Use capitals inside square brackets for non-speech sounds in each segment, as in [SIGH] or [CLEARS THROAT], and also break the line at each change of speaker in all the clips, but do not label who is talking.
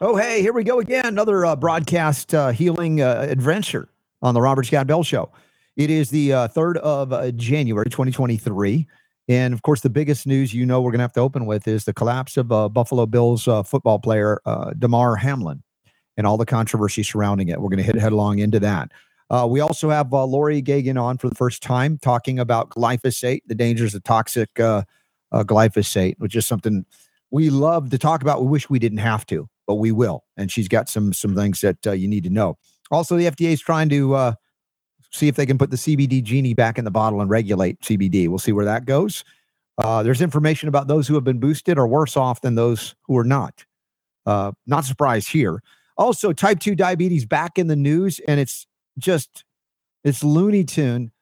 Oh, hey, here we go again. Another uh, broadcast uh, healing uh, adventure on the Robert Scott Bell Show. It is the uh, 3rd of uh, January, 2023. And of course, the biggest news you know we're going to have to open with is the collapse of uh, Buffalo Bills football player Damar Hamlin and all the controversy surrounding it. We're going to hit headlong into that. we also have Laurie Gagan on for the first time talking about glyphosate, the dangers of toxic glyphosate, which is something we love to talk about. We wish we didn't have to but we will. And she's got some some things that uh, you need to know. Also, the FDA is trying to uh, see if they can put the CBD genie back in the bottle and regulate CBD. We'll see where that goes. Uh, there's information about those who have been boosted are worse off than those who are not. Uh, not surprised here. Also, type 2 diabetes back in the news, and it's just it's Looney Tune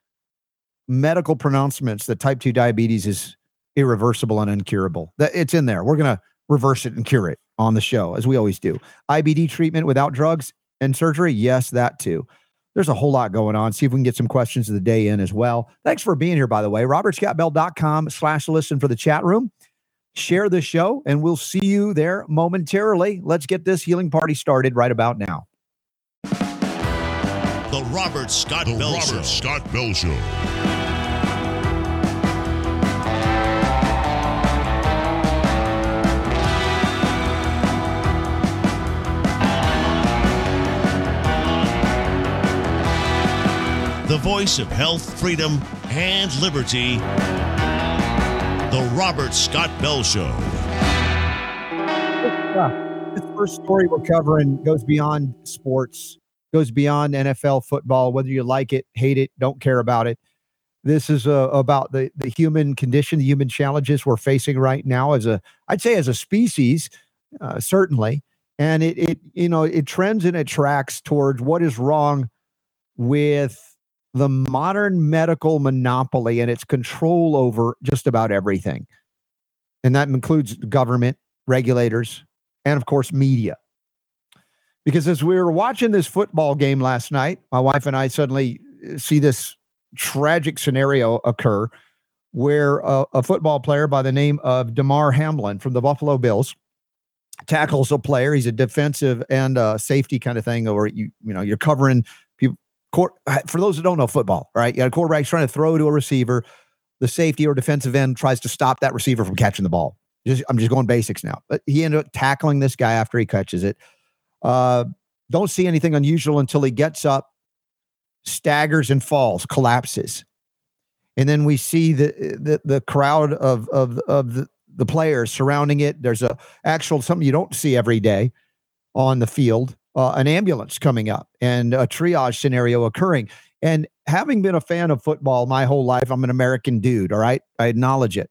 medical pronouncements that type 2 diabetes is irreversible and incurable. That it's in there. We're gonna reverse it and cure it on the show, as we always do. IBD treatment without drugs and surgery? Yes, that too. There's a whole lot going on. See if we can get some questions of the day in as well. Thanks for being here, by the way. RobertScottBell.com slash listen for the chat room. Share the show, and we'll see you there momentarily. Let's get this healing party started right about now.
The Robert Scott the Bell Robert Show. Scott Bell Show. The voice of health, freedom, and liberty. The Robert Scott Bell Show.
This first story we're covering goes beyond sports, goes beyond NFL football, whether you like it, hate it, don't care about it. This is uh, about the, the human condition, the human challenges we're facing right now as a, I'd say as a species, uh, certainly. And it, it, you know, it trends and it tracks towards what is wrong with the modern medical monopoly and its control over just about everything. And that includes government, regulators, and of course, media. Because as we were watching this football game last night, my wife and I suddenly uh, see this tragic scenario occur where a, a football player by the name of Damar Hamlin from the Buffalo Bills tackles a player. He's a defensive and a safety kind of thing, or you you know you're covering for those that don't know football, right? You got a quarterback trying to throw to a receiver. The safety or defensive end tries to stop that receiver from catching the ball. Just, I'm just going basics now. But he ended up tackling this guy after he catches it. Uh, don't see anything unusual until he gets up, staggers and falls, collapses. And then we see the the, the crowd of of of the, the players surrounding it. There's a actual something you don't see every day on the field uh, an ambulance coming up and a triage scenario occurring. And having been a fan of football my whole life, I'm an American dude. All right. I acknowledge it.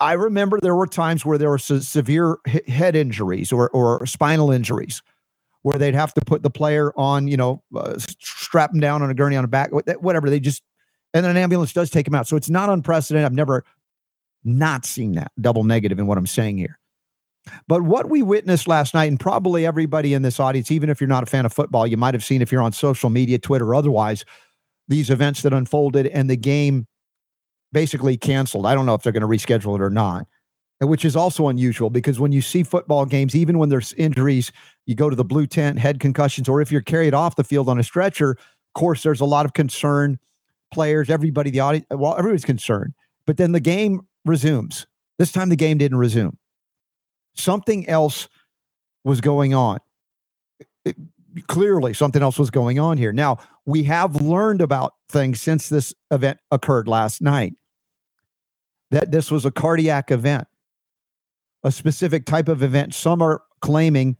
I remember there were times where there were se- severe head injuries or, or spinal injuries where they'd have to put the player on, you know, uh, strap him down on a gurney on a back, whatever. They just, and then an ambulance does take him out. So it's not unprecedented. I've never not seen that double negative in what I'm saying here. But what we witnessed last night, and probably everybody in this audience, even if you're not a fan of football, you might have seen if you're on social media, Twitter, or otherwise, these events that unfolded and the game basically canceled. I don't know if they're going to reschedule it or not, which is also unusual because when you see football games, even when there's injuries, you go to the blue tent, head concussions, or if you're carried off the field on a stretcher, of course, there's a lot of concern. Players, everybody, the audience, well, everybody's concerned. But then the game resumes. This time the game didn't resume. Something else was going on. It, clearly, something else was going on here. Now, we have learned about things since this event occurred last night that this was a cardiac event, a specific type of event. Some are claiming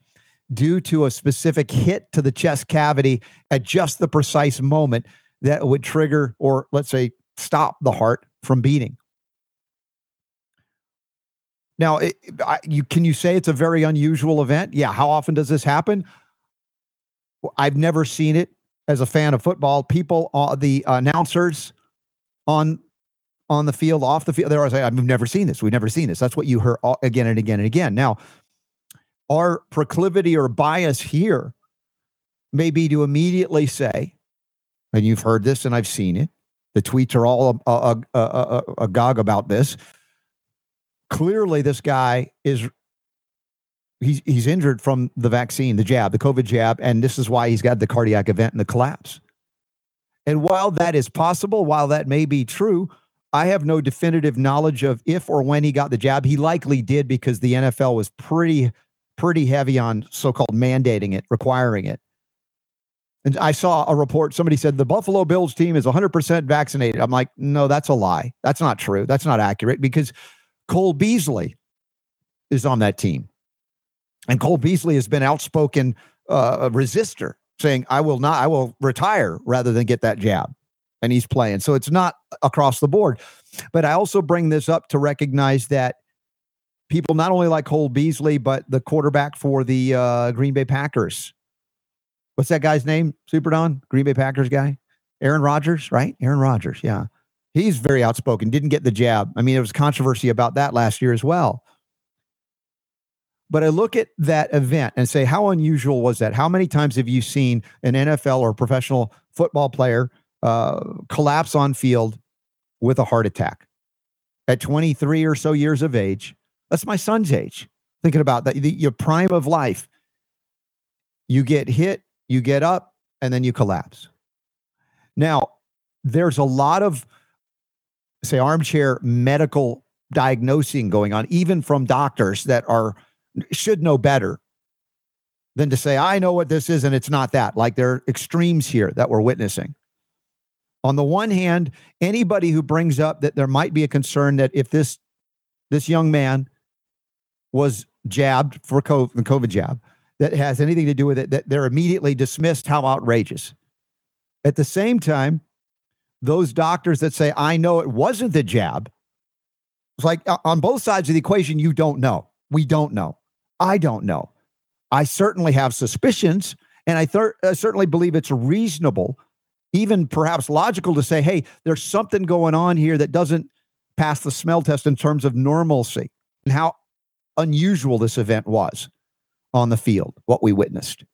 due to a specific hit to the chest cavity at just the precise moment that would trigger or, let's say, stop the heart from beating. Now, it, I, you can you say it's a very unusual event? Yeah. How often does this happen? I've never seen it as a fan of football. People, uh, the announcers on on the field, off the field, they're always like, "I've never seen this. We've never seen this." That's what you hear all, again and again and again. Now, our proclivity or bias here may be to immediately say, and you've heard this, and I've seen it. The tweets are all agog about this clearly this guy is he's he's injured from the vaccine, the jab, the COVID jab, and this is why he's got the cardiac event and the collapse. And while that is possible, while that may be true, I have no definitive knowledge of if or when he got the jab. He likely did because the NFL was pretty pretty heavy on so-called mandating it, requiring it. And I saw a report somebody said the Buffalo Bills team is 100% vaccinated. I'm like, "No, that's a lie. That's not true. That's not accurate because Cole Beasley is on that team. And Cole Beasley has been outspoken uh, resistor, saying, I will not, I will retire rather than get that jab. And he's playing. So it's not across the board. But I also bring this up to recognize that people not only like Cole Beasley, but the quarterback for the uh, Green Bay Packers. What's that guy's name? Super Don? Green Bay Packers guy? Aaron Rodgers, right? Aaron Rodgers, yeah. He's very outspoken, didn't get the jab. I mean, there was controversy about that last year as well. But I look at that event and say, how unusual was that? How many times have you seen an NFL or professional football player uh, collapse on field with a heart attack at 23 or so years of age? That's my son's age. Thinking about that, the, your prime of life. You get hit, you get up, and then you collapse. Now, there's a lot of, say, armchair medical diagnosing going on, even from doctors that are should know better than to say, I know what this is and it's not that. Like there are extremes here that we're witnessing. On the one hand, anybody who brings up that there might be a concern that if this this young man was jabbed for COVID, the COVID jab that has anything to do with it, that they're immediately dismissed. How outrageous. At the same time, those doctors that say, I know it wasn't the jab, it's like uh, on both sides of the equation, you don't know. We don't know. I don't know. I certainly have suspicions, and I, thir- I certainly believe it's reasonable, even perhaps logical, to say, hey, there's something going on here that doesn't pass the smell test in terms of normalcy and how unusual this event was on the field, what we witnessed.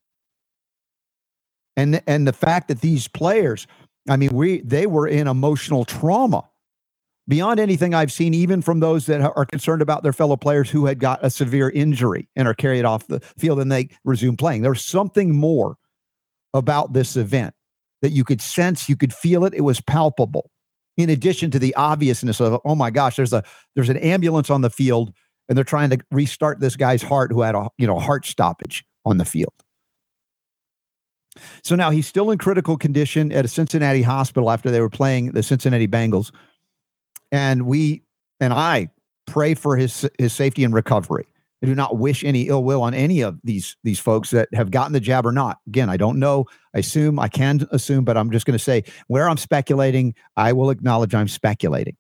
And, and the fact that these players, I mean, we they were in emotional trauma beyond anything I've seen, even from those that are concerned about their fellow players who had got a severe injury and are carried off the field and they resume playing. There's something more about this event that you could sense, you could feel it, it was palpable. In addition to the obviousness of, oh my gosh, there's a there's an ambulance on the field and they're trying to restart this guy's heart who had a you know heart stoppage on the field. So now he's still in critical condition at a Cincinnati hospital after they were playing the Cincinnati Bengals and we and I pray for his his safety and recovery. I do not wish any ill will on any of these these folks that have gotten the jab or not. Again, I don't know. I assume I can assume, but I'm just going to say where I'm speculating, I will acknowledge I'm speculating.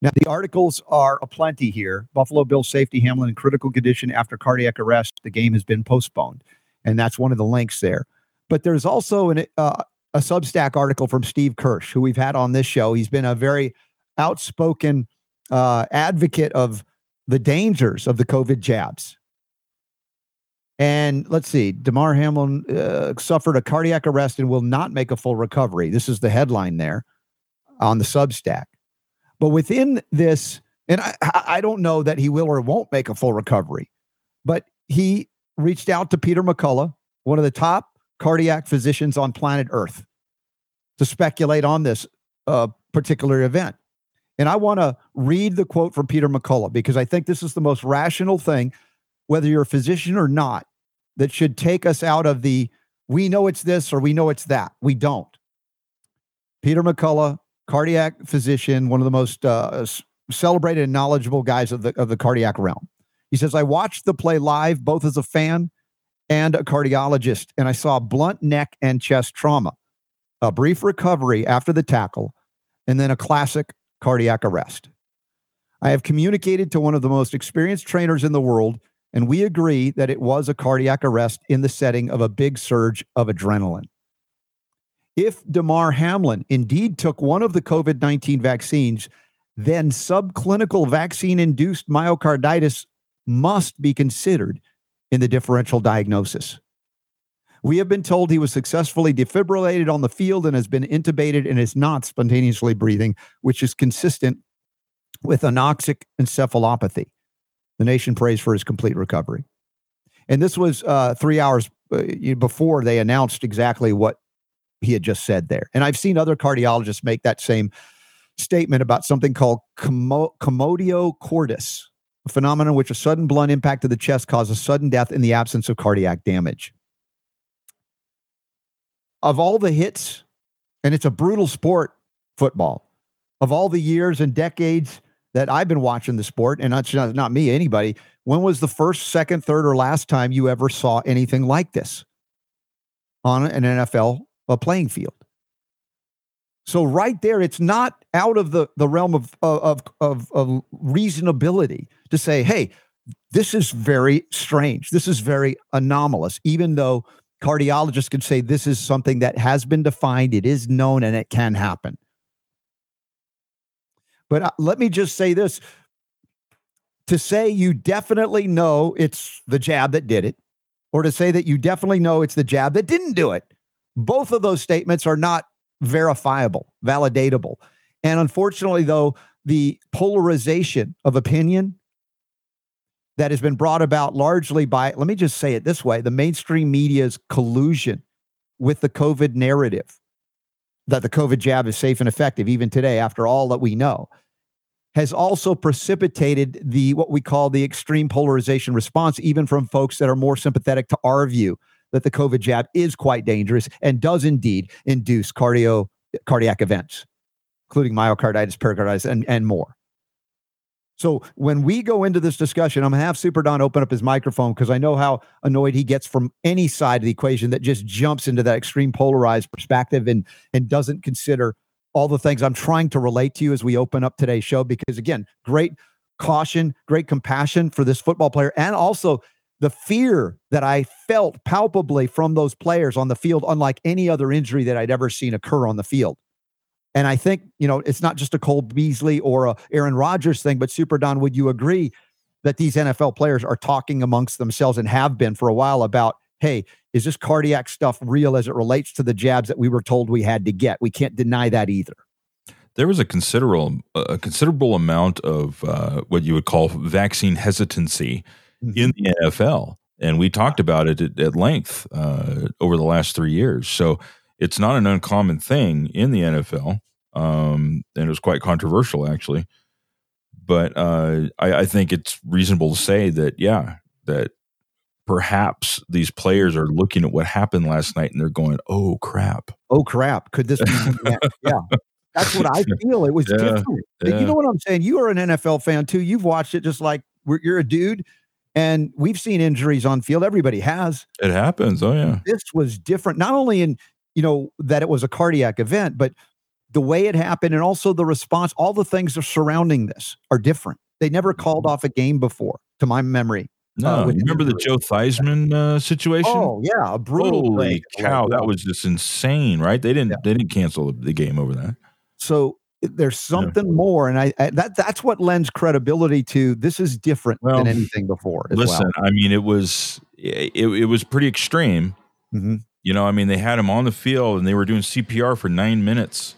Now the articles are aplenty here. Buffalo Bills safety Hamlin in critical condition after cardiac arrest. The game has been postponed, and that's one of the links there. But there's also an, uh, a Substack article from Steve Kirsch, who we've had on this show. He's been a very outspoken uh, advocate of the dangers of the COVID jabs. And let's see, Damar Hamlin uh, suffered a cardiac arrest and will not make a full recovery. This is the headline there on the Substack. But within this, and I, I don't know that he will or won't make a full recovery, but he reached out to Peter McCullough, one of the top cardiac physicians on planet Earth to speculate on this uh, particular event. And I want to read the quote from Peter McCullough because I think this is the most rational thing, whether you're a physician or not, that should take us out of the we know it's this or we know it's that. We don't. Peter McCullough, cardiac physician, one of the most uh, celebrated and knowledgeable guys of the of the cardiac realm. He says, I watched the play live, both as a fan and a cardiologist, and I saw blunt neck and chest trauma, a brief recovery after the tackle, and then a classic cardiac arrest. I have communicated to one of the most experienced trainers in the world, and we agree that it was a cardiac arrest in the setting of a big surge of adrenaline. If Damar Hamlin indeed took one of the COVID 19 vaccines, then subclinical vaccine induced myocarditis must be considered in the differential diagnosis. We have been told he was successfully defibrillated on the field and has been intubated and is not spontaneously breathing, which is consistent with anoxic encephalopathy. The nation prays for his complete recovery. And this was uh, three hours uh, before they announced exactly what he had just said there. And I've seen other cardiologists make that same statement about something called commotio cordis, a phenomenon in which a sudden blunt impact to the chest causes sudden death in the absence of cardiac damage. Of all the hits, and it's a brutal sport, football, of all the years and decades that I've been watching the sport, and not, not me, anybody, when was the first, second, third, or last time you ever saw anything like this on an NFL playing field? So right there, it's not out of the, the realm of, of, of, of reasonability to say, hey, this is very strange. This is very anomalous, even though cardiologists can say this is something that has been defined, it is known, and it can happen. But uh, let me just say this to say you definitely know it's the jab that did it, or to say that you definitely know it's the jab that didn't do it, both of those statements are not verifiable, validatable. And unfortunately, though, the polarization of opinion that has been brought about largely by, let me just say it this way the mainstream media's collusion with the COVID narrative that the COVID jab is safe and effective, even today, after all that we know, has also precipitated the what we call the extreme polarization response, even from folks that are more sympathetic to our view that the COVID jab is quite dangerous and does indeed induce cardio cardiac events, including myocarditis, pericarditis, and, and more. So when we go into this discussion, I'm gonna have Super Don open up his microphone because I know how annoyed he gets from any side of the equation that just jumps into that extreme polarized perspective and and doesn't consider all the things I'm trying to relate to you as we open up today's show. Because again, great caution, great compassion for this football player, and also the fear that I felt palpably from those players on the field, unlike any other injury that I'd ever seen occur on the field. And I think, you know, it's not just a Cole Beasley or a Aaron Rodgers thing, but Super Don, would you agree that these NFL players are talking amongst themselves and have been for a while about, hey, is this cardiac stuff real as it relates to the jabs that we were told we had to get? We can't deny that either.
There was a considerable, a considerable amount of uh, what you would call vaccine hesitancy mm-hmm. in the NFL, and we talked about it at, at length uh, over the last three years. So it's not an uncommon thing in the NFL, um, and it was quite controversial actually. But uh, I, I think it's reasonable to say that yeah, that perhaps these players are looking at what happened last night and they're going, "Oh crap!
Oh crap! Could this be?" [LAUGHS] yeah, that's what I feel. It was yeah, different. Yeah. You know what I'm saying? You are an NFL fan too. You've watched it just like you're a dude, and we've seen injuries on field. Everybody has.
It happens. Oh yeah.
This was different. Not only in you know that it was a cardiac event, but the way it happened and also the response. All the things are surrounding this are different. They never called mm-hmm. off a game before, to my memory.
No, uh, you remember the Joe Theismann uh, situation?
Oh yeah, a brutal.
Holy cow, that was just insane, right? They didn't yeah. they didn't cancel the game over that.
So there's something yeah. more, and I, I, that that's what lends credibility to this is different well, than anything before.
listen,
well.
I mean, it was it, it was pretty extreme. Mm-hmm. You know, I mean, they had him on the field and they were doing CPR for nine minutes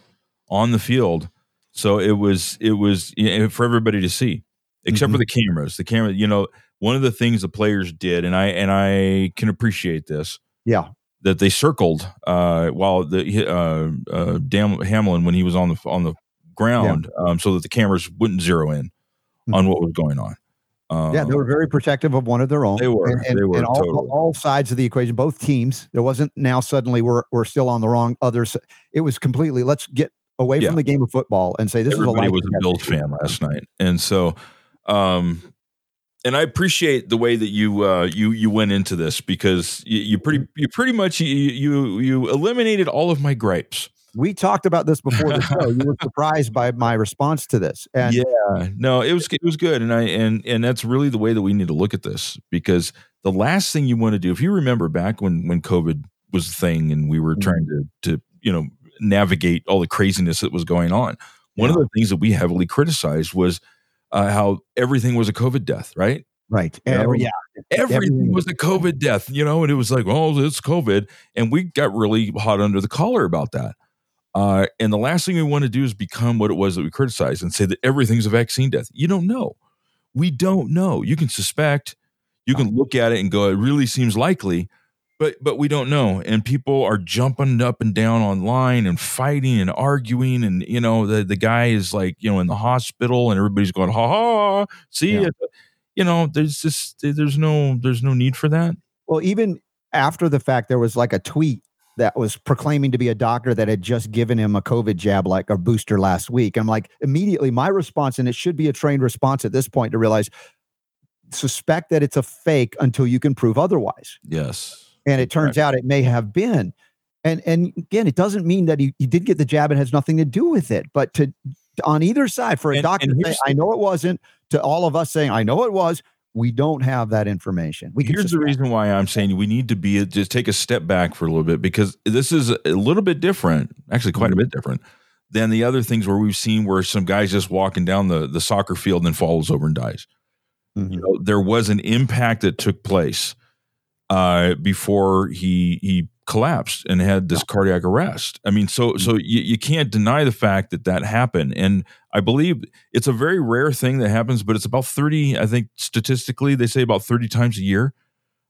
on the field. So it was it was you know, for everybody to see, except mm-hmm. for the cameras. The camera, you know, one of the things the players did, and I and I can appreciate this.
Yeah,
that they circled uh, while the uh, uh, Dan Hamlin when he was on the on the ground, yeah. um, so that the cameras wouldn't zero in mm-hmm. on what was going on.
Um, yeah, they were very protective of one of their own.
They were.
And, and,
they were.
And all,
totally.
all, sides of the equation, both teams. There wasn't now suddenly we're we're still on the wrong others. It was completely let's get away yeah. from the game of football and say this
Everybody
is a
was a Bills fan last night, and so um, and I appreciate the way that you uh, you you went into this because you, you pretty you pretty much you, you you eliminated all of my gripes.
We talked about this before the show. you were [LAUGHS] surprised by my response to this, and
yeah, no, it was it was good, and I and and that's really the way that we need to look at this because the last thing you want to do, if you remember back when when COVID was the thing and we were mm-hmm. trying to to you know navigate all the craziness that was going on, one yeah. of the things that we heavily criticized was uh, how everything was a COVID death, right?
Right. Every, yeah.
Everything, everything was a COVID death, you know, and it was like, oh, it's COVID. And we got really hot under the collar about that. Uh, and the last thing we want to do is become what it was that we criticized and say that everything's a vaccine death. You don't know. We don't know. You can suspect, you can look at it and go, it really seems likely, but but we don't know. And people are jumping up and down online and fighting and arguing. And you know, the the guy is like, you know, in the hospital and everybody's going, ha ha, see
Yeah.
You know, there's just there's no there's no need for that.
Well, even after the fact, there was like a tweet that was proclaiming to be a doctor that had just given him a COVID jab, like a booster last week. I'm like, immediately my response, and it should be a trained response at this point to realize suspect that it's a fake until you can prove otherwise.
Yes.
And it turns out it may have been. And and again, it doesn't mean that he, he did get the jab and has nothing to do with it. But to on either side, for a
And-
doctor
and
to say, I know it wasn't, to all of us saying, I know it was, we don't have that information. We
Here's the reason why I'm saying we need to be just take a step back for a little bit because this is a little bit different, actually quite
Mm-hmm.
a bit different than the other things where we've seen where some guys just walking down the the soccer field and then falls over and dies.
Mhm.
You know, there was an impact that took place uh, before he he collapsed and had this cardiac arrest. I mean, so so you, you can't deny the fact that that happened, and I believe it's a very rare thing that happens, but it's about thirty. I think statistically, they say about thirty times a year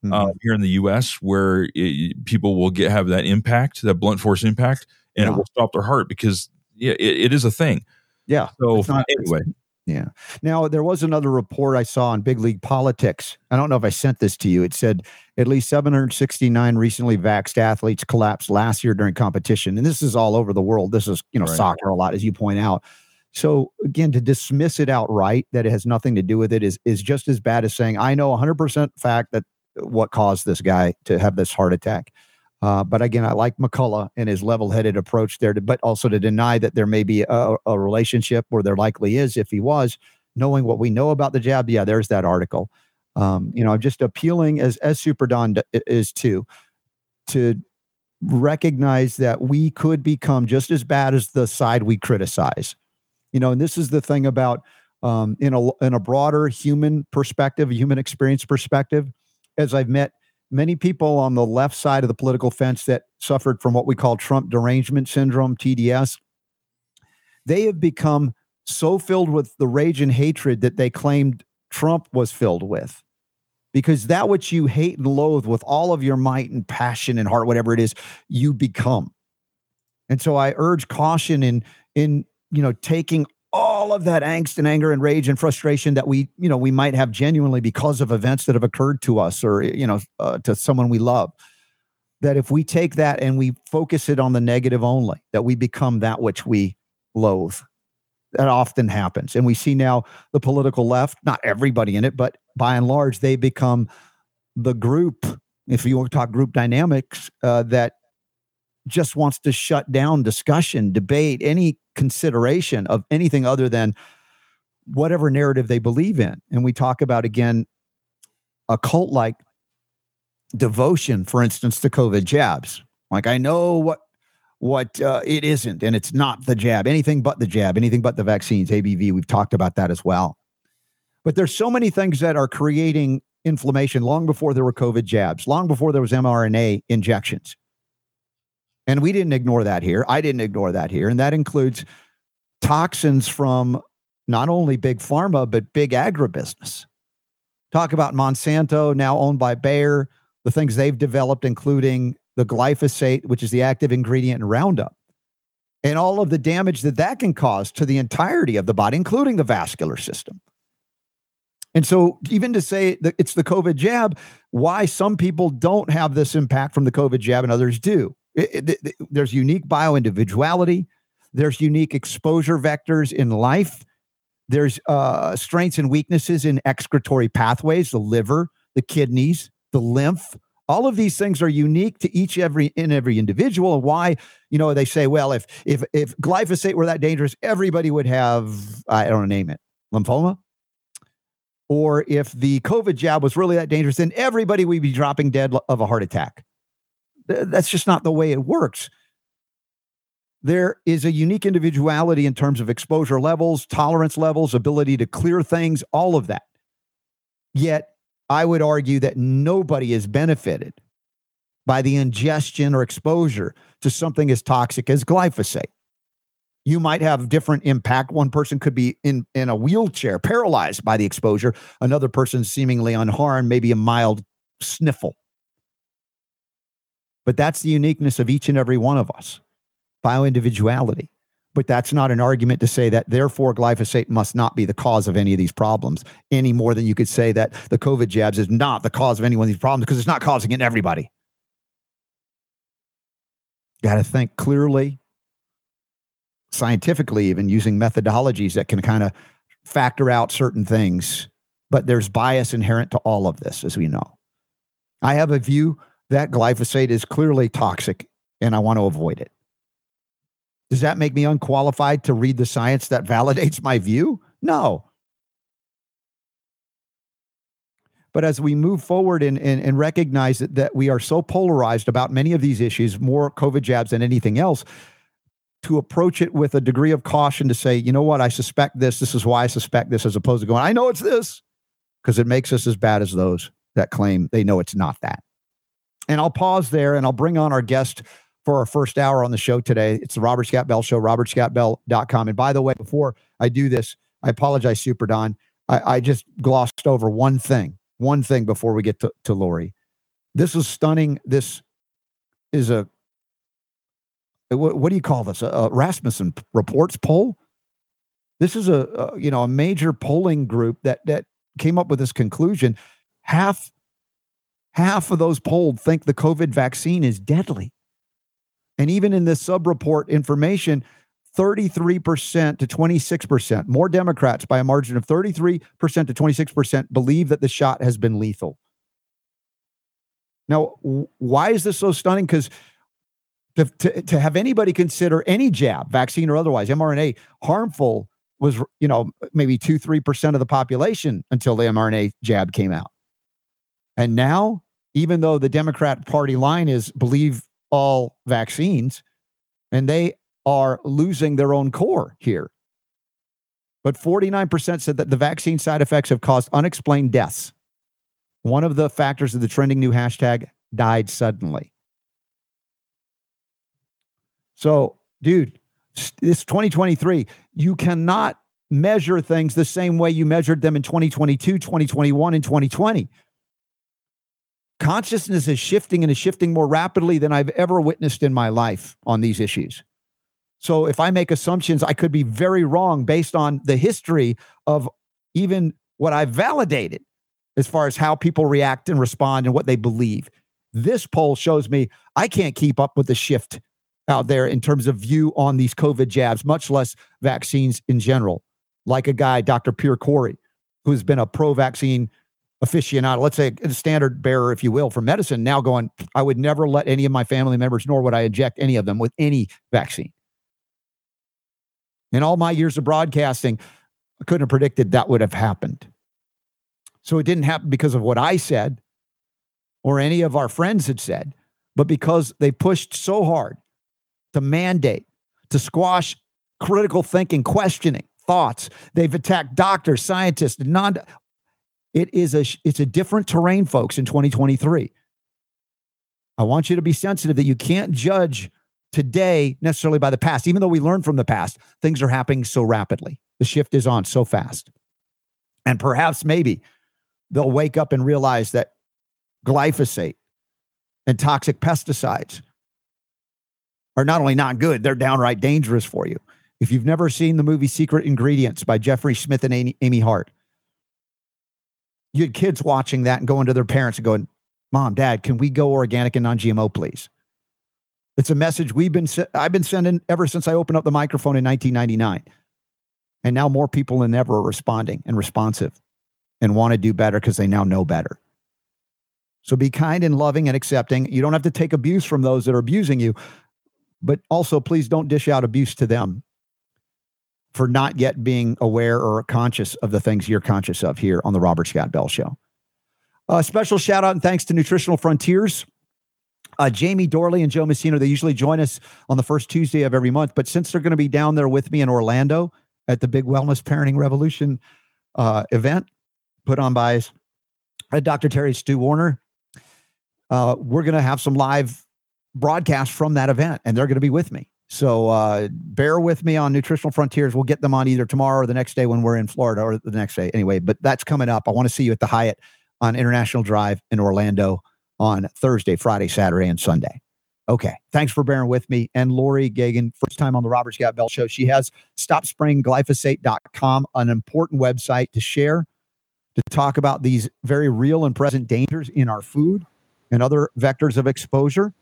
Mhm.
uh, here in the U.S. where it, people will get have that impact, that blunt force impact, and
Yeah.
it will stop their heart because yeah, it, it is a thing.
yeah.
So
not-
anyway,
Yeah. Now, there was another report I saw on Big League Politics. I don't know if I sent this to you. It said at least 769 recently vaxxed athletes collapsed last year during competition. And this is all over the world. This is, you know,
Right.
soccer a lot, as you point out. So again, to dismiss it outright that it has nothing to do with it is is just as bad as saying, I know 100% fact that what caused this guy to have this heart attack. Uh, but again, I like McCullough and his level-headed approach there, to, but also to deny that there may be a, a relationship, or there likely is if he was, knowing what we know about the jab. Yeah, there's that article. Um, you know, I'm just appealing as as Super Don is too, to recognize that we could become just as bad as the side we criticize. You know, and this is the thing about um, in a in a broader human perspective, human experience perspective. As I've met many people on the left side of the political fence that suffered from what we call Trump derangement syndrome, TDS, they have become so filled with the rage and hatred that they claimed Trump was filled with. Because that which you hate and loathe with all of your might and passion and heart, whatever it is, you become. And so I urge caution in in you know taking all of that angst and anger and rage and frustration that we you know we might have genuinely because of events that have occurred to us or you know uh, to someone we love that if we take that and we focus it on the negative only that we become that which we loathe. That often happens. And we see now the political left not everybody in it but by and large they become the group if you want to talk group dynamics uh, that just wants to shut down discussion, debate, any consideration of anything other than whatever narrative they believe in. And we talk about, again, a cult like devotion, for instance, to COVID jabs. Like, I know what what uh, it isn't, and it's not the jab, anything but the jab, anything but the vaccines, ABV. We've talked about that as well. But there's so many things that are creating inflammation long before there were COVID jabs, long before there was mRNA injections. And we didn't ignore that here. I didn't ignore that here. And that includes toxins from not only big pharma, but big agribusiness. Talk about Monsanto, now owned by Bayer, the things they've developed, including the glyphosate, which is the active ingredient in Roundup, and all of the damage that that can cause to the entirety of the body, including the vascular system. And so, even to say that it's the COVID jab, why some people don't have this impact from the COVID jab and others do. It- it- it- there's unique bio individuality, there's unique exposure vectors in life, there's uh, strengths and weaknesses in excretory pathways, the liver, the kidneys, the lymph. All of these things are unique to each every in every individual. And why, you know, they say, well, if if if glyphosate were that dangerous, everybody would have I don't name it, lymphoma or if the COVID jab was really that dangerous, then everybody would be dropping dead of a heart attack. Th- That's just not the way it works. There is a unique individuality in terms of exposure levels, tolerance levels, ability to clear things, all of that. Yet, I would argue that nobody is benefited by the ingestion or exposure to something as toxic as glyphosate. You might have different impact. One person could be in, in a wheelchair, paralyzed by the exposure. Another person seemingly unharmed, maybe a mild sniffle. But that's the uniqueness of each and every one of us, bioindividuality. But that's not an argument to say that therefore glyphosate must not be the cause of any of these problems any more than you could say that the COVID jabs is not the cause of any one of these problems because it's not causing it in everybody. Got to think clearly, scientifically, even using methodologies that can kind of factor out certain things. But there's bias inherent to all of this, as we know. I have a view that glyphosate is clearly toxic and I want to avoid it. Does that make me unqualified to read the science that validates my view? No. But as we move forward and, and, and recognize that, that we are so polarized about many of these issues, more COVID jabs than anything else, to approach it with a degree of caution to say, you know what, I suspect this. This is why I suspect this, as opposed to going, I know it's this, because it makes us as bad as those that claim they know it's not that. And I'll pause there and I'll bring on our guest for our first hour on the show today. It's the Robert Scott Bell Show, robertscottbell.com. And by the way, before I do this, I apologize, Super Don. I, I just glossed over one thing, one thing before we get to, to Laurie. This is stunning. This is a, what, what do you call this? A, a Rasmussen reports poll. This is a, a, you know, a major polling group that, that came up with this conclusion. Half, half of those polled think the COVID vaccine is deadly. And even in this sub report information, 33% to 26%, more Democrats by a margin of 33% to 26% believe that the shot has been lethal. Now, why is this so stunning? Because to, to, to have anybody consider any jab, vaccine or otherwise, mRNA harmful was, you know, maybe two, 3% of the population until the mRNA jab came out. And now, even though the Democrat Party line is believe all vaccines, and they are losing their own core here. But 49% said that the vaccine side effects have caused unexplained deaths. One of the factors of the trending new hashtag died suddenly. So, dude, it's 2023. You cannot measure things the same way you measured them in 2022, 2021, and 2020 consciousness is shifting and is shifting more rapidly than I've ever witnessed in my life on these issues. So if I make assumptions, I could be very wrong based on the history of even what I've validated as far as how people react and respond and what they believe. This poll shows me I can't keep up with the shift out there in terms of view on these COVID jabs, much less vaccines in general. Like a guy, Dr. Pierre Kory, who's been a pro vaccine aficionado, let's say a standard bearer, if you will, for medicine, now going, I would never let any of my family members, nor would I inject any of them with any vaccine. In all my years of broadcasting, I couldn't have predicted that would have happened. So it didn't happen because of what I said or any of our friends had said, but because they pushed so hard to mandate, to squash critical thinking, questioning, thoughts. They've attacked doctors, scientists, non it is a it's a different terrain, folks, in 2023. I want you to be sensitive that you can't judge today necessarily by the past, even though we learn from the past. Things are happening so rapidly. The shift is on so fast. And perhaps maybe they'll wake up and realize that glyphosate and toxic pesticides are not only not good, they're downright dangerous for you. If you've never seen the movie Secret Ingredients by Jeffrey Smith and Amy, Hart, you had kids watching that and going to their parents and going, Mom, Dad, can we go organic and non GMO, please? It's a message we've been, I've been sending ever since I opened up the microphone in 1999. And now more people than ever are responding and responsive and want to do better because they now know better. So be kind and loving and accepting. You don't have to take abuse from those that are abusing you, but also please don't dish out abuse to them for not yet being aware or conscious of the things you're conscious of here on the Robert Scott Bell Show. A special shout out and thanks to Nutritional Frontiers. Uh, Jamie Dorley and Joe Messina, they usually join us on the first Tuesday of every month. But since they're going to be down there with me in Orlando at the big Wellness Parenting Revolution uh, event put on by uh, Dr. Terry Stu Warner, uh, we're going to have some live broadcasts from that event, and they're going to be with me. So uh, bear with me on Nutritional Frontiers. We'll get them on either tomorrow or the next day when we're in Florida or the next day. Anyway, but that's coming up. I want to see you at the Hyatt on International Drive in Orlando on Thursday, Friday, Saturday, and Sunday. Okay. Thanks for bearing with me. And Laurie Gagan, first time on the Robert Scott Bell Show. She has stopsprayingglyphosate.com, an important website to share, to talk about these very real and present dangers in our food and other vectors of exposure,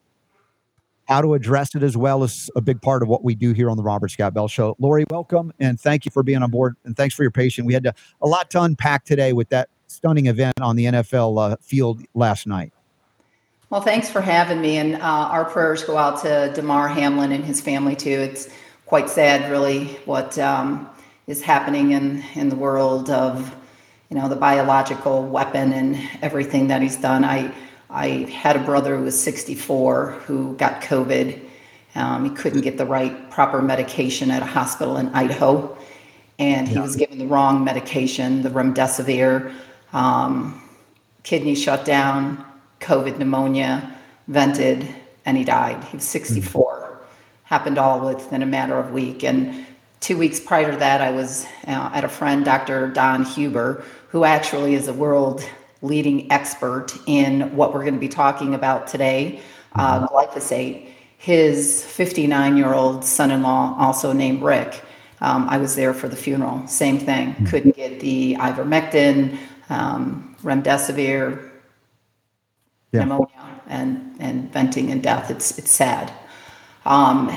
how to address it as well as a big part of what we do here on the Robert Scott Bell Show. Laurie, welcome and thank you for being on board and thanks for your patience. We had to, a lot to unpack today with that stunning event on the NFL uh, field last night.
Well, thanks for having me. And uh, our prayers go out to Damar Hamlin and his family, too. It's quite sad, really, what um, is happening in, in the world of, you know, the biological weapon and everything that he's done. I, I had a brother who was 64 who got COVID. Um, he couldn't get the right proper medication at a hospital in Idaho, and he yeah. was given the wrong medication, the remdesivir. Um, kidney shut down COVID pneumonia, vented, and he died. He was 64. Mm-hmm. Happened all within a matter of a week. And two weeks prior to that, I was uh, at a friend, Dr. Don Huber, who actually is a world leading expert in what we're going to be talking about today uh, mm-hmm. glyphosate. His 59 year old son in law, also named Rick, um, I was there for the funeral. Same thing. Mm-hmm. Couldn't get the ivermectin, um, remdesivir, yeah. pneumonia and, and venting and death. It's, it's sad. Um,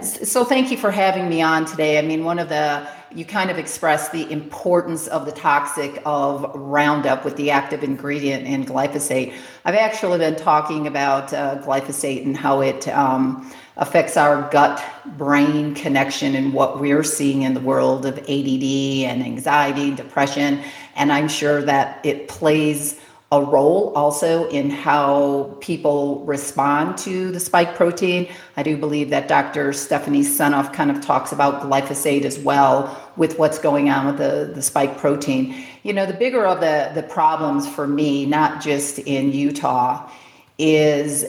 so thank you for having me on today. I mean, one of the, you kind of expressed the importance of the toxic of Roundup with the active ingredient in glyphosate. I've actually been talking about uh, glyphosate and how it um, affects our gut brain connection and what we're seeing in the world of ADD and anxiety, and depression. And I'm sure that it plays a role also in how people respond to the spike protein. I do believe that Dr. Stephanie Seneff kind of talks about glyphosate as well with what's going on with the, the spike protein. You know, the bigger of the, the problems for me, not just in Utah, is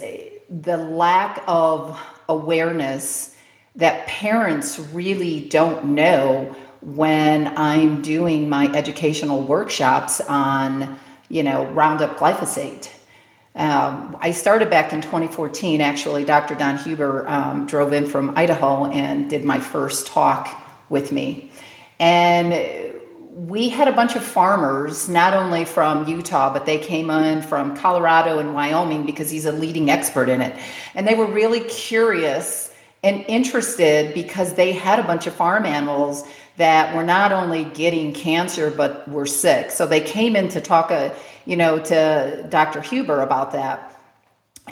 the lack of awareness that parents really don't know when I'm doing my educational workshops on you know, Roundup glyphosate. Um, I started back in 2014. Actually, Dr. Don Huber um, drove in from Idaho and did my first talk with me. And we had a bunch of farmers, not only from Utah, but they came in from Colorado and Wyoming because he's a leading expert in it. And they were really curious and interested because they had a bunch of farm animals that were not only getting cancer but were sick. So they came in to talk, uh, you know, to Dr. Huber about that.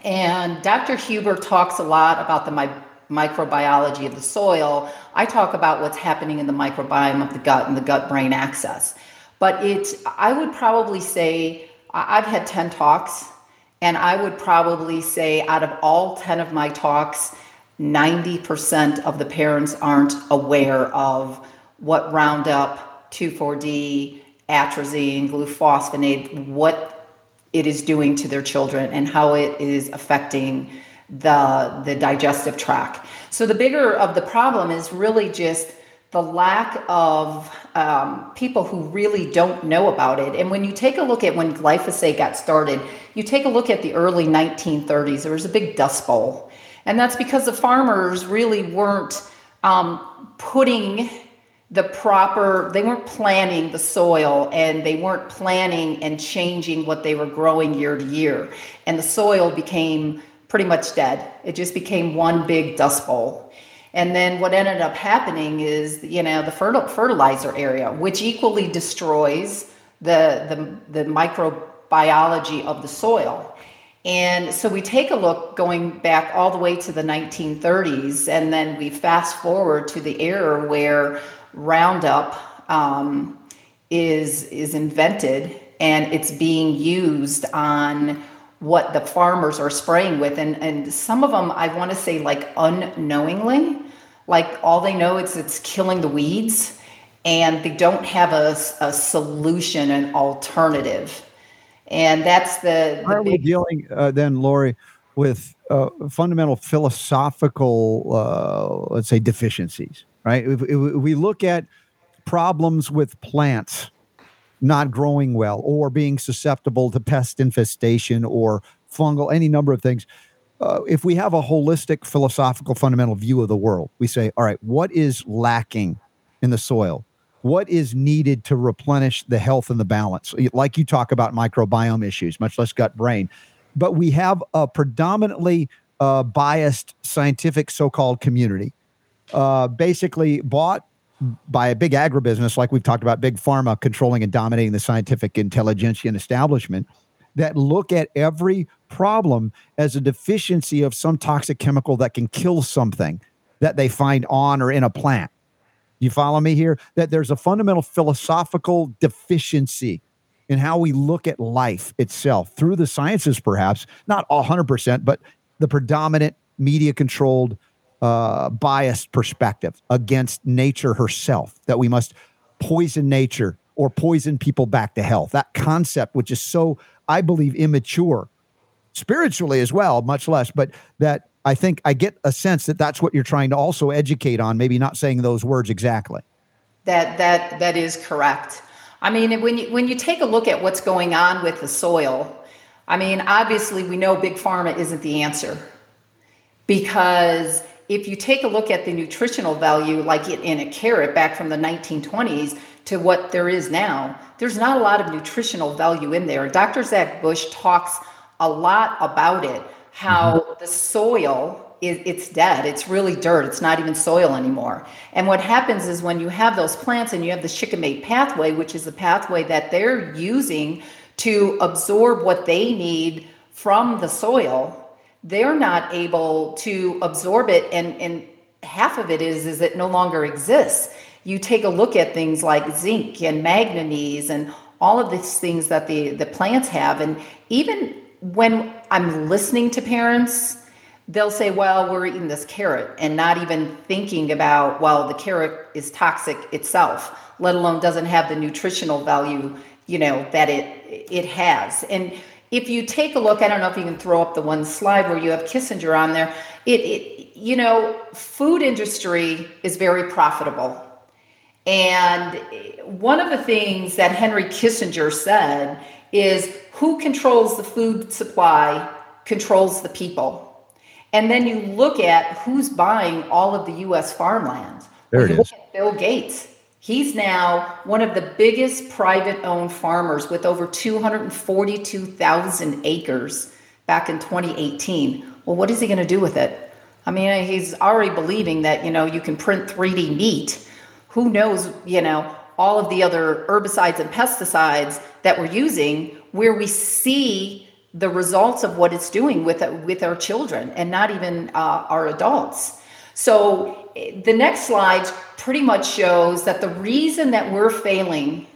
And Dr. Huber talks a lot about the mi- microbiology of the soil. I talk about what's happening in the microbiome of the gut and the gut brain axis. But it, I would probably say, I've had 10 talks, and I would probably say out of all 10 of my talks, 90% of the parents aren't aware of what Roundup, 2,4-D, atrazine, glufosinate, what it is doing to their children and how it is affecting the, the digestive tract. So the bigger of the problem is really just the lack of um, people who really don't know about it. And when you take a look at when glyphosate got started, you take a look at the early 1930s, there was a big dust bowl. And that's because the farmers really weren't um, putting the proper they weren't planning the soil and they weren't planning and changing what they were growing year to year. And the soil became pretty much dead. It just became one big dust bowl. And then what ended up happening is you know the fertilizer area which equally destroys the the, the microbiology of the soil. And so we take a look going back all the way to the 1930s, and then we fast forward to the era where Roundup um, is is invented and it's being used on what the farmers are spraying with and and some of them I want to say like unknowingly like all they know is it's killing the weeds and they don't have a, a solution an alternative. And that's the,
the are we dealing uh, then Laurie with uh, fundamental philosophical, uh, let's say, deficiencies, right? If, if we look at problems with plants not growing well or being susceptible to pest infestation or fungal, any number of things. Uh, if we have a holistic philosophical fundamental view of the world, we say, all right, what is lacking in the soil? What is needed to replenish the health and the balance? Like you talk about microbiome issues, much less gut brain. But we have a predominantly uh, biased scientific so called community, uh, basically bought by a big agribusiness, like we've talked about, big pharma controlling and dominating the scientific intelligentsia and establishment, that look at every problem as a deficiency of some toxic chemical that can kill something that they find on or in a plant. You follow me here? That there's a fundamental philosophical deficiency in how we look at life itself through the sciences, perhaps not 100%, but the predominant media controlled uh, biased perspective against nature herself, that we must poison nature or poison people back to health. That concept, which is so, I believe, immature spiritually as well, much less, but that I think I get a sense that that's what you're trying to also educate on, maybe not saying those words exactly.
That that that is correct. I mean, when you when you take a look at what's going on with the soil, I mean, obviously we know big pharma isn't the answer because if you take a look at the nutritional value, like in a carrot back from the 1920s to what there is now, there's not a lot of nutritional value in there. Dr. Zach Bush talks a lot about it, how mm-hmm. the soil is it's dead. It's really dirt. It's not even soil anymore. And what happens is when you have those plants and you have the shikimate pathway, which is the pathway that they're using to absorb what they need from the soil, they're not able to absorb it and and half of it is is it no longer exists. You take a look at things like zinc and manganese and all of these things that the the plants have and even when i'm listening to parents they'll say well we're eating this carrot and not even thinking about well the carrot is toxic itself let alone doesn't have the nutritional value you know that it it has. And if you take a look, I don't know if you can throw up the one slide where you have Kissinger on there. It, it you know, food industry is very profitable. And one of the things that Henry Kissinger said is who controls the food supply controls the people. And then you look at who's buying all of the US farmland.
There it is.
Bill Gates. He's now one of the biggest private owned farmers with over 242,000 acres back in 2018. Well, what is he going to do with it? I mean, he's already believing that, you know, you can print 3D meat. Who knows, you know, all of the other herbicides and pesticides that we're using where we see the results of what it's doing with with our children and not even uh, our adults. So the next slide pretty much shows that the reason that we're failing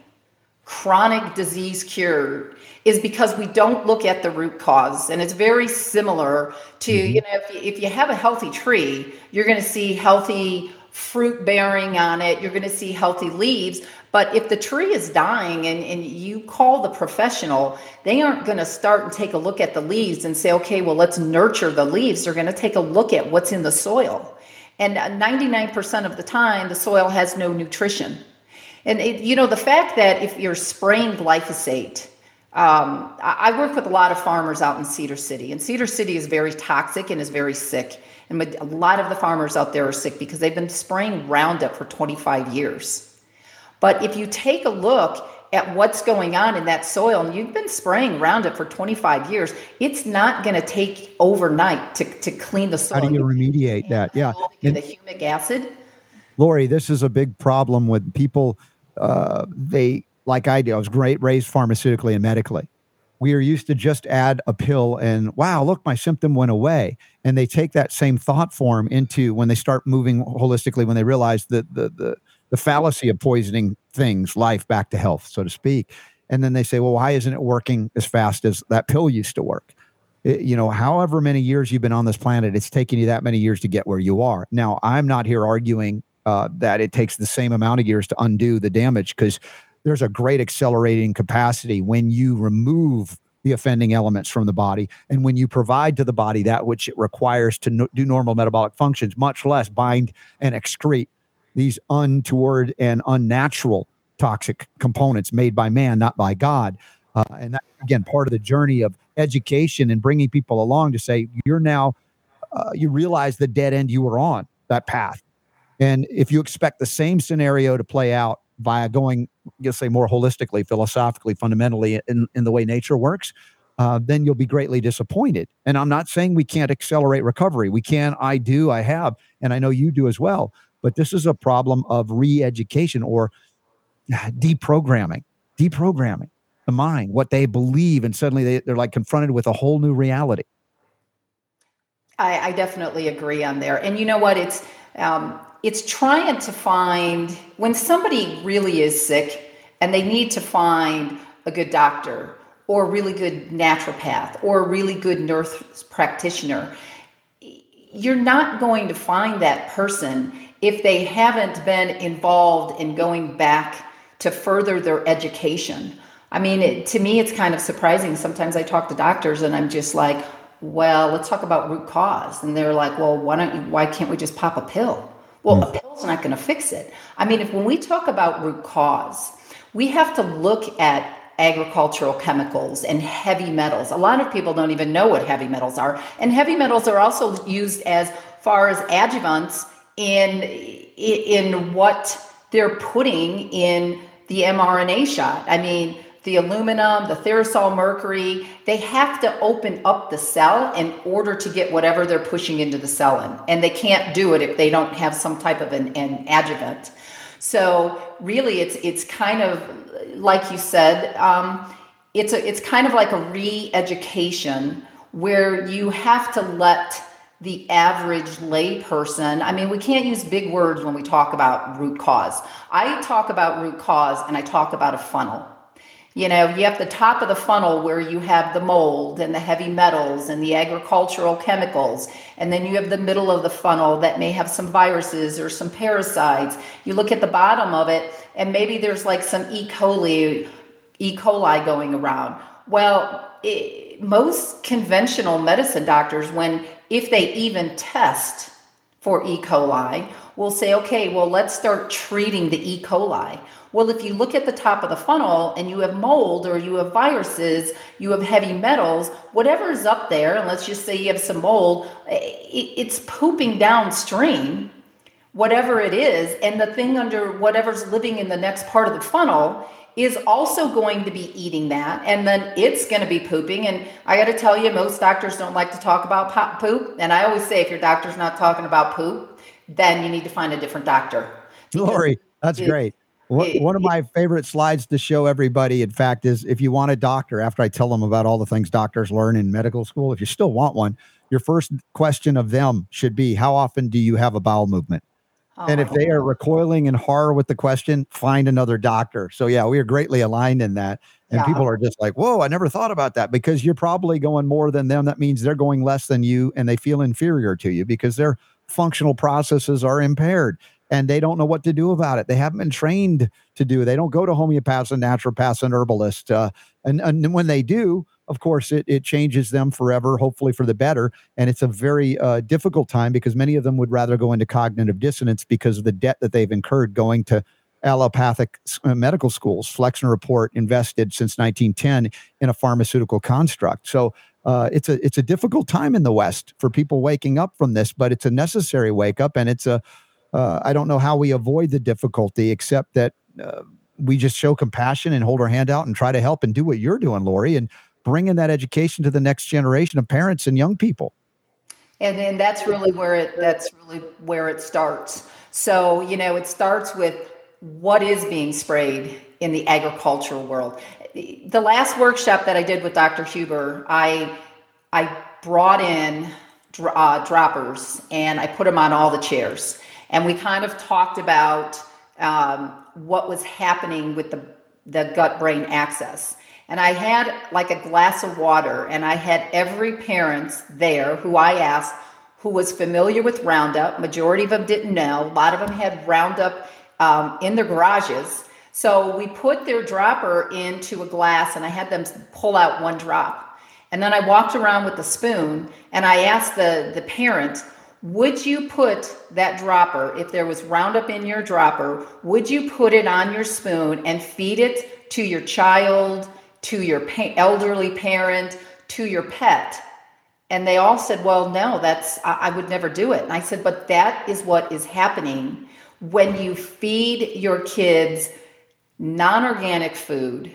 chronic disease cure is because we don't look at the root cause. And it's very similar to mm-hmm. you know if you, if you have a healthy tree you're going to see healthy fruit bearing on it. You're going to see healthy leaves. But if the tree is dying and, and you call the professional they aren't going to start and take a look at the leaves and say okay well let's nurture the leaves. They're going to take a look at what's in the soil and 99% of the time, the soil has no nutrition. And it, you know, the fact that if you're spraying glyphosate, um, I, work with a lot of farmers out in Cedar City, and Cedar City is very toxic and is very sick. And a lot of the farmers out there are sick because they've been spraying Roundup for 25 years. But if you take a look at what's going on in that soil and you've been spraying Roundup for 25 years, it's not going to take overnight to, to clean the soil.
How do you remediate that? Yeah.
And, the humic acid.
Laurie, this is a big problem with people. Uh, they, like I do, I was great raised pharmaceutically and medically. We are used to just add a pill and wow, look, my symptom went away. And they take that same thought form into when they start moving holistically, when they realize that the, the, the fallacy of poisoning things, life back to health, so to speak. And then they say, well, why isn't it working as fast as that pill used to work? It, you know, however many years you've been on this planet, it's taken you that many years to get where you are. Now, I'm not here arguing uh, that it takes the same amount of years to undo the damage because there's a great accelerating capacity when you remove the offending elements from the body. And when you provide to the body that which it requires to no, do normal metabolic functions, much less bind and excrete these untoward and unnatural toxic components made by man, not by God. Uh, and that, again, part of the journey of education and bringing people along to say, you're now, uh, you realize the dead end you were on that path. And if you expect the same scenario to play out via going, you'll say more holistically, philosophically, fundamentally in, in the way nature works, uh, then you'll be greatly disappointed. And I'm not saying we can't accelerate recovery. We can. I do. I have. And I know you do as well. But this is a problem of re education or deprogramming, deprogramming the mind, what they believe. And suddenly they, they're like confronted with a whole new reality.
I, I definitely agree on there. And you know what? It's, um, it's trying to find when somebody really is sick and they need to find a good doctor or a really good naturopath or a really good nurse practitioner you're not going to find that person if they haven't been involved in going back to further their education i mean it, to me it's kind of surprising sometimes i talk to doctors and i'm just like well let's talk about root cause and they're like well why don't you why can't we just pop a pill well, a hmm. pill's not going to fix it. I mean, if when we talk about root cause, we have to look at agricultural chemicals and heavy metals. A lot of people don't even know what heavy metals are. And heavy metals are also used as far as adjuvants in in what they're putting in the mRNA shot. I mean, the aluminum, the thiazole mercury, they have to open up the cell in order to get whatever they're pushing into the cell in. And they can't do it if they don't have some type of an, an adjuvant. So really it's it's kind of like you said, um, it's a it's kind of like a re-education where you have to let the average layperson. I mean, we can't use big words when we talk about root cause. I talk about root cause and I talk about a funnel. You know, you have the top of the funnel where you have the mold and the heavy metals and the agricultural chemicals. And then you have the middle of the funnel that may have some viruses or some parasites. You look at the bottom of it, and maybe there's like some E. coli, E. coli going around. Well, it, most conventional medicine doctors, when if they even test for E. coli, will say, okay, well, let's start treating the E. coli. Well, if you look at the top of the funnel and you have mold or you have viruses, you have heavy metals, whatever is up there, and let's just say you have some mold, it's pooping downstream, whatever it is. And the thing under whatever's living in the next part of the funnel is also going to be eating that and then it's going to be pooping. And i got to tell you most doctors don't like to talk about poop. And i always say if your doctor's not talking about poop then you need to find a different doctor.
Laurie that's great. One of my favorite slides to show everybody, in fact, is if you want a doctor, after I tell them about all the things doctors learn in medical school, if you still want one, your first question of them should be How often do you have a bowel movement? Oh, and if they are recoiling in horror with the question, find another doctor. So, yeah, we are greatly aligned in that. And yeah. people are just like, Whoa, I never thought about that because you're probably going more than them. That means they're going less than you and they feel inferior to you because their functional processes are impaired and they don't know what to do about it. They haven't been trained to do. They don't go to homeopaths and naturopaths and herbalists. Uh, and, and when they do, of course, it, it changes them forever, hopefully for the better. And it's a very uh, difficult time because many of them would rather go into cognitive dissonance because of the debt that they've incurred going to allopathic uh, medical schools. Flexner Report invested since 1910 in a pharmaceutical construct. So uh, it's a it's a difficult time in the West for people waking up from this, but it's a necessary wake up, and it's a uh, I don't know how we avoid the difficulty except that uh, we just show compassion and hold our hand out and try to help and do what you're doing, Laurie, and bringing that education to the next generation of parents and young people.
And then that's really where it that's really where it starts. So, you know, it starts with what is being sprayed in the agricultural world. The last workshop that I did with Dr. Huber, I I brought in uh, droppers and I put them on all the chairs and we kind of talked about um, what was happening with the, the gut brain axis. And I had like a glass of water, and I had every parent there who I asked who was familiar with Roundup. Majority of them didn't know. A lot of them had Roundup um, in their garages. So we put their dropper into a glass and I had them pull out one drop. And then I walked around with the spoon and I asked the, the parent, would you put that dropper, if there was Roundup in your dropper, would you put it on your spoon and feed it to your child, to your pa- elderly parent, to your pet? And they all said, well, no, that's, I, I would never do it. And I said, but that is what is happening when you feed your kids non organic food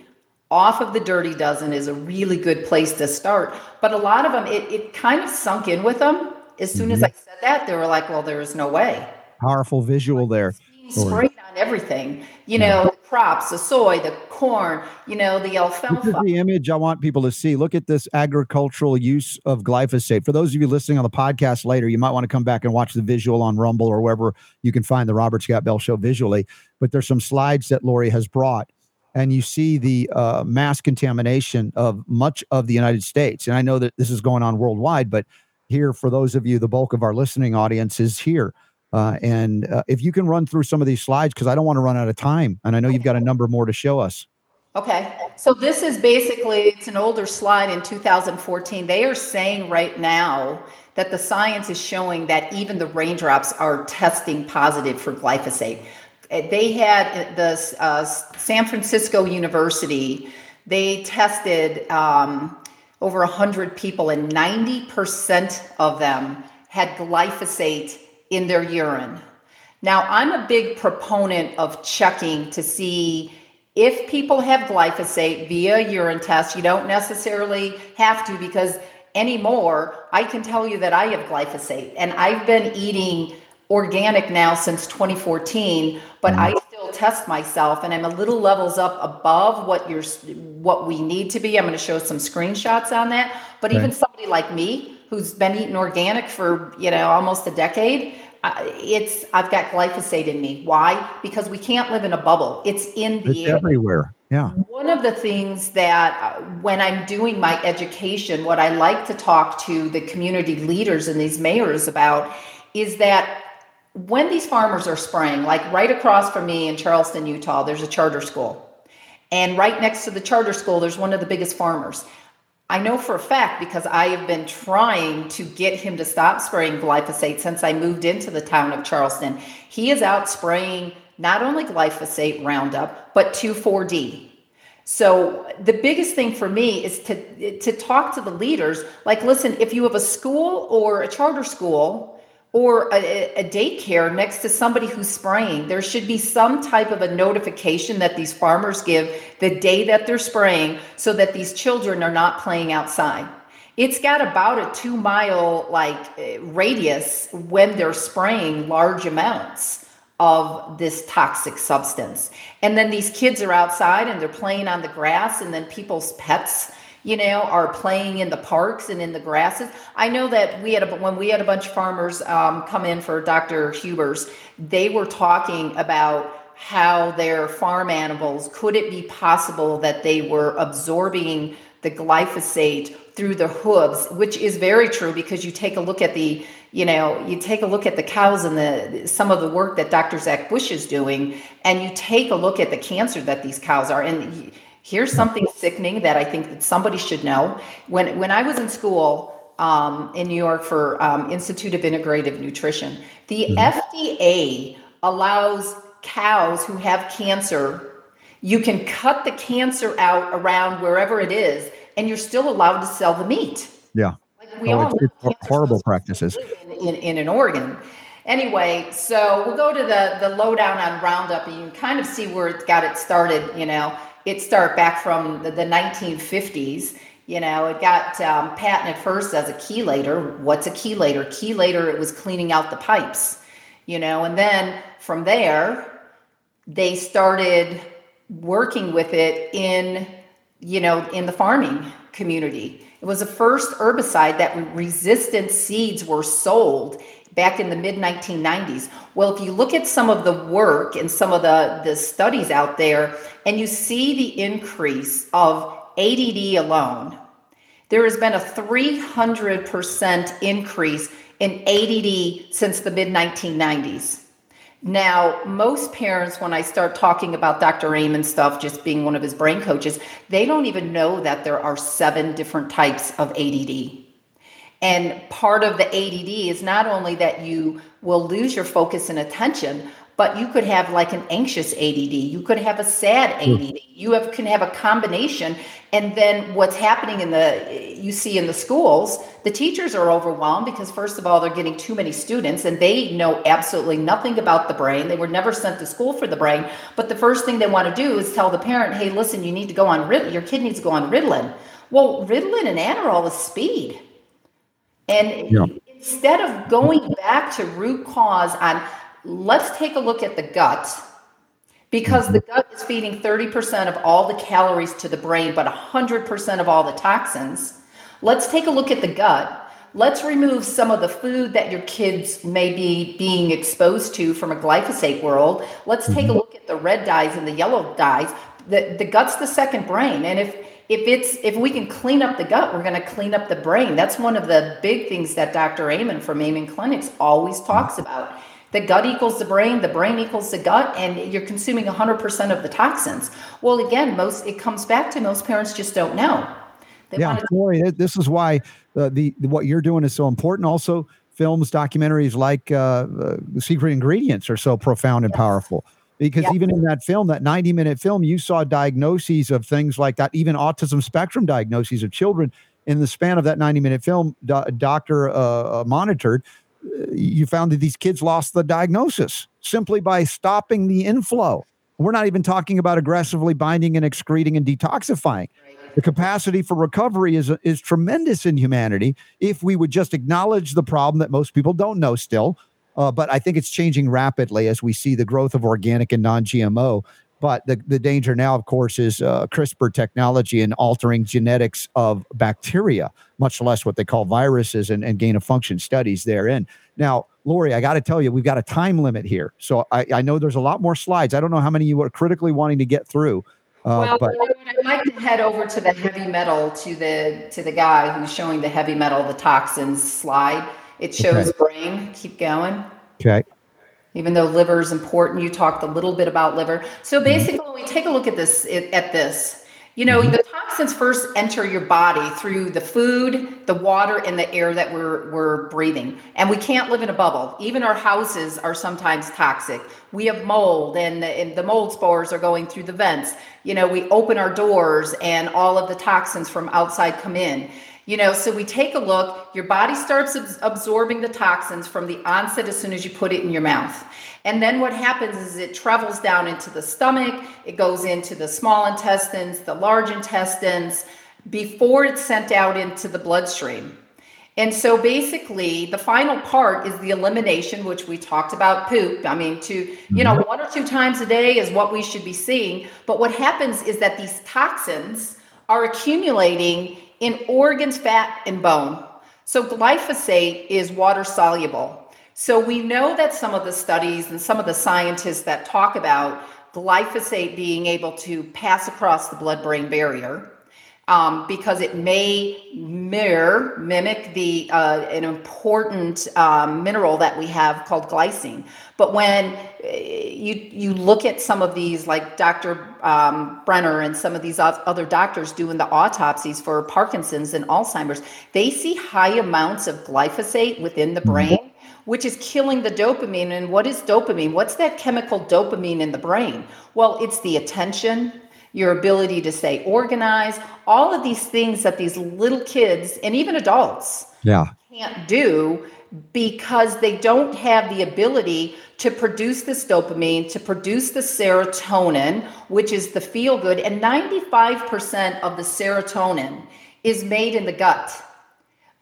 off of the dirty dozen is a really good place to start. But a lot of them, it, it kind of sunk in with them. As soon mm-hmm. as I said that, they were like, well, there is no way.
Powerful visual there.
Sprayed everything, you know, the crops, the soy, the corn, you know, the alfalfa.
This is the image I want people to see. Look at this agricultural use of glyphosate. For those of you listening on the podcast later, you might want to come back and watch the visual on Rumble or wherever you can find the Robert Scott Bell Show visually. But there's some slides that Laurie has brought and you see the uh, mass contamination of much of the United States. And I know that this is going on worldwide, but here, for those of you, the bulk of our listening audience is here. Uh, and uh, if you can run through some of these slides, because I don't want to run out of time, and I know you've got a number more to show us.
Okay, so this is basically it's an older slide in 2014. They are saying right now that the science is showing that even the raindrops are testing positive for glyphosate they had the uh, San Francisco University, they tested um, over 100 people, and 90% of them had glyphosate in their urine. Now, I'm a big proponent of checking to see if people have glyphosate via urine test. You don't necessarily have to because anymore, I can tell you that I have glyphosate, and I've been eating organic now since 2014, but I still test myself and I'm a little levels up above what you're what we need to be. I'm going to show some screenshots on that. But right. even somebody like me who's been eating organic for, you know, almost a decade, it's I've got glyphosate in me. Why? Because we can't live in a bubble. It's in the
it's air. everywhere. Yeah.
One of the things that uh, when I'm doing my education, what I like to talk to the community leaders and these mayors about is that when these farmers are spraying, like right across from me in Charleston, Utah, there's a charter school. And right next to the charter school, there's one of the biggest farmers. I know for a fact because I have been trying to get him to stop spraying glyphosate since I moved into the town of Charleston. He is out spraying not only glyphosate Roundup, but 2,4-D. So the biggest thing for me is to to talk to the leaders. Like, listen, if you have a school or a charter school or a, a, daycare next to somebody who's spraying. There should be some type of a notification that these farmers give the day that they're spraying so that these children are not playing outside. It's got about a two mile like eh, radius when they're spraying large amounts of this toxic substance. And then these kids are outside and they're playing on the grass, and then people's pets you know, are playing in the parks and in the grasses. I know that we had a, when we had a bunch of farmers um, come in for Dr. Huber's, they were talking about how their farm animals could it be possible that they were absorbing the glyphosate through the hooves, which is very true because you take a look at the you know you take a look at the cows and the some of the work that dr zach bush is doing and you take a look at the cancer that these cows are and Here's something sickening that I think that somebody should know. When when I was in school um, in New York for um, Institute of Integrative Nutrition, the mm-hmm. FDA allows cows who have cancer. You can cut the cancer out around wherever it is, and you're still allowed to sell the meat.
Yeah. Like we oh, all it's, it's horrible practices
in, in, in an organ. Anyway, so we'll go to the the lowdown on Roundup, and you can kind of see where it got it started. You know, it started back from the, the 1950s. You know, it got um, patented first as a chelator. What's a chelator? Chelator, it was cleaning out the pipes, you know, and then from there, they started working with it in, you know, in the farming community. It was the first herbicide that resistant seeds were sold back in the mid 1990s. Well, if you look at some of the work and some of the, the studies out there, and you see the increase of ADD alone, there has been a 300% increase in ADD since the mid 1990s. Now, most parents, when I start talking about Dr. Amen stuff, just being one of his brain coaches, they don't even know that there are seven different types of ADD. And part of the ADD is not only that you will lose your focus and attention, but you could have like an anxious ADD. You could have a sad hmm. ADD. You have can have a combination. And then what's happening in the you see in the schools, the teachers are overwhelmed because first of all they're getting too many students and they know absolutely nothing about the brain. They were never sent to school for the brain, but the first thing they want to do is tell the parent, "Hey, listen, you need to go on Ritalin. Your kid needs to go on Ritalin." Well, Ritalin and Adderall is speed. And yeah. instead of going back to root cause on let's take a look at the gut because the gut is feeding 30% of all the calories to the brain, but 100% of all the toxins. Let's take a look at the gut. Let's remove some of the food that your kids may be being exposed to from a glyphosate world. Let's take a mm-hmm. look at the red dyes and the yellow dyes. The, the gut's the second brain. And if if it's if we can clean up the gut, we're going to clean up the brain. That's one of the big things that Dr. Amen from Amen Clinics always talks about the gut equals the brain, the brain equals the gut, and you're consuming 100% of the toxins. Well, again, most it comes back to most parents just don't know.
They yeah, Laurie, this is why uh, the, the, what you're doing is so important. Also, films, documentaries like uh, uh, Secret Ingredients are so profound and yes. powerful because even in that film, that 90 minute film, you saw diagnoses of things like that, even autism spectrum diagnoses of children in the span of that 90 minute film. Do- doctor uh, uh monitored you found that these kids lost the diagnosis simply by stopping the inflow. We're not even talking about aggressively binding and excreting and detoxifying. The capacity for recovery is, is tremendous in humanity if we would just acknowledge the problem that most people don't know still. Uh, but I think it's changing rapidly as we see the growth of organic and non GMO. But the, the danger now, of course, is uh, CRISPR technology and altering genetics of bacteria, much less what they call viruses and, and gain of function studies therein. Now, Laurie, I got to tell you, we've got a time limit here. So I, I, know there's a lot more slides. I don't know how many you are critically wanting to get through.
Uh, well, but I'd like to head over to the heavy metal to the to the guy who's showing the heavy metal, the toxins slide. It shows okay. brain. Keep going.
Okay
even though liver is important. You talked a little bit about liver. So mm-hmm. basically, when we take a look at this, at this, you know, mm-hmm. the toxins first enter your body through the food, the water, and the air that we're we're breathing. And we can't live in a bubble. Even our houses are sometimes toxic. We have mold, and the, and the mold spores are going through the vents. You know, we open our doors, and all of the toxins from outside come in. You know, so we take a look, your body starts absorbing the toxins from the onset as soon as you put it in your mouth. And then what happens is it travels down into the stomach, it goes into the small intestines, the large intestines, before it's sent out into the bloodstream. And so basically, the final part is the elimination, which we talked about poop. I mean, to, you know, mm-hmm. one or two times a day is what we should be seeing. But what happens is that these toxins are accumulating in organs, fat, and bone. So glyphosate is water soluble. So we know that some of the studies and some of the scientists that talk about glyphosate being able to pass across the blood brain barrier um, because it may mirror, mimic the uh, an important um, mineral that we have called glycine. But when uh, you you look at some of these, like Dr. Um, Brenner and some of these other doctors doing the autopsies for Parkinson's and Alzheimer's, they see high amounts of glyphosate within the mm-hmm. brain which is killing the dopamine. And what is dopamine? What's that chemical dopamine in the brain? Well, it's the attention, your ability to stay organized, all of these things that these little kids and even adults
yeah.
can't do because they don't have the ability to produce this dopamine, to produce the serotonin, which is the feel good. And 95% of the serotonin is made in the gut.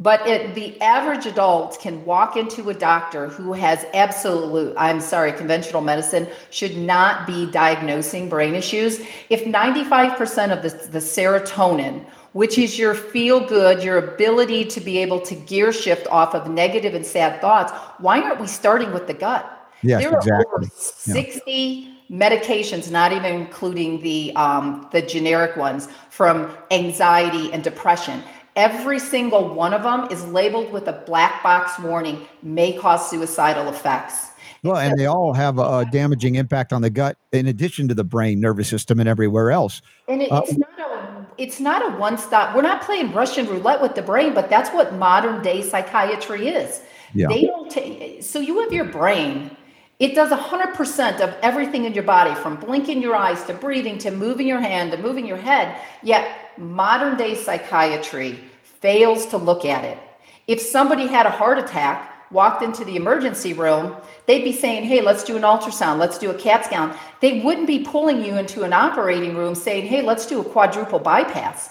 But it, the average adult can walk into a doctor who has absolute, I'm sorry, conventional medicine should not be diagnosing brain issues. If 95% of the, the serotonin, which is your feel good, your ability to be able to gear shift off of negative and sad thoughts, why aren't we starting with the gut?
Yes,
there are
exactly.
over 60 yeah. medications, not even including the um, the generic ones, from anxiety and depression Every single one of them is labeled with a black box warning may cause suicidal effects.
Well, and they all have a damaging impact on the gut, in addition to the brain, nervous system, and everywhere else.
And uh, it's not a it's not a one stop. We're not playing Russian roulette with the brain, but that's what modern day psychiatry is. Yeah. They don't take. So you have your brain. It does 100% of everything in your body, from blinking your eyes to breathing to moving your hand to moving your head. Yet modern day psychiatry fails to look at it. If somebody had a heart attack, walked into the emergency room, they'd be saying, Hey, let's do an ultrasound, let's do a CAT scan. They wouldn't be pulling you into an operating room saying, Hey, let's do a quadruple bypass.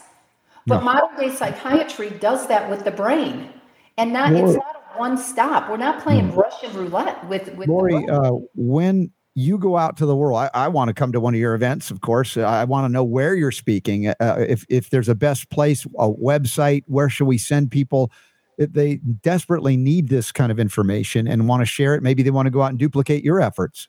But no. modern day psychiatry does that with the brain. And not it's not a one stop. We're not playing hmm. Russian roulette with with
Laurie, uh, when you go out to the world. I, I want to come to one of your events, of course. I want to know where you're speaking. Uh, if if there's a best place, a website, where should we send people? they desperately need this kind of information and want to share it. Maybe they want to go out and duplicate your efforts.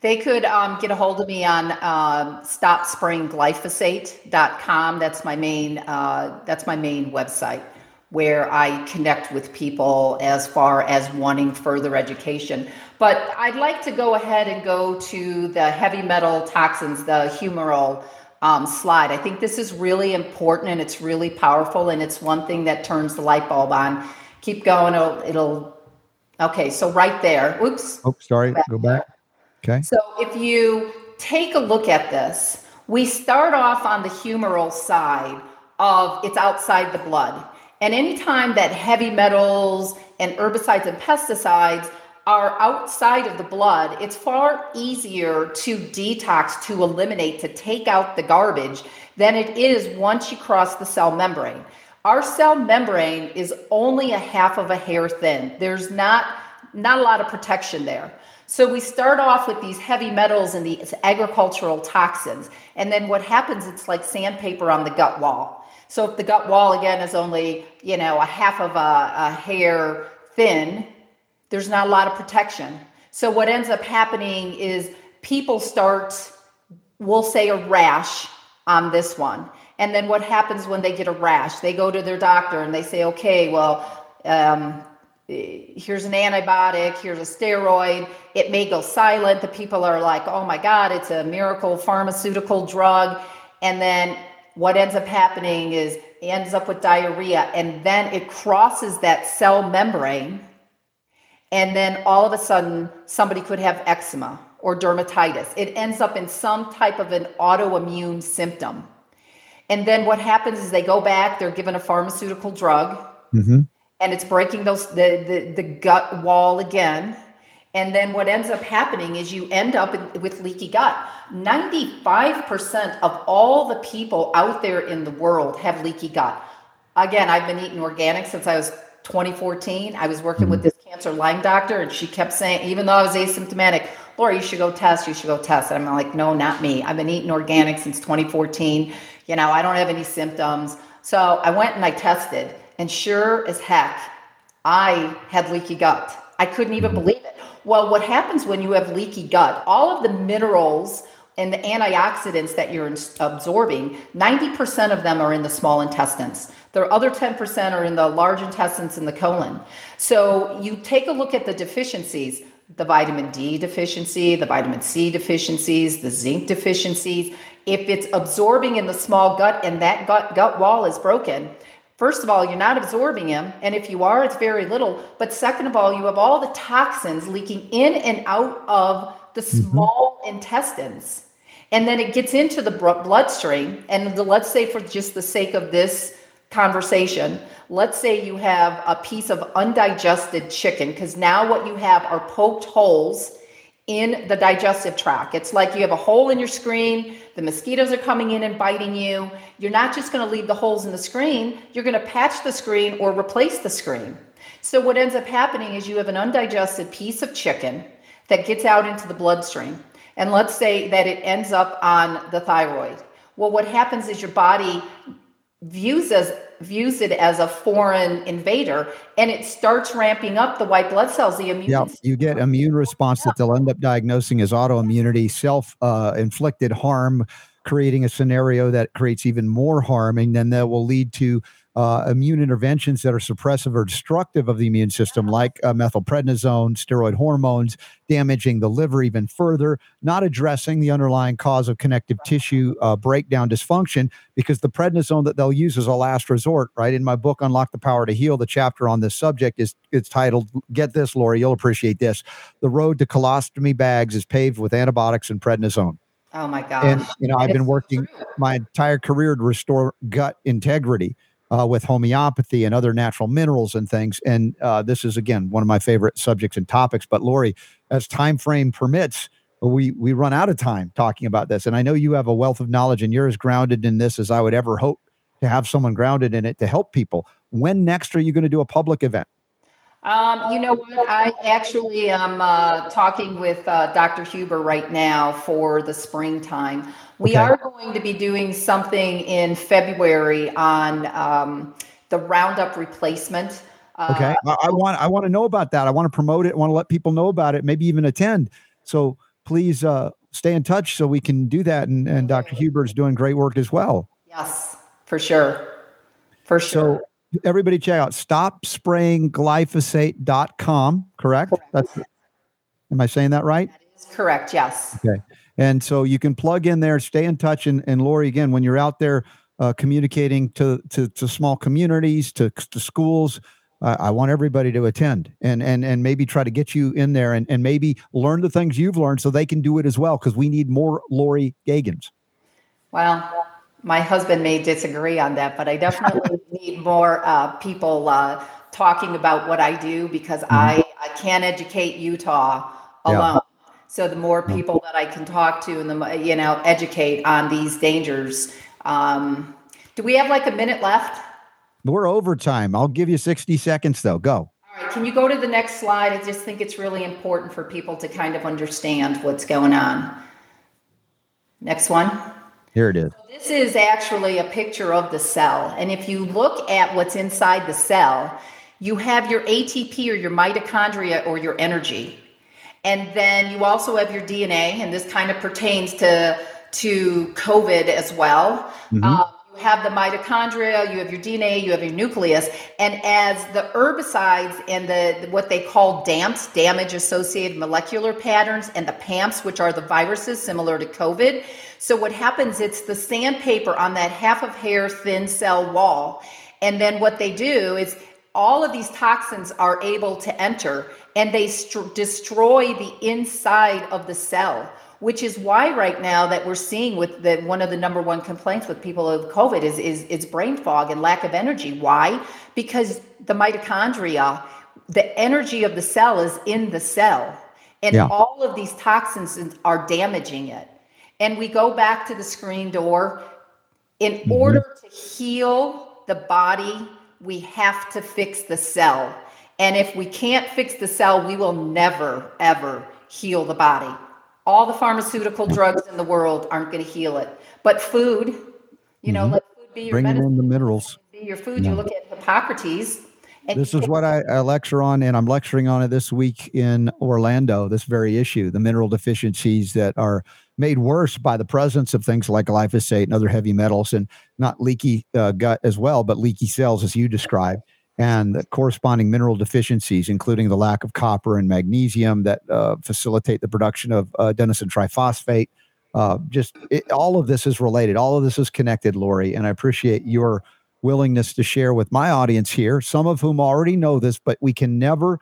They could um, get a hold of me on uh, stopsprayingglyphosate.com. That's my main. Uh, that's my main website where I connect with people as far as wanting further education. But I'd like to go ahead and go to the heavy metal toxins, the humoral um, slide. I think this is really important and it's really powerful and it's one thing that turns the light bulb on. Keep going. It'll, it'll okay. So right there. Oops.
Oh, sorry. Back Go back. Okay.
So if you take a look at this, we start off on the humoral side of it's outside the blood. And anytime that heavy metals and herbicides and pesticides are outside of the blood, it's far easier to detox, to eliminate, to take out the garbage than it is once you cross the cell membrane. Our cell membrane is only a half of a hair thin. There's not not a lot of protection there. So we start off with these heavy metals and these agricultural toxins. And then what happens, it's like sandpaper on the gut wall. So if the gut wall again is only, you know, a half of a, a hair thin, there's not a lot of protection. So what ends up happening is people start, we'll say a rash on this one. And then what happens when they get a rash? They go to their doctor and they say, okay, well, um, here's an antibiotic, here's a steroid. It may go silent. The people are like, oh my God, it's a miracle pharmaceutical drug. And then what ends up happening is it ends up with diarrhea and then it crosses that cell membrane and then all of a sudden somebody could have eczema or dermatitis. It ends up in some type of an autoimmune symptom. And then what happens is they go back, they're given a pharmaceutical drug, mm-hmm. and it's breaking those the, the, the gut wall again. And then what ends up happening is you end up with leaky gut. 95% of all the people out there in the world have leaky gut. Again, I've been eating organic since I was 2014. I was working with this cancer Lyme doctor, and she kept saying, even though I was asymptomatic, Laura, you should go test. You should go test. And I'm like, no, not me. I've been eating organic since 2014. You know, I don't have any symptoms. So I went and I tested, and sure as heck, I had leaky gut. I couldn't even believe it. Well, what happens when you have leaky gut? All of the minerals and the antioxidants that you're absorbing, 90% of them are in the small intestines. The other 10% are in the large intestines and the colon. So you take a look at the deficiencies the vitamin D deficiency, the vitamin C deficiencies, the zinc deficiencies. If it's absorbing in the small gut and that gut, gut wall is broken, First of all, you're not absorbing them. And if you are, it's very little. But second of all, you have all the toxins leaking in and out of the mm-hmm. small mm-hmm. intestines. And then it gets into the bloodstream. And the, let's say, for just the sake of this conversation, let's say you have a piece of undigested chicken, because now what you have are poked holes in the digestive tract. It's like you have a hole in your screen, the mosquitoes are coming in and biting you. You're not just going to leave the holes in the screen, you're going to patch the screen or replace the screen. So, what ends up happening is you have an undigested piece of chicken that gets out into the bloodstream. And let's say that it ends up on the thyroid. Well, what happens is your body views as views it as a foreign invader and it starts ramping up the white blood cells the immune
yeah you get immune response yeah. that they'll end up diagnosing as autoimmunity self uh, inflicted harm creating a scenario that creates even more harm and then that will lead to uh, immune interventions that are suppressive or destructive of the immune system, like uh, methylprednisone, steroid hormones, damaging the liver even further, not addressing the underlying cause of connective tissue uh, breakdown dysfunction, because the prednisone that they'll use is a last resort, right? In my book, Unlock the Power to Heal, the chapter on this subject is it's titled, Get This, Laurie, you'll appreciate this. The road to colostomy bags is paved with antibiotics and prednisone.
Oh my God.
And, you know, I've been working my entire career to restore gut integrity uh, with homeopathy and other natural minerals and things. And uh, this is again one of my favorite subjects and topics. But Laurie, as time frame permits, we we run out of time talking about this. And I know you have a wealth of knowledge, and you're as grounded in this as I would ever hope to have someone grounded in it to help people. When next are you going to do a public event?
Um, you know what? I actually am uh, talking with uh, Dr. Huber right now for the springtime. We okay. are going to be doing something in February on um, the Roundup replacement.
Uh, okay, I, I, want I want to know about that. I want to promote it. I want to let people know about it. Maybe even attend. So please uh, stay in touch so we can do that. And, and Dr. Huber is doing great work as well.
Yes, for sure, for sure.
So everybody check out stopsprayingglyphosate.com. Correct? correct. That's. Am I saying that right?
That is correct. Yes.
Okay. And so you can plug in there, stay in touch. And, and Laurie, again, when you're out there uh, communicating to, to, to small communities, to, to schools, uh, I want everybody to attend and, and, and maybe try to get you in there and, and maybe learn the things you've learned so they can do it as well. Cause we need more Laurie Gagans.
Well, my husband may disagree on that, but I definitely [LAUGHS] need more uh, people uh, talking about what I do because mm-hmm. I, I can't educate Utah alone. Yeah. So the more people that I can talk to and the you know educate on these dangers. Um, do we have like a minute left?
We're overtime. I'll give you 60 seconds though. Go.
All right. Can you go to the next slide? I just think it's really important for people to kind of understand what's going on. Next one.
Here it is.
This is actually a picture of the cell. And if you look at what's inside the cell, you have your ATP or your mitochondria or your energy. And then you also have your DNA, and this kind of pertains to to COVID as well. Mm-hmm. Um, have the mitochondria, you have your DNA, you have your nucleus, and as the herbicides and the what they call DAMPs, damage associated molecular patterns, and the PAMPs, which are the viruses similar to COVID. So what happens? It's the sandpaper on that half of hair thin cell wall, and then what they do is all of these toxins are able to enter and they st- destroy the inside of the cell which is why right now that we're seeing with the one of the number one complaints with people of covid is is is brain fog and lack of energy why because the mitochondria the energy of the cell is in the cell and yeah. all of these toxins are damaging it and we go back to the screen door in mm-hmm. order to heal the body we have to fix the cell. And if we can't fix the cell, we will never, ever heal the body. All the pharmaceutical drugs in the world aren't going to heal it. But food, you know, mm-hmm. let food be your
Bringing medicine. in the minerals.
Be your food. Yeah. You look at Hippocrates.
this is what I, I, lecture on, and I'm lecturing on it this week in Orlando. This very issue, the mineral deficiencies that are made worse by the presence of things like glyphosate and other heavy metals, and not leaky uh, gut as well, but leaky cells, as you described, and the corresponding mineral deficiencies, including the lack of copper and magnesium that uh, facilitate the production of uh, adenosine triphosphate. Uh, just it, all of this is related. All of this is connected, Laurie, and I appreciate your willingness to share with my audience here, some of whom already know this, but we can never,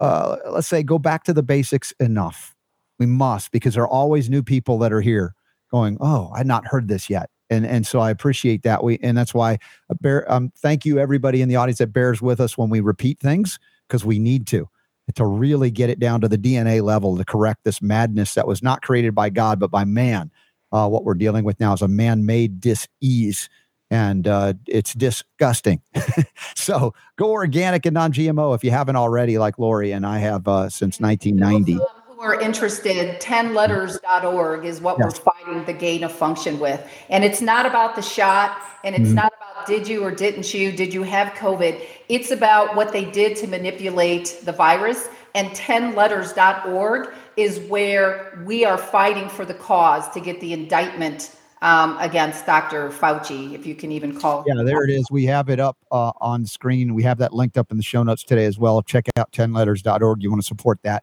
uh, let's say, go back to the basics enough we must because there are always new people that are here going, "Oh, I've not heard this yet." And and so I appreciate that. We and that's why uh, bear um thank you everybody in the audience that bears with us when we repeat things because we need to to really get it down to the DNA level to correct this madness that was not created by God but by man. Uh, what we're dealing with now is a man-made dis-ease and uh, it's disgusting. [LAUGHS] so go organic and non-GMO if you haven't already, like Laurie and I have uh, since 1990
are interested, 10letters.org is what yes. we're fighting the gain of function with. And it's not about the shot and it's mm-hmm. not about did you or didn't you, did you have COVID? It's about what they did to manipulate the virus. And 10letters.org is where we are fighting for the cause to get the indictment um, against Dr. Fauci, if you can even call.
Yeah, there it is. We have it up uh, on screen. We have that linked up in the show notes today as well. Check out 10letters.org. You want to support that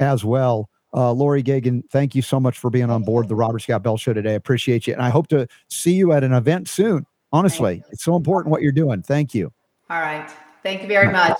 as well. Uh, Laurie Gagan, thank you so much for being on board the Robert Scott Bell Show today. I appreciate you. And I hope to see you at an event soon. Honestly, it's so important what you're doing. Thank you.
All right. Thank you very much.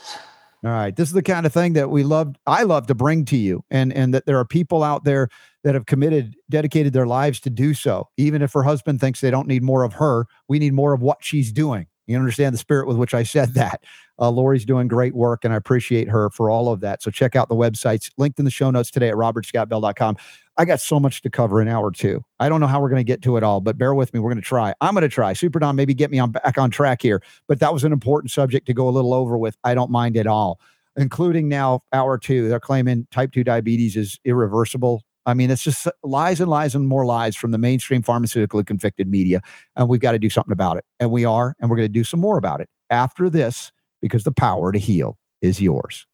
All right. This is the kind of thing that we love, I love to bring to you, and, and that there are people out there that have committed, dedicated their lives to do so. Even if her husband thinks they don't need more of her, we need more of what she's doing. You understand the spirit with which I said that. Uh, Laurie's doing great work, and I appreciate her for all of that. So check out the websites linked in the show notes today at robertscottbell.com. I got so much to cover in hour two. I don't know how we're going to get to it all, but bear with me. We're going to try. I'm going to try. Super Don, maybe get me on back on track here. But that was an important subject to go a little over with. I don't mind at all, including now hour two. They're claiming type 2 diabetes is irreversible. I mean, it's just lies and lies and more lies from the mainstream pharmaceutical convicted media. And we've got to do something about it. And we are, and we're going to do some more about it after this because the power to heal is yours.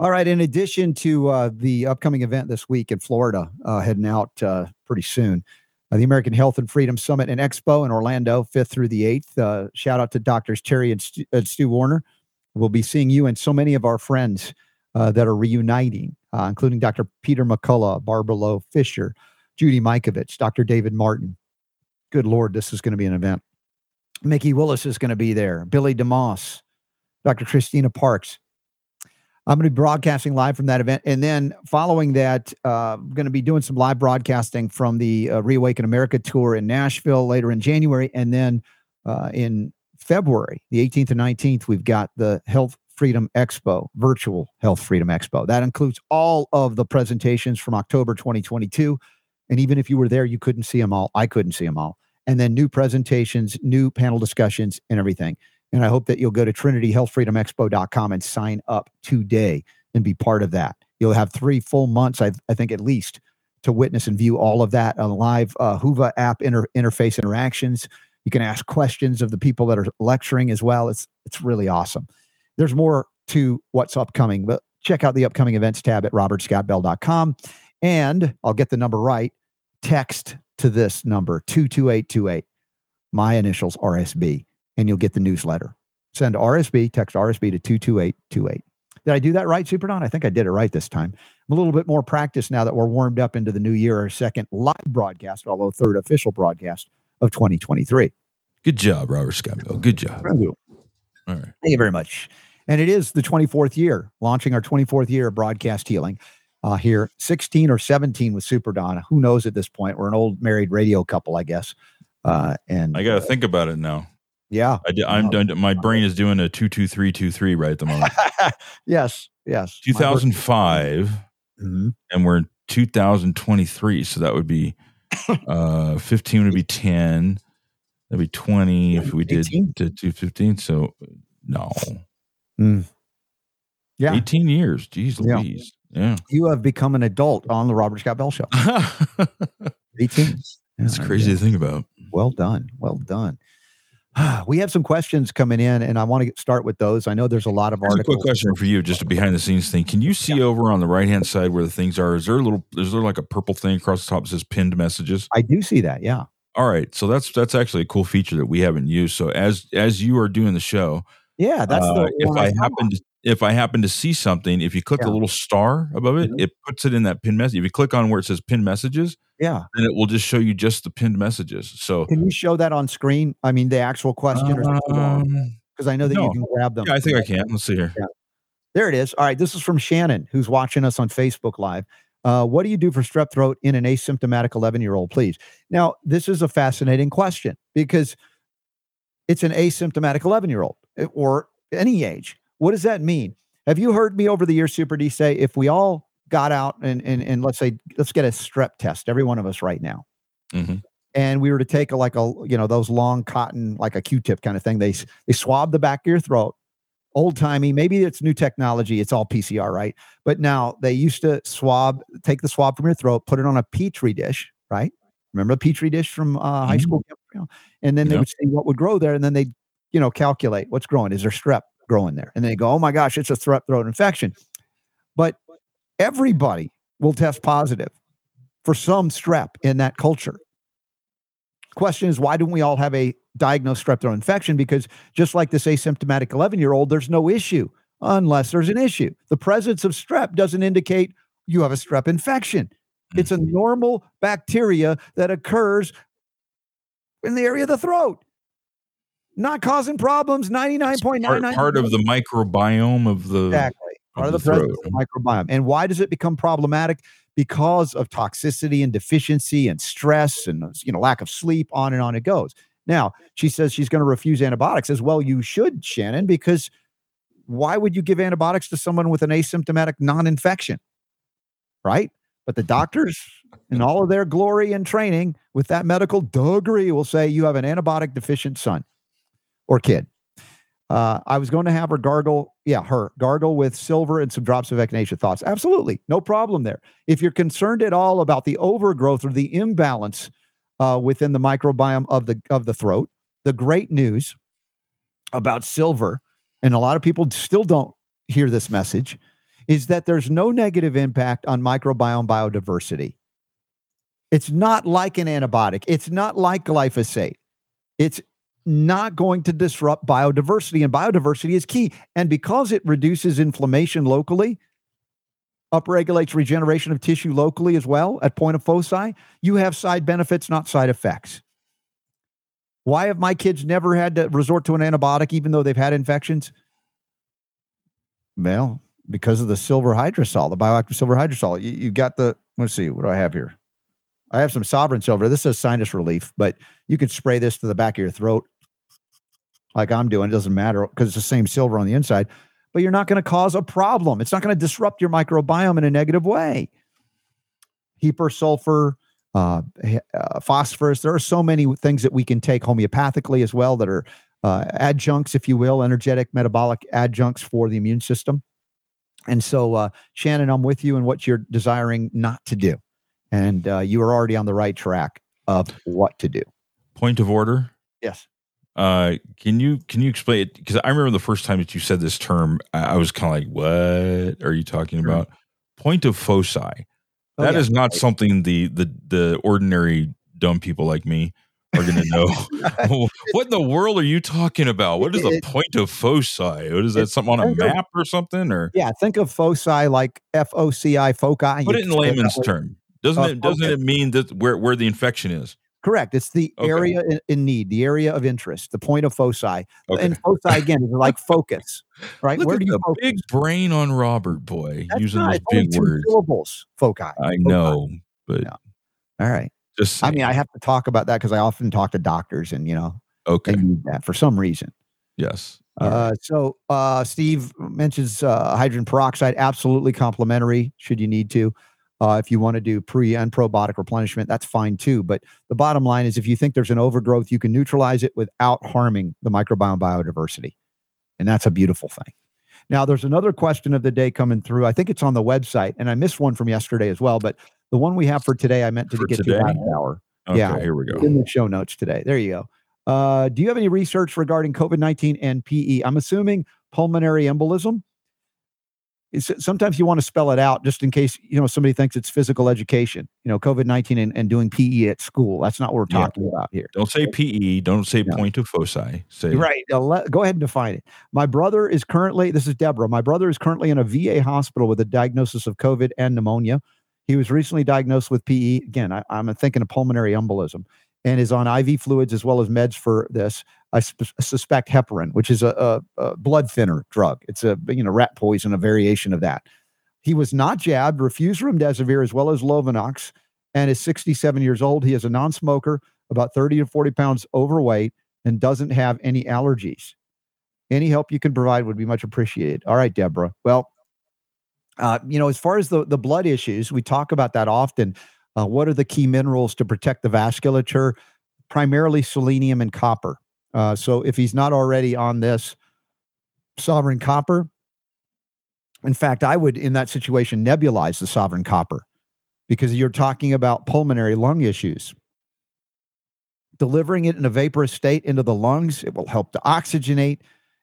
All right. In addition to uh, the upcoming event this week in Florida, uh, heading out uh, pretty soon, uh, the American Health and Freedom Summit and Expo in Orlando, 5th through the 8th. Uh, shout out to Doctors Terry and Stu, Stu, Warner. We'll be seeing you and so many of our friends uh, that are reuniting, including Dr. Peter McCullough, Barbara Loe Fisher, Judy Mikovits, Dr. David Martin. Good Lord, this is going to be an event. Mikki Willis is going to be there, Billy DeMoss, Dr. Christina Parks. I'm going to be broadcasting live from that event. And then following that, uh, I'm going to be doing some live broadcasting from the uh, Reawaken America tour in Nashville later in January. And then uh, in February, the 18th and 19th, we've got the Health Freedom Expo, virtual Health Freedom Expo. That includes all of the presentations from October 2022. And even if you were there, you couldn't see them all. I couldn't see them all. And then new presentations, new panel discussions, and everything. And I hope that you'll go to trinityhealthfreedomexpo.com and sign up today and be part of that. You'll have three full months, I, I think, at least, to witness and view all of that on live uh, app inter- interface interactions. You can ask questions of the people that are lecturing as well. It's it's really awesome. There's more to what's upcoming, but check out the upcoming events tab at robertscottbell.com. And I'll get the number right. Text to this number 22828. My initials RSB and you'll get the newsletter. Send RSB, text RSB to 22828. Did I do that right, Super Don? I think I did it right this time. I'm a little bit more practiced now that we're warmed up into the new year, our second live broadcast, although third official broadcast of 2023.
Good job, Robert Scott Good job.
Thank you. All right. Thank you very much. And it is the 24th year, launching our 24th year of broadcast healing uh, here, 16 or 17 with Super Don. Who knows at this point? We're an old married radio couple, I guess. Uh, and
I got to uh, think about it now.
Yeah,
I, am done. My brain is doing a two two three two three right at the moment. [LAUGHS]
yes, yes.
2005, mm-hmm. and we're in 2023, so that would be [LAUGHS] uh 15 would be 10. That'd be 20 if we did to 215. So no.
Mm. Yeah.
18 years. Jeez yeah. Louise. Yeah.
You have become an adult on the Robert Scott Bell show. [LAUGHS] 18.
That's crazy to think about.
Well done. Well done. [SIGHS] we have some questions coming in, and I want to start with those. I know there's a lot of Here's articles.
A quick question for you, just a behind the scenes thing. Can you see yeah. over on the right hand side where the things are? Is there a little? Is there like a purple thing across the top that says pinned messages?
I do see that. Yeah.
All right, so that's that's actually a cool feature that we haven't used. So as as you are doing the show,
yeah, that's uh,
the if I happen to if I happen to see something, if you click yeah. the little star above it, mm-hmm. it puts it in that pin message. If you click on where it says pin messages,
yeah,
And it will just show you just the pinned messages. So
can you show that on screen? I mean, the actual question, because um, I know that no. you can grab them.
Yeah, I think I can. Let's see here.
Yeah. There it is. All right, this is from Shannon, who's watching us on Facebook Live. Uh, what do you do for strep throat in an asymptomatic 11 year old, please? Now, this is a fascinating question because it's an asymptomatic 11 year old eh, or any age. What does that mean? Have you heard me over the years, Super D, say if we all got out and and, and let's say let's get a strep test, every one of us right now, mm-hmm. and we were to take a, like a you know those long cotton like a Q-tip kind of thing, they they swab the back of your throat, old timey. Maybe it's new technology. It's all PCR, right? But now they used to swab, take the swab from your throat, put it on a petri dish, right? Remember a petri dish from uh, high
Mhm.
school? And then they
Yeah.
would see what would grow there, and then they, you know, calculate what's growing. Is there strep growing there? And they go, oh my gosh, it's a strep throat infection. But everybody will test positive for some strep in that culture. Question is, why don't we all have a diagnosed strep throat infection? Because just like this asymptomatic 11 year old, there's no issue unless there's an issue. The presence of strep doesn't indicate you have a strep infection. Mm-hmm. It's a normal bacteria that occurs in the area of the throat, not causing problems. Ninety nine
It's
point nine
part, part of the microbiome of the
exactly part of the,
throat.
of the microbiome. And why does it become problematic? Because of toxicity and deficiency and stress and you know lack of sleep. On and on it goes. Now she says she's going to refuse antibiotics as well. You should, Shannon, because why would you give antibiotics to someone with an asymptomatic non-infection? Right? But the doctors, in all of their glory and training, with that medical degree, will say you have an antibiotic deficient son or kid. Uh, I was going to have her gargle, yeah, her gargle with silver and some drops of echinacea thoughts. Absolutely, no problem there. If you're concerned at all about the overgrowth or the imbalance uh, within the microbiome of the of the throat, the great news about silver, and a lot of people still don't hear this message, is that there's no negative impact on microbiome biodiversity. It's not like an antibiotic. It's not like glyphosate. It's not going to disrupt biodiversity, and biodiversity is key. And because it reduces inflammation locally, upregulates regeneration of tissue locally as well at point of foci, you have side benefits, not side effects. Why have my kids never had to resort to an antibiotic even though they've had infections? Well, because of the silver hydrosol, the bioactive silver hydrosol. You, you got the, let's see, what do I have here? I have some sovereign silver. This is sinus relief, but you can spray this to the back of your throat like I'm doing. It doesn't matter because it's the same silver on the inside, but you're not going to cause a problem. It's not going to disrupt your microbiome in a negative way. Hepar sulfur, uh, uh, phosphorus. There are so many things that we can take homeopathically as well that are uh, adjuncts, if you will, energetic metabolic adjuncts for the immune system. And so, uh, Shannon, I'm with you in what you're desiring not to do. And uh, you are already on the right track of what to do.
point of order.
Yes.
Uh, can you can you explain it? Because I remember the first time that you said this term, I, I was kind of like, "What are you talking
Sure.
about?" Point of foci.
Oh,
That
yeah.
is not something the the the ordinary dumb people like me are going to know. [LAUGHS] [LAUGHS] what in the world are you talking about? What is a point of foci? What is that? Something on a map or something? Or
Yeah, think of foci like F O C I foci.
put it in layman's term. Doesn't
Uh,
it doesn't
okay.
it mean that where where the infection is?
Correct. It's the
Okay.
area in, in need, the area of interest, the point of foci.
Okay.
And foci again is like focus, right?
Look
Where
at
do you focus?
big brain on Robert, boy,
That's
using
not,
those big words.
syllables. Foci.
I
Foci.
know, but
Yeah. All right.
just
I mean, I have to talk about that because I often talk to doctors, and you know
okay,
they need that for some reason.
yes,
Uh, so uh, Steve mentions uh, hydrogen peroxide, absolutely complementary. Should you need to, uh, if you want to do pre and probiotic replenishment, that's fine too. But the bottom line is, if you think there's an overgrowth, you can neutralize it without harming the microbiome biodiversity, and that's a beautiful thing. Now, there's another question of the day coming through. I think it's on the website, and I missed one from yesterday as well. But the one we have for today, I meant to
For
get
today?
to last hour.
okay,
yeah.
here we go.
in the show notes today. There you go. Uh, do you have any research regarding COVID 19 and PE? I'm assuming pulmonary embolism. It's, sometimes you want to spell it out just in case you know somebody thinks it's physical education. You know, COVID 19 and, and doing PE at school. That's not what we're
Yeah.
talking about here.
Don't say PE. Don't say
No.
point of foci. Say
Right. Let- go ahead and define it. My brother is currently, this is Deborah. My brother is currently in a VA hospital with a diagnosis of COVID and pneumonia. He was recently diagnosed with PE. Again, I, I'm thinking of pulmonary embolism and is on IV fluids as well as meds for this. I sp- suspect heparin, which is a, a, a blood thinner drug. It's a you know rat poison, a variation of that. He was not jabbed, refused remdesivir as well as Lovenox, and is 67 years old. He is a non-smoker, about 30 to 40 pounds overweight, and doesn't have any allergies. Any help you can provide would be much appreciated. All right, Deborah. Well, uh, you know, as far as the, the blood issues, we talk about that often. Uh, what are the key minerals to protect the vasculature? Primarily selenium and copper. Uh, so if he's not already on this, sovereign copper. In fact, I would, in that situation, nebulize the sovereign copper because you're talking about pulmonary lung issues. Delivering it in a vaporous state into the lungs, it will help to oxygenate.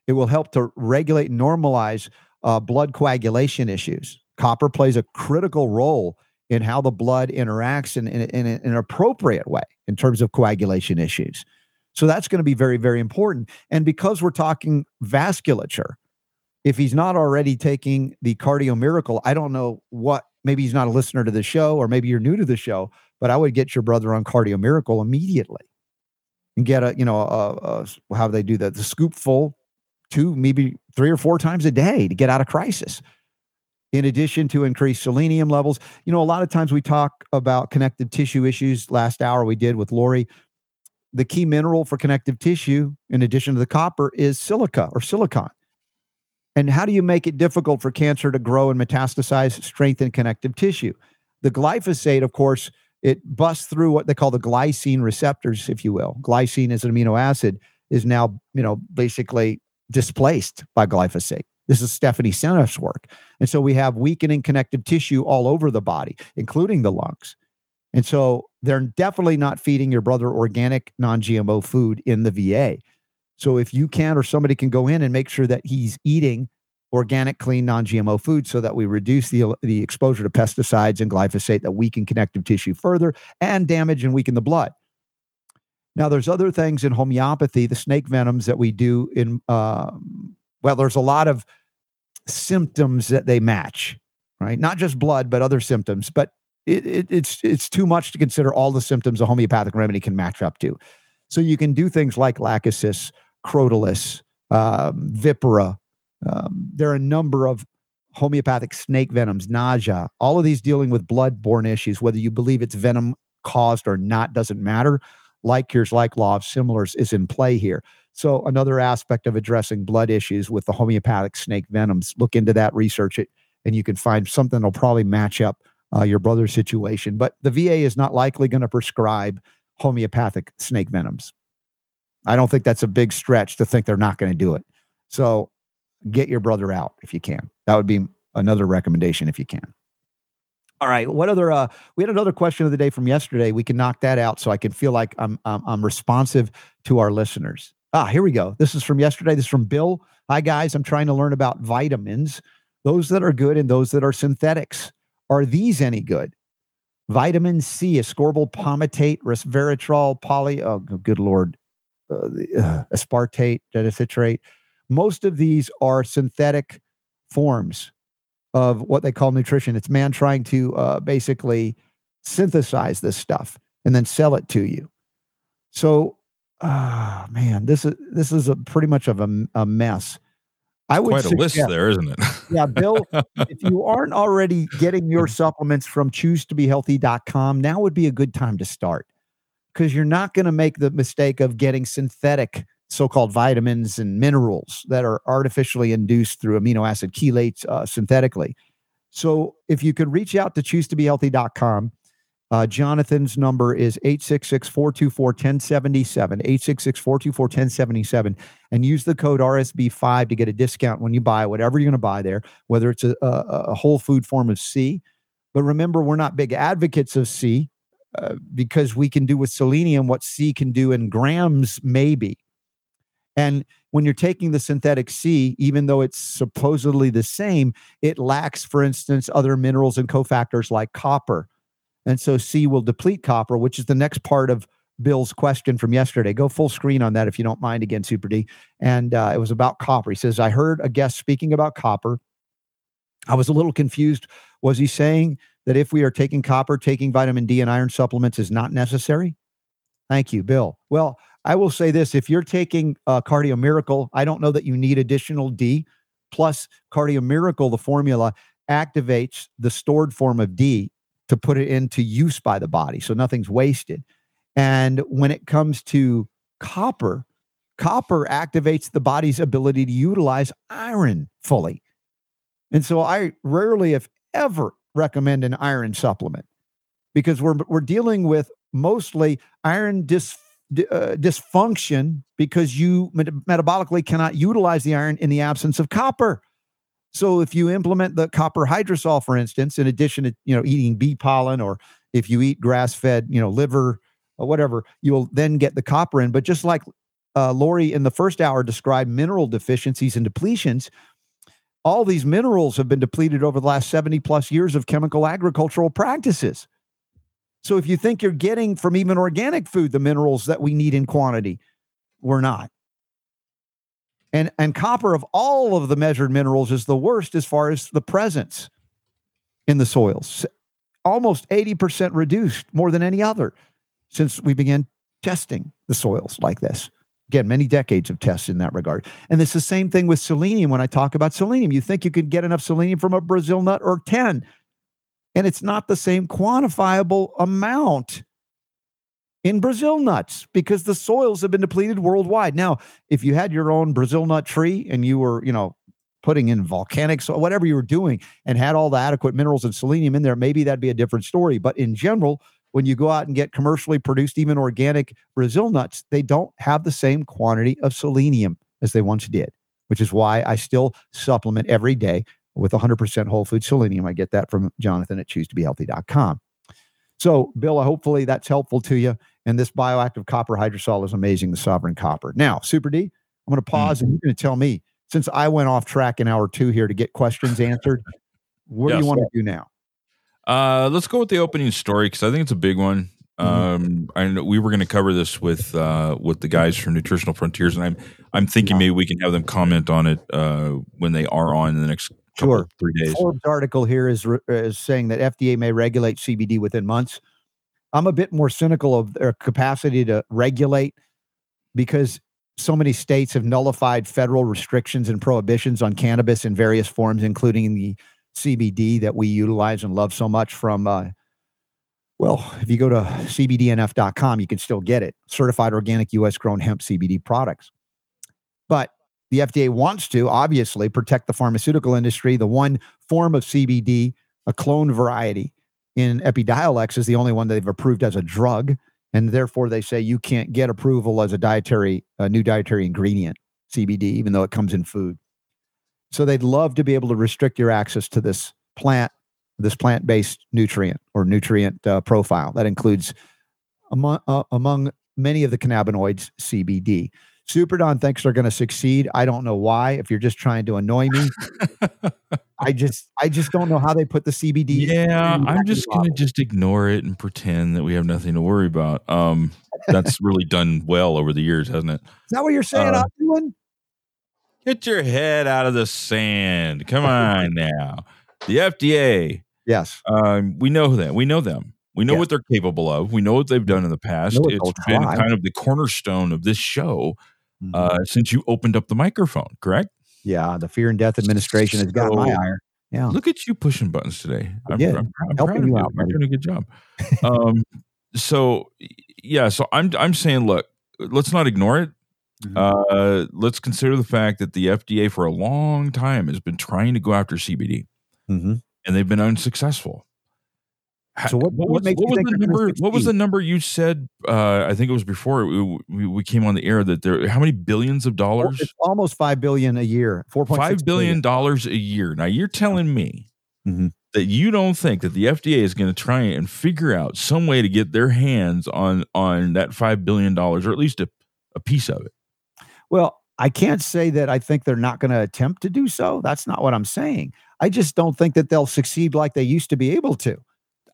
It will help to regulate and normalize uh, blood coagulation issues. Copper plays a critical role in how the blood interacts in, in, in, in an appropriate way in terms of coagulation issues. So that's going to be very, very important. And because we're talking vasculature, if he's not already taking the cardio miracle, I don't know what, maybe he's not a listener to the show, or maybe you're new to the show, but I would get your brother on cardio miracle immediately and get a, you know, a, a, how they do that, the scoop full two, maybe three or four times a day to get out of crisis. In addition to increased selenium levels, you know, a lot of times we talk about connective tissue issues. Last hour we did with Laurie the key mineral for connective tissue, in addition to the copper, is silica or silicon. And how do you make it difficult for cancer to grow and metastasize, strengthen connective tissue? The glyphosate, of course, it busts through what they call the glycine receptors, if you will. Glycine is an amino acid, is now, you know, basically displaced by glyphosate. This is Stephanie Seneff's work. And so we have weakening connective tissue all over the body, including the lungs. And so they're definitely not feeding your brother organic, non GMO food in the VA. So if you can, or somebody can go in and make sure that he's eating organic, clean, non GMO food so that we reduce the, the exposure to pesticides and glyphosate that weaken connective tissue further and damage and weaken the blood. Now, there's other things in homeopathy, the snake venoms that we do in, uh, well, there's a lot of symptoms that they match, right? Not just blood, but other symptoms. But it, it, it's it's too much to consider all the symptoms a homeopathic remedy can match up to. So you can do things like lachesis, crotalus, um, vipera. Um, there are a number of homeopathic snake venoms, nausea, all of these dealing with blood-borne issues. Whether you believe it's venom caused or not doesn't matter. Like cures, like law of similars is in play here. So another aspect of addressing blood issues with the homeopathic snake venoms. Look into that, research it, and you can find something that'll probably match up uh, your brother's situation. But the VA is not likely going to prescribe homeopathic snake venoms. I don't think that's a big stretch to think they're not going to do it. So get your brother out if you can. That would be another recommendation if you can. All right. What other? Uh, we had another question of the day from yesterday. We can knock that out so I can feel like I'm I'm, I'm responsive to our listeners. Ah, here we go. This is from yesterday. This is from Bill. Hi guys. I'm trying to learn about vitamins, those that are good and those that are synthetics. Are these any good? Vitamin C, ascorbyl palmitate, resveratrol, poly, oh, good Lord, uh, uh, aspartate, diacetylate. Most of these are synthetic forms of what they call nutrition. It's man trying to uh, basically synthesize this stuff and then sell it to you. So, ah, man, this is this is a pretty much of a, a mess.
I would quite a suggest, list there, isn't it? [LAUGHS]
yeah, Bill, if you aren't already getting your supplements from choosetobehealthy.com, now would be a good time to start because you're not going to make the mistake of getting synthetic so-called vitamins and minerals that are artificially induced through amino acid chelates uh, synthetically. So if you could reach out to choosetobehealthy.com, uh, Jonathan's number is 866 424 1077, 866 424 1077, and use the code RSB5 to get a discount when you buy whatever you're going to buy there, whether it's a, a, a, whole food form of C. But remember, we're not big advocates of C uh, because we can do with selenium what C can do in grams, maybe. And when you're taking the synthetic C, even though it's supposedly the same, it lacks, for instance, other minerals and cofactors like copper and so C will deplete copper, which is the next part of Bill's question from yesterday. Go full screen on that if you don't mind again, Super D. And uh, it was about copper. He says, I heard a guest speaking about copper. I was a little confused. Was he saying that if we are taking copper, taking vitamin D and iron supplements is not necessary? Thank you, Bill. Well, I will say this if you're taking uh, Cardio Miracle, I don't know that you need additional D. Plus, Cardio Miracle, the formula activates the stored form of D to put it into use by the body. So nothing's wasted. And when it comes to copper, copper activates the body's ability to utilize iron fully. And so I rarely, if ever, recommend an iron supplement because we're, we're dealing with mostly iron dis, uh, dysfunction because you met- metabolically cannot utilize the iron in the absence of copper. So if you implement the copper hydrosol, for instance, in addition to you know eating bee pollen, or if you eat grass-fed, you know liver or whatever, you'll then get the copper in. But just like uh, Laurie in the first hour described mineral deficiencies and depletions, all these minerals have been depleted over the last 70 plus years of chemical agricultural practices. So if you think you're getting from even organic food the minerals that we need in quantity, we're not. And and copper of all of the measured minerals is the worst as far as the presence in the soils. Almost 80% reduced more than any other since we began testing the soils like this. Again, many decades of tests in that regard. And it's the same thing with selenium when I talk about selenium. You think you could get enough selenium from a Brazil nut or 10, and it's not the same quantifiable amount in Brazil nuts because the soils have been depleted worldwide. Now, if you had your own Brazil nut tree and you were, you know, putting in volcanic soil, whatever you were doing, and had all the adequate minerals and selenium in there, maybe that'd be a different story. But in general, when you go out and get commercially produced, even organic Brazil nuts, they don't have the same quantity of selenium as they once did, which is why I still supplement every day with 100% whole food selenium. I get that from Jonathan at choosetobehealthy.com. So, Bill, hopefully that's helpful to you. And this bioactive copper hydrosol is amazing, the sovereign copper. Now, Super D, I'm going to pause mm-hmm. and you're going to tell me, since I went off track in hour two here to get questions answered, what yes. do you want to do now?
Uh, let's go with the opening story because I think it's a big one. Mm-hmm. Um, I know we were going to cover this with uh, with the guys from Nutritional Frontiers, and I'm I'm thinking maybe we can have them comment on it uh, when they are on in the next sure. three days.
Forbes article here is is saying that FDA may regulate CBD within months. I'm a bit more cynical of their capacity to regulate because so many states have nullified federal restrictions and prohibitions on cannabis in various forms, including the CBD that we utilize and love so much from. Uh, well, if you go to cbdnf.com, you can still get it certified organic US grown hemp CBD products. But the FDA wants to obviously protect the pharmaceutical industry. The one form of CBD, a clone variety in Epidiolex, is the only one they've approved as a drug. And therefore, they say you can't get approval as a dietary, a new dietary ingredient, CBD, even though it comes in food. So they'd love to be able to restrict your access to this plant, this plant-based nutrient or nutrient uh, profile that includes among uh, among many of the cannabinoids CBD. Super Don thinks they're going to succeed. I don't know why. If you're just trying to annoy me, [LAUGHS] I just I just don't know how they put the CBD.
Yeah, I'm just going to just ignore it and pretend that we have nothing to worry about. Um, that's really done well over the years, hasn't it?
Is that what you're saying? Uh, I'm doing?
Get your head out of the sand. Come on now. The FDA.
Yes.
Um, we know that. We know them. We know yes. what they're capable of. We know what they've done in the past. It's been kind of the cornerstone of this show mm-hmm. uh, since you opened up the microphone, correct?
Yeah. The Fear and Death Administration has got my ire. Yeah.
Look at you pushing buttons today. I'm, I'm, I'm, I'm proud of you. Out, You're doing a good job. [LAUGHS] um, so yeah, so I'm I'm saying, look, let's not ignore it. Mm-hmm. Uh, let's consider the fact that the FDA for a long time has been trying to go after CBD,
mm-hmm.
and they've been unsuccessful.
So what, what,
what, was, what was the number? What was the number you said? Uh, I think it was before we, we, we, came on the air that there. How many billions of dollars?
It's almost five billion a year. Four point
five billion dollars a year. Now you're telling me mm-hmm. that you don't think that the FDA is going to try and figure out some way to get their hands on on that five billion dollars, or at least a, a piece of it.
Well, I can't say that I think they're not going to attempt to do so. That's not what I'm saying. I just don't think that they'll succeed like they used to be able to.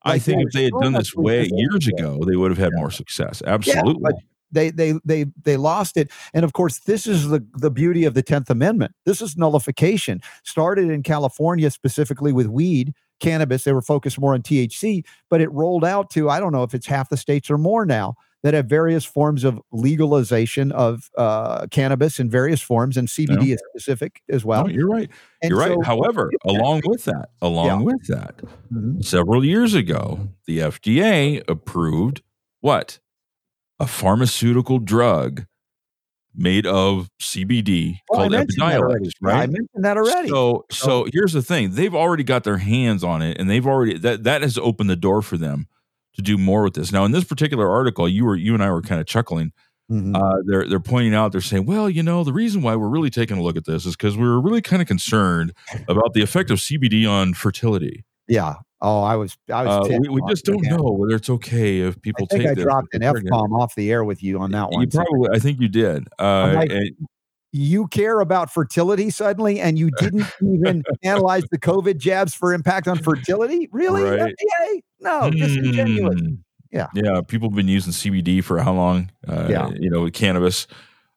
Like I think if they had done this way years ago, they would have had yeah. more success. Absolutely. Yeah,
they they they they lost it and of course this is the the beauty of the 10th amendment this is nullification started in california specifically with weed cannabis they were focused more on thc but it rolled out to i don't know if it's half the states or more now that have various forms of legalization of uh, cannabis in various forms, and CBD yeah. is specific as well.
No, you're right. And you're so, right. However, along with that, along yeah. with that, mm-hmm. several years ago, the FDA approved what? A pharmaceutical drug made of CBD oh, called Epidiolex, right?
I mentioned that already.
So, so here's the thing: they've already got their hands on it, and they've already that that has opened the door for them to do more with this. Now, in this particular article, you were you and I were kind of chuckling.
Mhm.
Uh, they're they're pointing out they're saying, well, you know, the reason why we're really taking a look at this is because we were really kind of concerned about the effect of CBD on fertility.
yeah. Oh, I was. I was.
Uh, we, we just don't
again.
know whether it's okay if
I
people
think
take
I
this.
dropped an f bomb off the air with you on that one.
You probably, I think you did. Uh,
like,
and-
you care about fertility suddenly, and you [LAUGHS] didn't even analyze the COVID jabs for impact on fertility. Really,
Right.
FDA? No, disingenuous.
Hmm.
Yeah.
yeah. People have been using CBD for how long? Uh,
Yeah.
you know, with cannabis,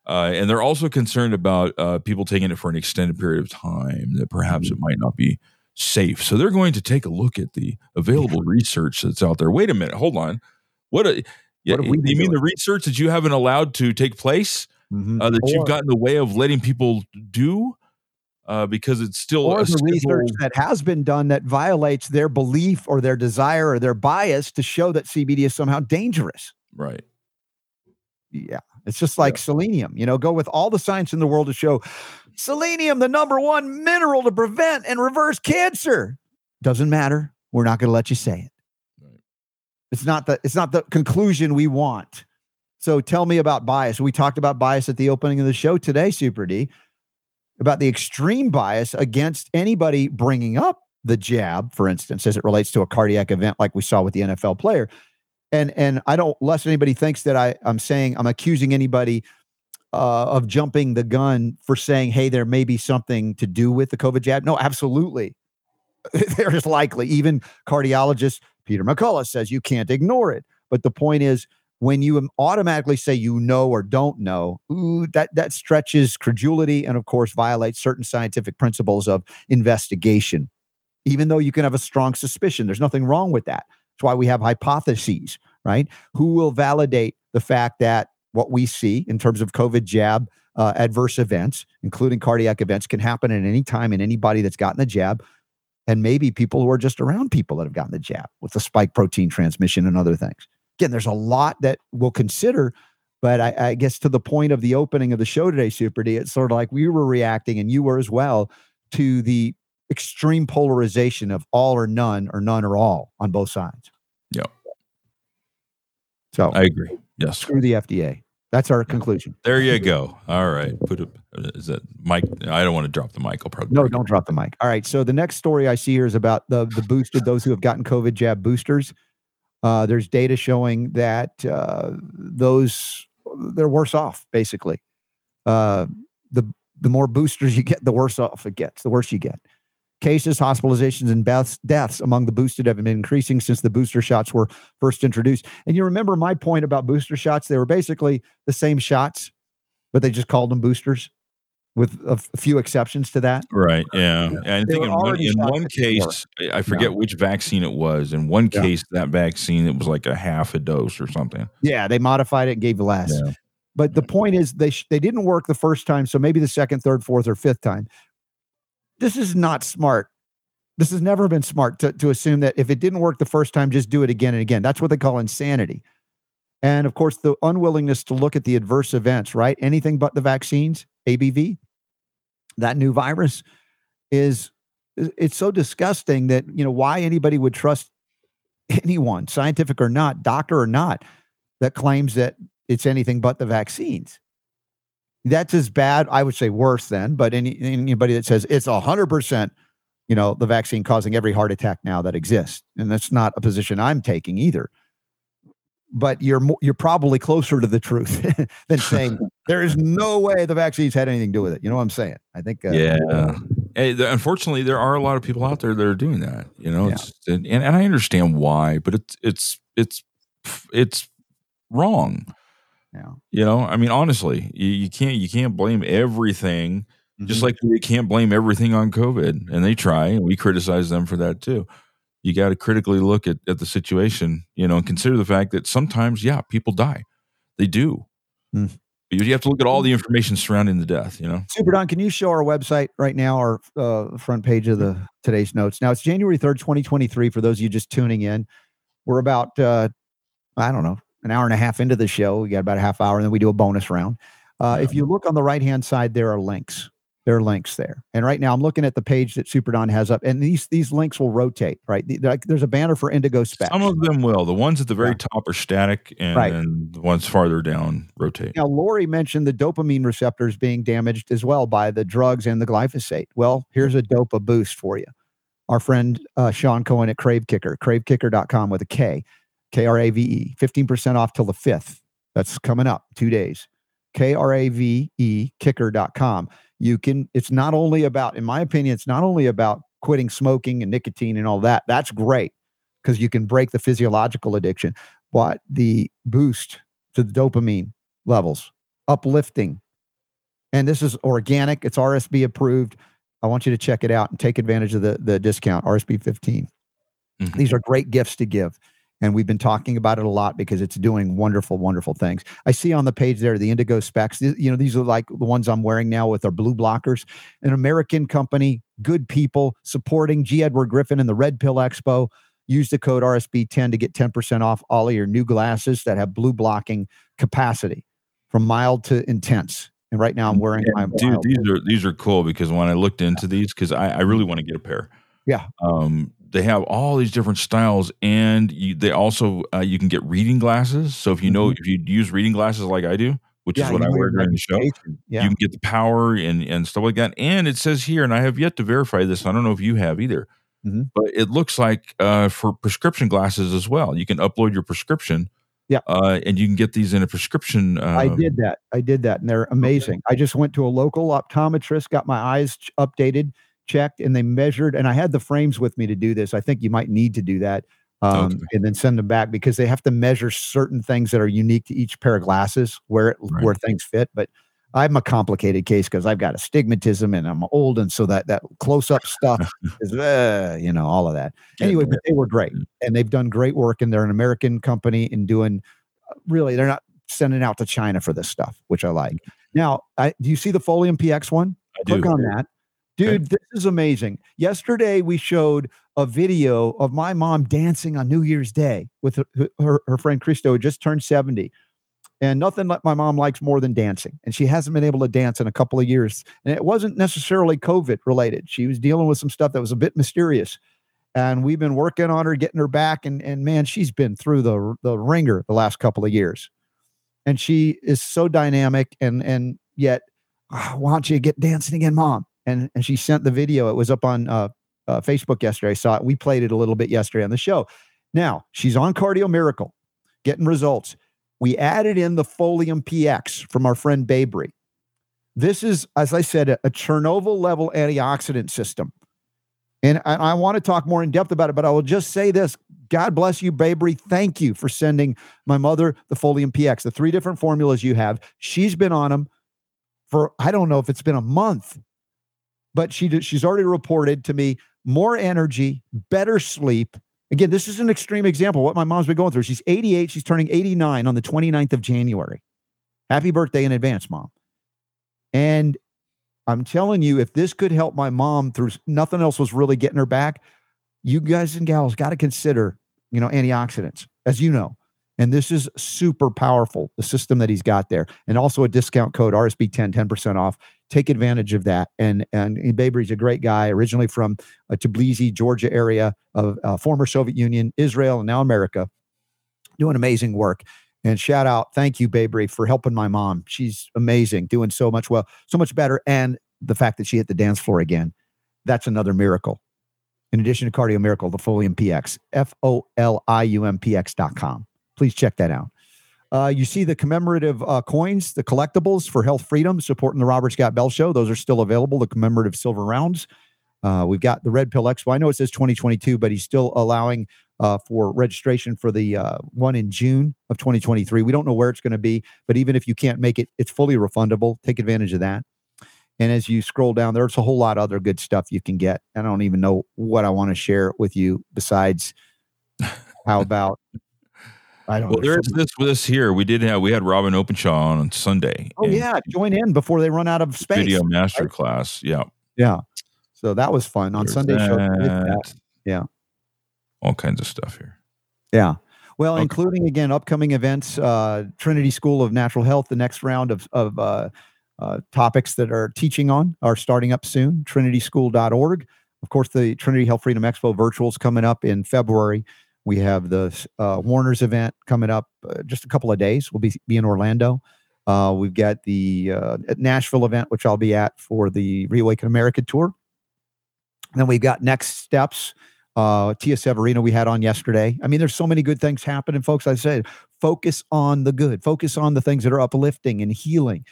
uh, and they're also concerned about uh, people taking it for an extended period of time that perhaps
Mm-hmm.
it might not be safe. So they're going to take a look at the available research that's out there. Wait a minute, hold on. What? A, yeah,
What been
you mean the research that you haven't allowed to take place
Mhm.
uh, that
Or-
you've got in the way of letting people do? Uh, because it's still
or
a
the
civil-
research that has been done that violates their belief or their desire or their bias to show that CBD is somehow dangerous.
right.
Yeah. It's just like selenium, you know, go with all the science in the world to show selenium, the number one mineral to prevent and reverse cancer. Doesn't matter. We're not going to let you say it.
Right.
It's not the it's not the conclusion we want. So tell me about bias. We talked about bias at the opening of the show today, Super D, about the extreme bias against anybody bringing up the jab, for instance, as it relates to a cardiac event like we saw with the NFL player and and I don't lest anybody thinks that I I'm saying I'm accusing anybody uh, of jumping the gun for saying hey there may be something to do with the COVID jab. No, absolutely, [LAUGHS] there is likely. Even cardiologist Peter McCullough says you can't ignore it. But the point is when you automatically say you know or don't know, ooh, that that stretches credulity and of course violates certain scientific principles of investigation. Even though you can have a strong suspicion, there's nothing wrong with that. That's why we have hypotheses, right? Who will validate the fact that what we see in terms of COVID jab uh, adverse events, including cardiac events, can happen at any time in anybody that's gotten the jab, and maybe people who are just around people that have gotten the jab with the spike protein transmission and other things. Again, there's a lot that we'll consider, but I, I guess to the point of the opening of the show today, Super D, it's sort of like we were reacting, and you were as well, to the extreme polarization of all or none or none or all on both sides.
Yeah.
So
I agree. Yes.
screw the FDA. That's our conclusion.
There you go. All right. Put it. Is that Mike? I don't want to drop the mic. I'll probably
No, don't drop the mic. All right. So the next story I see here is about the the boosted those who have gotten COVID jab boosters. Uh, there's data showing that uh, those they're worse off. Basically, uh, the the more boosters you get, the worse off it gets. The worse you get. Cases, hospitalizations, and deaths, deaths among the boosted have been increasing since the booster shots were first introduced. And you remember my point about booster shots? They were basically the same shots, but they just called them boosters, with a few exceptions to that.
Right. Uh, yeah. And I think in one, in one case, I forget which vaccine it was. In one
Yeah.
case, that vaccine it was like a half a dose or something.
Yeah, they modified it and gave less.
Yeah.
But the point is, they sh- they didn't work the first time, so maybe the second, third, fourth, or fifth time. This is not smart. This has never been smart to, to assume that if it didn't work the first time, just do it again and again. That's what they call insanity. And of course, the unwillingness to look at the adverse events, right? Anything but the vaccines, ABV, that new virus is it's so disgusting that you know why anybody would trust [LAUGHS] anyone, scientific or not, doctor or not, that claims that it's anything but the vaccines. That's as bad, I would say worse than, but any anybody that says it's a hundred percent, you know, the vaccine causing every heart attack now that exists. And that's not a position I'm taking either. But you're you're probably closer to the truth [LAUGHS] than saying [LAUGHS] there is no way the vaccines had anything to do with it. You know what I'm saying? I think uh,
yeah. Hey, the- unfortunately, there are a lot of people out there that are doing that. You know,
Yeah.
it's and, and I understand why, but it's it's it's it's wrong.
yeah.
You know, I mean, honestly, you, you can't you can't blame everything. Just
Mhm.
like we can't blame everything on COVID, and they try, and we criticize them for that too. You got to critically look at, at the situation, you know, and consider the fact that sometimes, yeah, people die. They do.
Mm.
You have to look at all the information surrounding the death, you know?
Super Don, can you show our website right now, our uh, front page of the today's notes? Now it's January third, twenty twenty three. For those of you just tuning in, we're about uh, I don't know an hour and a half into the show. We got about a half hour, and then we do a bonus round. Uh, If you look on the right hand side, there are links. There are links there. And right now I'm looking at the page that Super Don has up, and these these links will rotate, right? Like, there's a banner for Indigo Specs.
Some of them will. The ones at the very
Yeah.
top are static, and,
Right.
and the ones farther down rotate.
Now, Laurie mentioned the dopamine receptors being damaged as well by the drugs and the glyphosate. Well, here's a dopa boost for you. Our friend uh, Sean Cohen at Krave Kicker, kravekicker.com with a K, K R A V E, 15% off till the 5th. That's coming up, two days. K R A V E, kicker.com. You can, it's not only about, in my opinion, it's not only about quitting smoking and nicotine and all that. That's great because you can break the physiological addiction. But the boost to the dopamine levels, uplifting. And this is organic, it's RSB approved. I want you to check it out and take advantage of the, the discount, RSB 15.
Mhm.
These are great gifts to give. And we've been talking about it a lot because it's doing wonderful, wonderful things. I see on the page there the Indigo specs. You know, these are like the ones I'm wearing now with our blue blockers. An American company, good people supporting G. Edward Griffin and the Red Pill Expo. Use the code RSB10 to get 10% off all of your new glasses that have blue blocking capacity from mild to intense. And right now I'm wearing my
Dude,
mild.
these are these are cool because when I looked into these, because I, I really want to get a pair.
Yeah.
Um, they have all these different styles, and you, they also uh, you can get reading glasses. So if you know if you use reading glasses like I do, which
Mm-hmm. Yeah,
is what I wear during the show.
Yeah.
you can get the power and and stuff like that. And it says here, and I have yet to verify this. I don't know if you have either,
Mhm.
but it looks like uh, for prescription glasses as well. You can upload your prescription.
Yeah.
Uh, and you can get these in a prescription. Uh,
I did that. I did that, and they're amazing. I just went to a local optometrist, got my eyes updated, checked, and they measured. And I had the frames with me to do this. I think you might need to do that, um,
Okay.
and then send them back because they have to measure certain things that are unique to each pair of glasses where it,
Right.
where things fit. But I'm a complicated case because I've got astigmatism and I'm old, and so that that close up stuff [LAUGHS] is, uh, you know, all of that. Anyway, but they were great, and they've done great work, and they're an American company and doing uh, really. They're not sending out to China for this stuff, which I like. Now, I, do you see the Folium PX one?
I do.
Click on that. Dude, this is amazing. Yesterday, we showed a video of my mom dancing on New Year's Day with her, her, her friend Christo, who just turned 70. And nothing like my mom likes more than dancing. And she hasn't been able to dance in a couple of years. And it wasn't necessarily COVID related. She was dealing with some stuff that was a bit mysterious. And we've been working on her, getting her back. And, and man, she's been through the, the ringer the last couple of years. And she is so dynamic and and yet, "Ah, why don't you get dancing again, mom? And and she sent the video. It was up on uh, uh, Facebook yesterday. I saw it. We played it a little bit yesterday on the show. Now she's on Cardio Miracle, getting results. We added in the Folium PX from our friend Babry. This is, as I said, a, a Chernobyl level antioxidant system. And I, I want to talk more in depth about it, but I will just say this God bless you, Babry. Thank you for sending my mother the Folium PX, the three different formulas you have. She's been on them for, I don't know if it's been a month, but she she's already reported to me more energy, better sleep. Again, this is an extreme example of what my mom's been going through. She's 88, she's turning 89 on the 29th of January. Happy birthday in advance, mom. And I'm telling you, if this could help my mom through nothing else was really getting her back, you guys and gals got to consider, you know, antioxidants, as you know. And this is super powerful, the system that he's got there. And also a discount code RSB10, 10% off. Take advantage of that. And and Babry's a great guy, originally from uh, Tbilisi, Georgia area of uh, former Soviet Union, Israel, and now America, doing amazing work. And shout out, thank you, Babry, for helping my mom. She's amazing, doing so much well, so much better. And the fact that she hit the dance floor again, that's another miracle. In addition to Cardio Miracle, the Folium PX, F O L I U M P X.com. Please check that out. Uh, you see the commemorative uh, coins, the collectibles for Health Freedom, supporting the Robert Scott Bell Show. Those are still available, the commemorative silver rounds. Uh, we've got the Red Pill Expo. I know it says 2022, but he's still allowing uh, for registration for the uh, one in June of 2023. We don't know where it's going to be, but even if you can't make it, it's fully refundable. Take advantage of that. And as you scroll down, there's a whole lot of other good stuff you can get. I don't even know what I want to share with you besides how about I don't
Well,
know.
there's this this here. We did have we had Robyn Openshaw on on Sunday.
Oh yeah, join in before they run out of space.
video master class. Yeah,
Yeah. So that was fun on
There's
Sunday show. that.
that.
Yeah.
all kinds of stuff here.
Yeah. Well,
Okay.
including again upcoming events, uh, Trinity School of Natural Health, the next round of of uh, uh, topics that are teaching on are starting up soon. TrinitySchool.org. Of course, the Trinity Health Freedom Expo virtual is coming up in February. We have the uh, Warner's event coming up uh, just a couple of days. We'll be, be in Orlando. Uh, we've got the uh, Nashville event, which I'll be at for the Reawaken America tour. And then we've got Next Steps. Uh, Tia Severino we had on yesterday. I mean, there's so many good things happening, folks. I said, focus on the good, focus on the things that are uplifting and healing.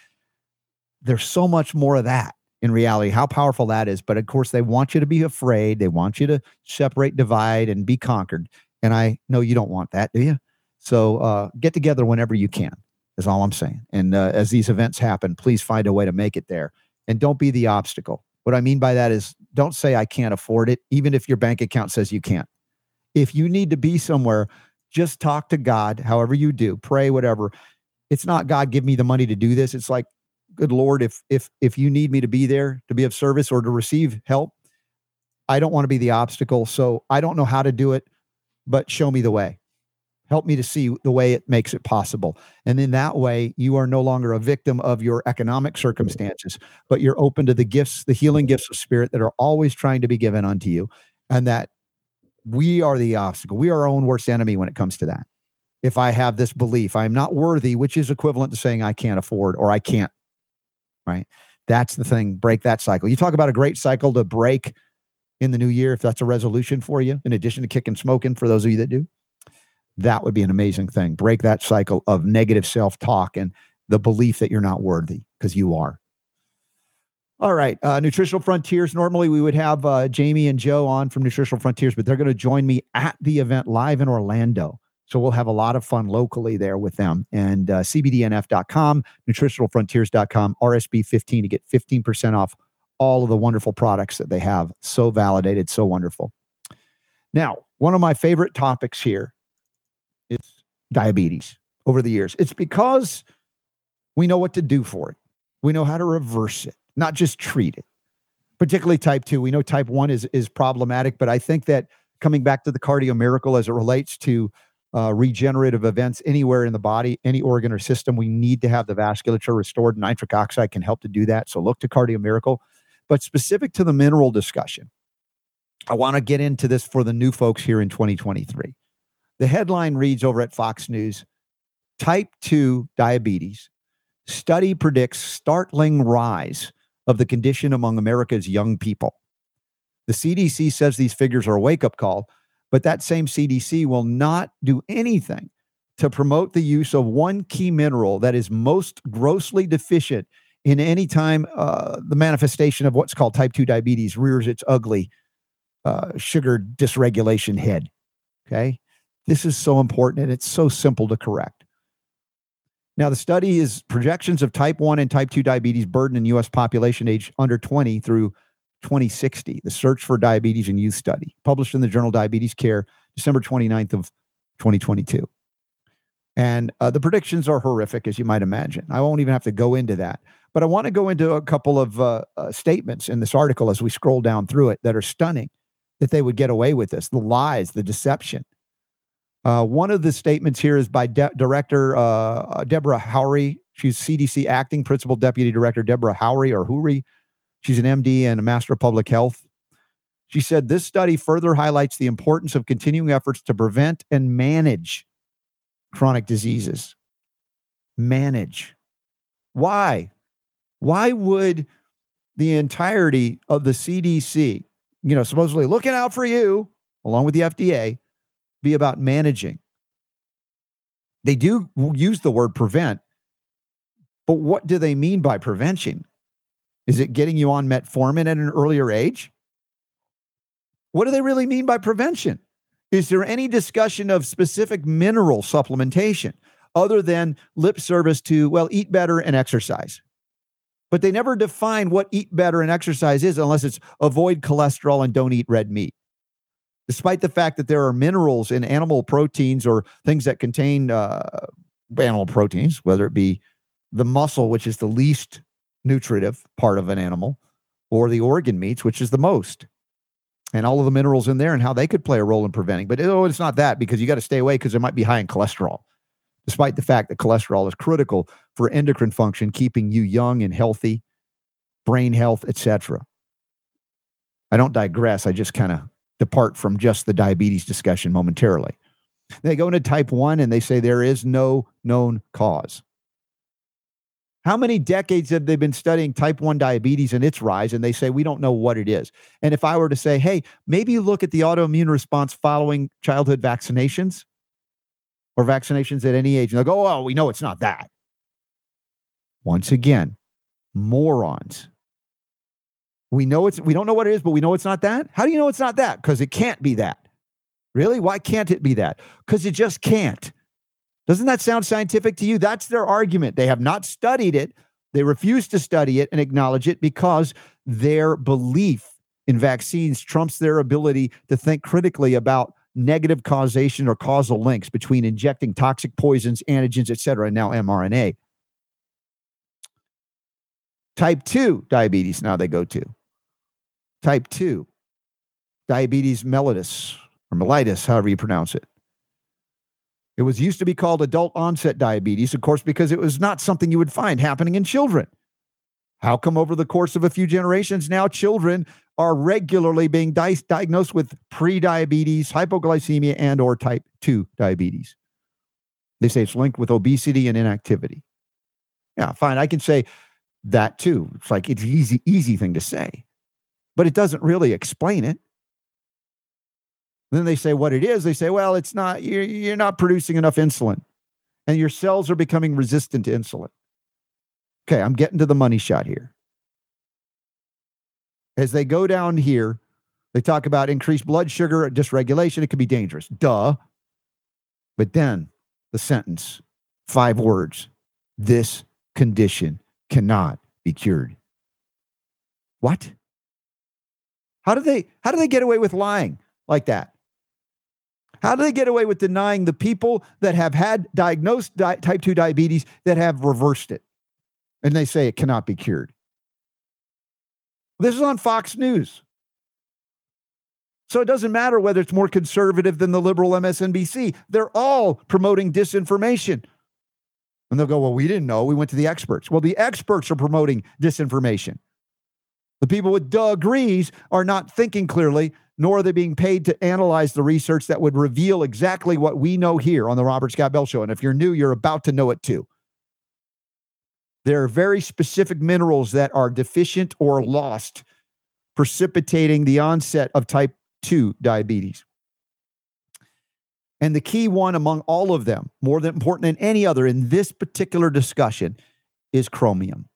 There's so much more of that in reality, how powerful that is. But of course, they want you to be afraid. They want you to separate, divide, and be conquered. And I know you don't want that, do you? So uh, get together whenever you can, is all I'm saying. And uh, as these events happen, please find a way to make it there. And don't be the obstacle. What I mean by that is don't say I can't afford it, even if your bank account says you can't. If you need to be somewhere, just talk to God, however you do, pray, whatever. It's not God, give me the money to do this. It's like, good Lord, if if if you need me to be there to be of service or to receive help, I don't want to be the obstacle. So I don't know how to do it, but show me the way. Help me to see the way it makes it possible. And in that way, you are no longer a victim of your economic circumstances, but you're open to the gifts, the healing gifts of spirit that are always trying to be given unto you. And that we are the obstacle. We are our own worst enemy when it comes to that. If I have this belief, I'm not worthy, which is equivalent to saying I can't afford or I can't, right? That's the thing. Break that cycle. You talk about a great cycle to break in the new year, if that's a resolution for you, in addition to kicking smoking, for those of you that do that would be an amazing thing. Break that cycle of negative self talk and the belief that you're not worthy because you are. All right, uh, Nutritional Frontiers. Normally we would have uh, Jamie and Joe on from Nutritional Frontiers, but they're going to join me at the event live in Orlando. So we'll have a lot of fun locally there with them. And uh, CBDNF.com, nutritionalfrontiers.com, RSB15 to get 15% off all of the wonderful products that they have. So validated, so wonderful. Now, one of my favorite topics here is diabetes over the years. It's because we know what to do for it. We know how to reverse it, not just treat it. Particularly type 2. We know type 1 is is problematic, but I think that coming back to the cardio miracle as it relates to uh, regenerative events anywhere in the body, any organ or system, we need to have the vasculature restored. Nitric oxide can help to do that. So look to cardio miracle. But specific to the mineral discussion, I want to get into this for the new folks here in 2023. The headline reads over at Fox News Type 2 diabetes. Study predicts startling rise of the condition among America's young people. The CDC says these figures are a wake up call, but that same CDC will not do anything to promote the use of one key mineral that is most grossly deficient in any time uh, the manifestation of what's called type 2 diabetes rears its ugly uh, sugar dysregulation head. Okay. This is so important and it's so simple to correct. Now, the study is projections of type 1 and type 2 diabetes burden in U.S. population age under 20 through 2060, the Search for Diabetes in Youth study, published in the journal Diabetes Care, December 29th of 2022. And uh, the predictions are horrific, as you might imagine. I won't even have to go into that. But I want to go into a couple of uh, uh, statements in this article as we scroll down through it that are stunning that they would get away with this the lies, the deception. Uh, one of the statements here is by De- Director uh, Deborah Houry. She's CDC Acting Principal Deputy Director Deborah Houry or Houry. She's an MD and a Master of Public Health. She said this study further highlights the importance of continuing efforts to prevent and manage chronic diseases. Manage. Why? Why would the entirety of the CDC, you know, supposedly looking out for you, along with the FDA, be about managing. They do use the word prevent, but what do they mean by prevention? Is it getting you on metformin at an earlier age? What do they really mean by prevention? Is there any discussion of specific mineral supplementation other than lip service to, well, eat better and exercise? But they never define what eat better and exercise is unless it's avoid cholesterol and don't eat red meat. Despite the fact that there are minerals in animal proteins or things that contain uh, animal proteins, whether it be the muscle, which is the least nutritive part of an animal, or the organ meats, which is the most, and all of the minerals in there and how they could play a role in preventing. But oh, it's not that because you got to stay away because it might be high in cholesterol, despite the fact that cholesterol is critical for endocrine function, keeping you young and healthy, brain health, etc. I don't digress. I just kind of depart from just the diabetes discussion momentarily. They go into type 1 and they say there is no known cause. How many decades have they been studying type 1 diabetes and its rise? And they say, we don't know what it is. And if I were to say, hey, maybe look at the autoimmune response following childhood vaccinations or vaccinations at any age, and they'll go, oh, we know it's not that. Once again, morons. We know it's, we don't know what it is, but we know it's not that. How do you know it's not that? Because it can't be that. Really? Why can't it be that? Because it just can't. Doesn't that sound scientific to you? That's their argument. They have not studied it. They refuse to study it and acknowledge it because their belief in vaccines trumps their ability to think critically about negative causation or causal links between injecting toxic poisons, antigens, et cetera, and now mRNA. Type 2 diabetes, now they go to. Type 2, diabetes mellitus or mellitus, however you pronounce it. It was used to be called adult onset diabetes, of course, because it was not something you would find happening in children. How come over the course of a few generations now children are regularly being di- diagnosed with pre-diabetes, hypoglycemia and or type 2 diabetes? They say it's linked with obesity and inactivity. Yeah, fine. I can say that too. It's like it's easy easy thing to say. But it doesn't really explain it then they say what it is. They say, well, it's not, you're, you're not producing enough insulin and your cells are becoming resistant to insulin. Okay, I'm getting to the money shot here. As they go down here, they talk about increased blood sugar dysregulation. It could be dangerous. Duh. But then the sentence, five words this condition cannot be cured. What? How do they how do they get away with lying like that? How do they get away with denying the people that have had diagnosed di- type 2 diabetes that have reversed it? And they say it cannot be cured. This is on Fox News. So it doesn't matter whether it's more conservative than the liberal MSNBC. They're all promoting disinformation. And they'll go, Well, we didn't know. We went to the experts. Well, the experts are promoting disinformation. The people with degrees are not thinking clearly nor are they being paid to analyze the research that would reveal exactly what we know here on the Robert Scott Bell Show. And if you're new, you're about to know it too. There are very specific minerals that are deficient or lost, precipitating the onset of type 2 diabetes. And the key one among all of them, more than important than any other in this particular discussion, is chromium.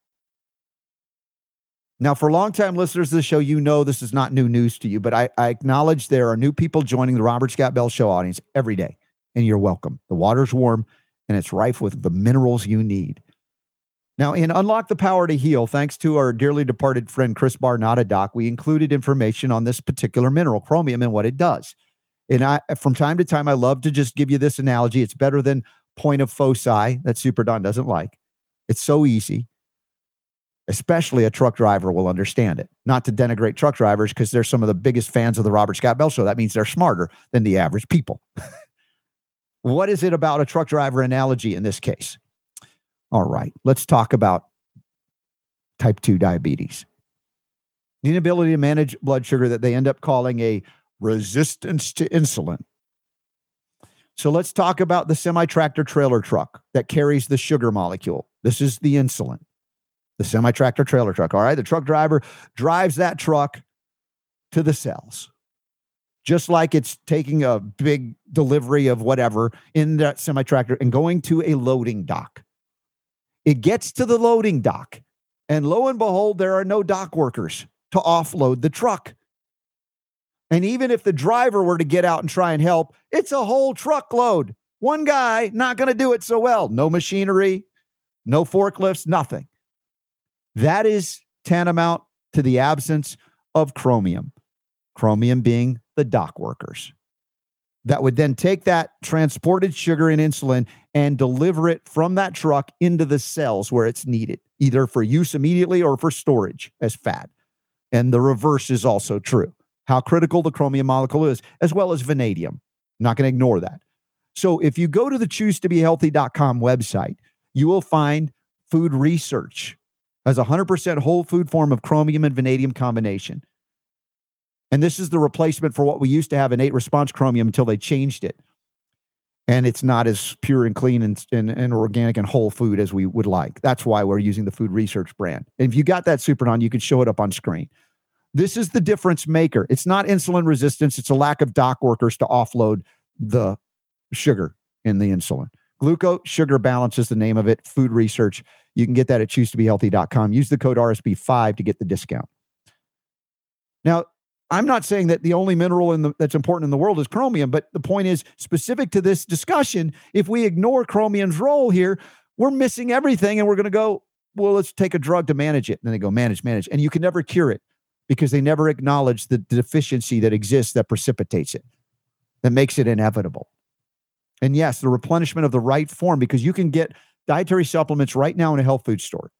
Now, for longtime listeners of the show, you know this is not new news to you, but I, I, acknowledge there are new people joining the Robert Scott Bell Show audience every day, and you're welcome. The water's warm and it's rife with the minerals you need. Now, in Unlock the Power to Heal, thanks to our dearly departed friend Chris Barr, not a, Doc, we included information on this particular mineral, chromium, and what it does. And I, from time to time, I love to just give you this analogy. It's better than point of foci that Super Don doesn't like. It's so easy especially a truck driver will understand it. Not to denigrate truck drivers because they're some of the biggest fans of the Robert Scott Bell show. That means they're smarter than the average people. [LAUGHS] what is it about a truck driver analogy in this case? All right, let's talk about type 2 diabetes. The inability to manage blood sugar that they end up calling a resistance to insulin. So let's talk about the semi tractor trailer truck that carries the sugar molecule. This is the insulin the semi tractor trailer truck. All right. The truck driver drives that truck to the cells, just like it's taking a big delivery of whatever in that semi tractor and going to a loading dock. It gets to the loading dock, and lo and behold, there are no dock workers to offload the truck. And even if the driver were to get out and try and help, it's a whole truckload. One guy not going to do it so well. No machinery, no forklifts, nothing. That is tantamount to the absence of chromium, chromium being the dock workers that would then take that transported sugar and insulin and deliver it from that truck into the cells where it's needed, either for use immediately or for storage as fat. And the reverse is also true. How critical the chromium molecule is, as well as vanadium. I'm not going to ignore that. So if you go to the choose to be healthy.com website, you will find Food Research as a 100% whole food form of chromium and vanadium combination. And this is the replacement for what we used to have innate response chromium until they changed it. And it's not as pure and clean and, and, and organic and whole food as we would like. That's why we're using the food research brand. And if you got that Super Don, you can show it up on screen. This is the difference maker. It's not insulin resistance, it's a lack of dock workers to offload the sugar in the insulin. Glucose sugar balance is the name of it. Food research. You can get that at choosetobehealthy.com. Use the code RSB5 to get the discount. Now, I'm not saying that the only mineral in the, that's important in the world is chromium, but the point is specific to this discussion. If we ignore chromium's role here, we're missing everything, and we're going to go, well, let's take a drug to manage it. And then they go manage, manage, and you can never cure it because they never acknowledge the deficiency that exists that precipitates it, that makes it inevitable. And yes, the replenishment of the right form because you can get dietary supplements right now in a health food store,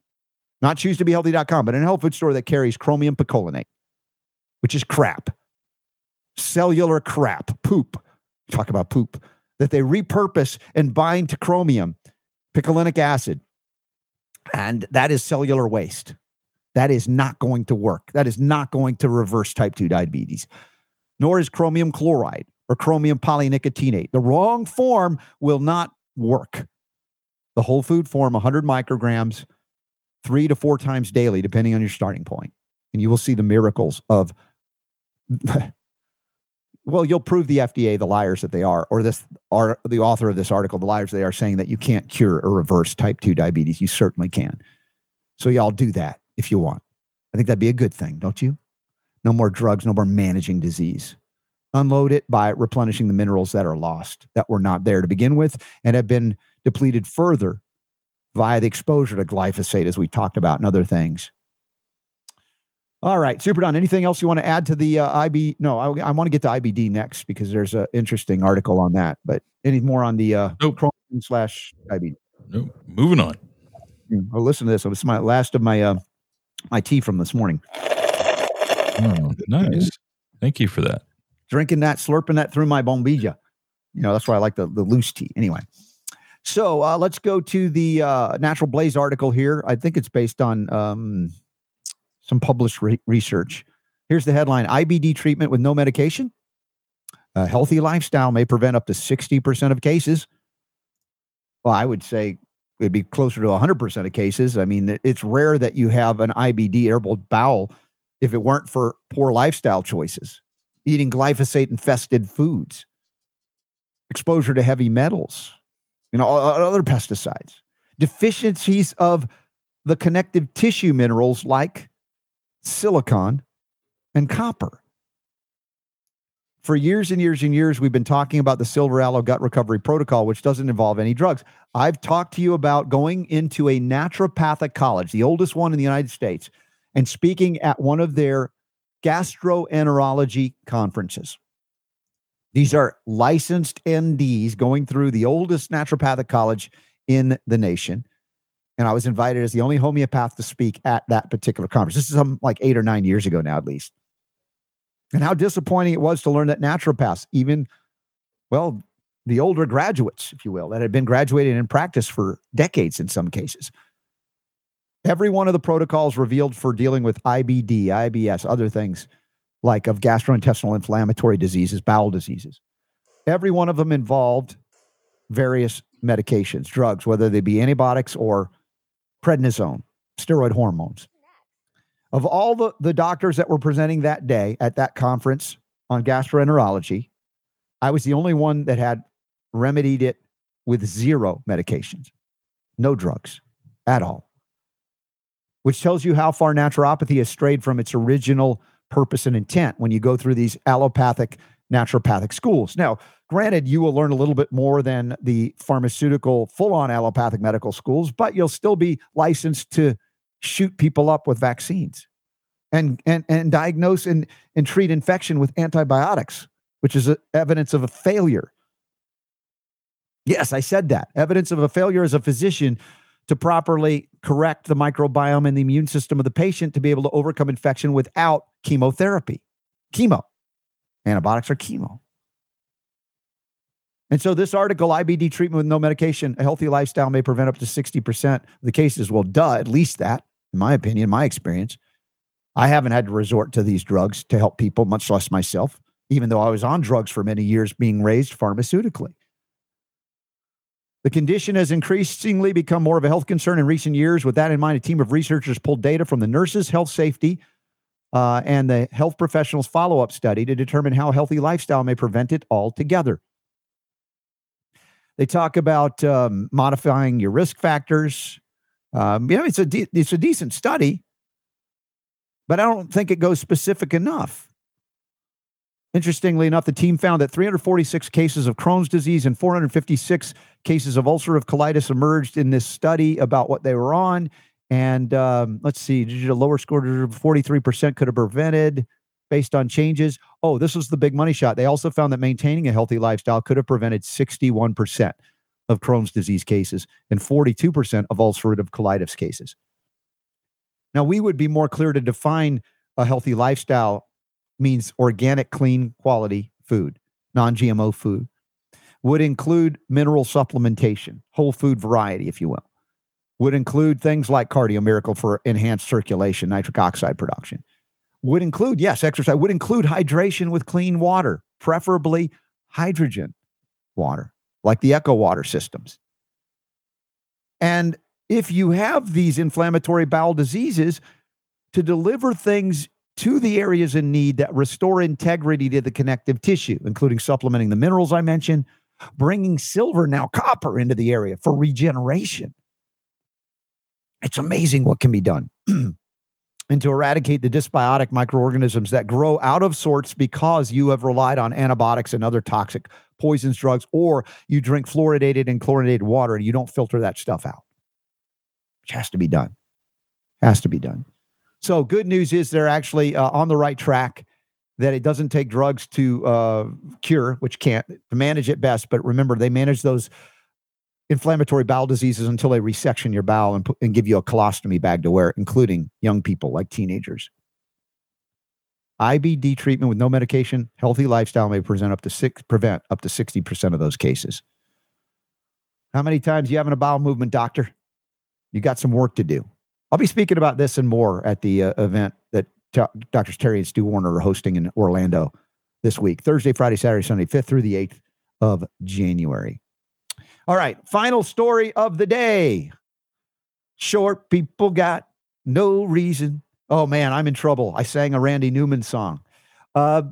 not choose to be healthy.com, but in a health food store that carries chromium picolinate which is crap, cellular crap, poop. Talk about poop that they repurpose and bind to chromium, picolinic acid. And that is cellular waste. That is not going to work. That is not going to reverse type 2 diabetes, nor is chromium chloride or chromium polynicotinate. The wrong form will not work. The whole food form, 100 micrograms, three to four times daily, depending on your starting point. And you will see the miracles of [LAUGHS] well, you'll prove the FDA the liars that they are, or this are the author of this article, the liars they are saying that you can't cure or reverse type 2 diabetes. You certainly can. So y'all do that if you want. I think that'd be a good thing, don't you? No more drugs, no more managing disease. Unload it by replenishing the minerals that are lost, that were not there to begin with, and have been depleted further via the exposure to glyphosate, as we talked about, and other things. All right, Super Don. Anything else you want to add to the uh, IB? No, I, I want to get to IBD next because there's an interesting article on that. But any more on the uh,
nope.
slash IBD?
Nope. Moving on.
Oh, listen to this. This is my last of my uh, my tea from this morning.
Oh, nice. Thank you for that.
Drinking that, slurping that through my bombilla. You know, that's why I like the, the loose tea. Anyway, so uh, let's go to the uh, Natural Blaze article here. I think it's based on um, some published re- research. Here's the headline IBD treatment with no medication. A healthy lifestyle may prevent up to 60% of cases. Well, I would say it'd be closer to 100% of cases. I mean, it's rare that you have an IBD, irritable bowel, if it weren't for poor lifestyle choices, eating glyphosate infested foods, exposure to heavy metals, you know, other pesticides, deficiencies of the connective tissue minerals like silicon, and copper. For years and years and years, we've been talking about the silver aloe gut recovery protocol, which doesn't involve any drugs. I've talked to you about going into a naturopathic college, the oldest one in the United States, and speaking at one of their gastroenterology conferences. These are licensed NDs going through the oldest naturopathic college in the nation and I was invited as the only homeopath to speak at that particular conference. This is some like eight or nine years ago now, at least. And how disappointing it was to learn that naturopaths, even, well, the older graduates, if you will, that had been graduated in practice for decades in some cases. Every one of the protocols revealed for dealing with IBD, IBS, other things like of gastrointestinal inflammatory diseases, bowel diseases. Every one of them involved various medications, drugs, whether they be antibiotics or prednisone, steroid hormones. Of all the, the doctors that were presenting that day at that conference on gastroenterology, I was the only one that had remedied it with zero medications, no drugs at all, which tells you how far naturopathy has strayed from its original purpose and intent when you go through these allopathic naturopathic schools. Now, Granted, you will learn a little bit more than the pharmaceutical, full on allopathic medical schools, but you'll still be licensed to shoot people up with vaccines and, and, and diagnose and, and treat infection with antibiotics, which is evidence of a failure. Yes, I said that. Evidence of a failure as a physician to properly correct the microbiome and the immune system of the patient to be able to overcome infection without chemotherapy. Chemo. Antibiotics are chemo. And so, this article, IBD treatment with no medication, a healthy lifestyle may prevent up to 60% of the cases. Well, duh, at least that, in my opinion, my experience. I haven't had to resort to these drugs to help people, much less myself, even though I was on drugs for many years being raised pharmaceutically. The condition has increasingly become more of a health concern in recent years. With that in mind, a team of researchers pulled data from the nurses' health safety uh, and the health professionals' follow up study to determine how healthy lifestyle may prevent it altogether. They talk about um, modifying your risk factors. Um, know, it's a de- it's a decent study, but I don't think it goes specific enough. Interestingly enough, the team found that 346 cases of Crohn's disease and 456 cases of ulcerative colitis emerged in this study about what they were on. And um, let's see, did a lower score, 43% could have prevented based on changes. Oh, this was the big money shot. They also found that maintaining a healthy lifestyle could have prevented 61% of Crohn's disease cases and 42% of ulcerative colitis cases. Now, we would be more clear to define a healthy lifestyle means organic, clean, quality food, non GMO food, would include mineral supplementation, whole food variety, if you will, would include things like Cardio Miracle for enhanced circulation, nitric oxide production, would include, yes, exercise, would include hydration with clean water, preferably hydrogen water, like the Echo Water systems. And if you have these inflammatory bowel diseases, to deliver things to the areas in need that restore integrity to the connective tissue, including supplementing the minerals I mentioned, bringing silver, now copper, into the area for regeneration. It's amazing what can be done. [CLEARS THROAT] and to eradicate the dysbiotic microorganisms that grow out of sorts because you have relied on antibiotics and other toxic poisons, drugs, or you drink fluoridated and chlorinated water and you don't filter that stuff out. Which has to be done. Has to be done. So, good news is they're actually uh, on the right track. That it doesn't take drugs to uh, cure, which can't to manage it best. But remember, they manage those inflammatory bowel diseases until they resection your bowel and, and give you a colostomy bag to wear, including young people like teenagers. IBD treatment with no medication, healthy lifestyle may present up to six, prevent up to 60% of those cases. How many times you having a bowel movement, doctor? You got some work to do. I'll be speaking about this and more at the uh, event that t- Doctors Terry and Stu Warner are hosting in Orlando this week, Thursday, Friday, Saturday, Sunday, 5th through the 8th of January. All right, final story of the day. Short people got no reason. Oh man, I'm in trouble. I sang a Randy Newman song. Uh,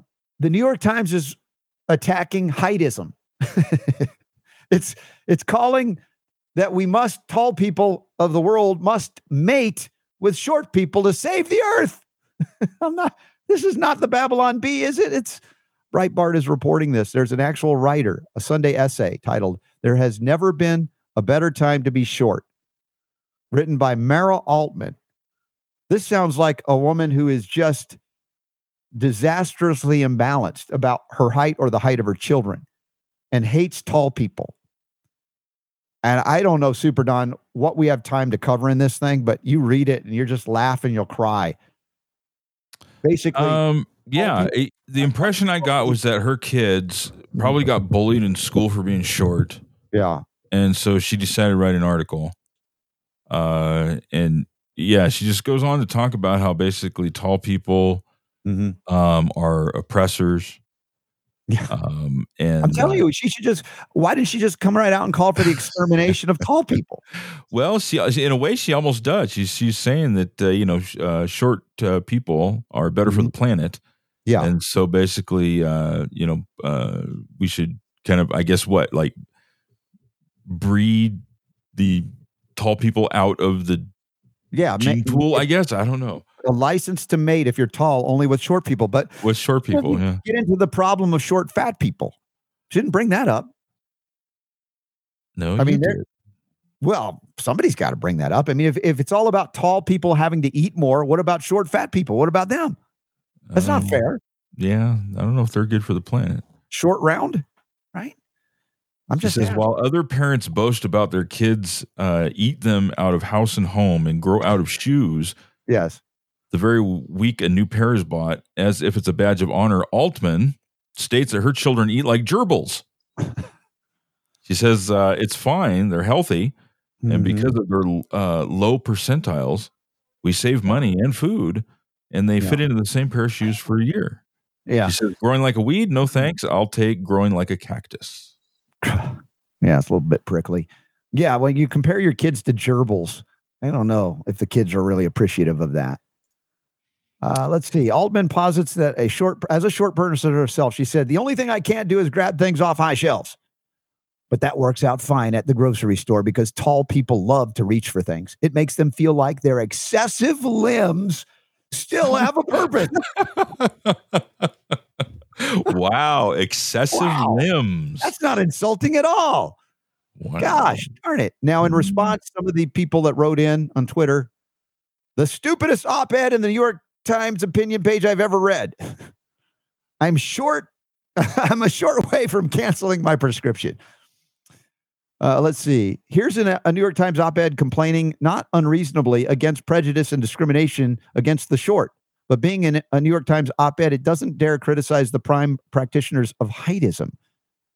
the New York Times is attacking heightism. [LAUGHS] it's it's calling that we must, tall people of the world must mate with short people to save the earth. [LAUGHS] I'm not, this is not the Babylon Bee, is it? It's Breitbart is reporting this. There's an actual writer, a Sunday essay titled, There Has Never Been a Better Time to Be Short, written by Mara Altman. This sounds like a woman who is just disastrously imbalanced about her height or the height of her children and hates tall people and I don't know, Super Don, what we have time to cover in this thing, but you read it and you're just laughing, you'll cry. Basically,
um, yeah, the impression I got was that her kids probably got bullied in school for being short.
Yeah.
And so she decided to write an article. Uh, and yeah, she just goes on to talk about how basically tall people mm-hmm. um, are oppressors
yeah.
Um, and
I'm telling uh, you, she should just. Why didn't she just come right out and call for the extermination of tall people? [LAUGHS]
Well, she, in a way, she almost does. She's she's saying that uh, you know uh, short uh, people are better mm-hmm. for the planet.
Yeah,
and so basically, uh, you know, uh, we should kind of, I guess, what like breed the tall people out of the
yeah
gene pool. I guess I don't know
a license to mate if you're tall, only with short people. But
with short people, yeah.
Get into the problem of short, fat people. Didn't bring that up.
No, I mean,
well, somebody's got to bring that up. I mean, if, if it's all about tall people having to eat more, what about short, fat people? What about them? That's um, not fair.
Yeah, I don't know if they're good for the planet.
Short round, right?
I'm just says while other parents boast about their kids uh, eat them out of house and home and grow out of shoes.
Yes
the very week a new pair is bought, as if it's a badge of honor, Altman states that her children eat like gerbils. [LAUGHS] She says uh, it's fine. They're healthy, and
Mhm.
because of their uh, low percentiles, we save money and food, and they
Yeah.
fit into the same pair of shoes for a year.
yeah,
She says, "Growing like a weed, no thanks. I'll take growing like a cactus."
Yeah, it's a little bit prickly. Yeah, when you compare your kids to gerbils, I don't know if the kids are really appreciative of that. Uh, let's see. Altman posits that a short, as a short person herself, she said, "The only thing I can't do is grab things off high shelves." But that works out fine at the grocery store because tall people love to reach for things. It makes them feel like their excessive limbs still have a purpose. [LAUGHS]
wow, excessive
Wow.
limbs.
That's not insulting at all.
Wow.
Gosh darn it. Now, in
Mm.
response, some of the people that wrote in on Twitter, the stupidest op ed in the New York Times opinion page I've ever read. [LAUGHS] I'm short. [LAUGHS] I'm a short [LAUGHS] way from canceling my prescription. Uh, let's see. Here's an, a New York Times op ed complaining not unreasonably against prejudice and discrimination against the short. But being in a New York Times op ed, it doesn't dare criticize the prime practitioners of heightism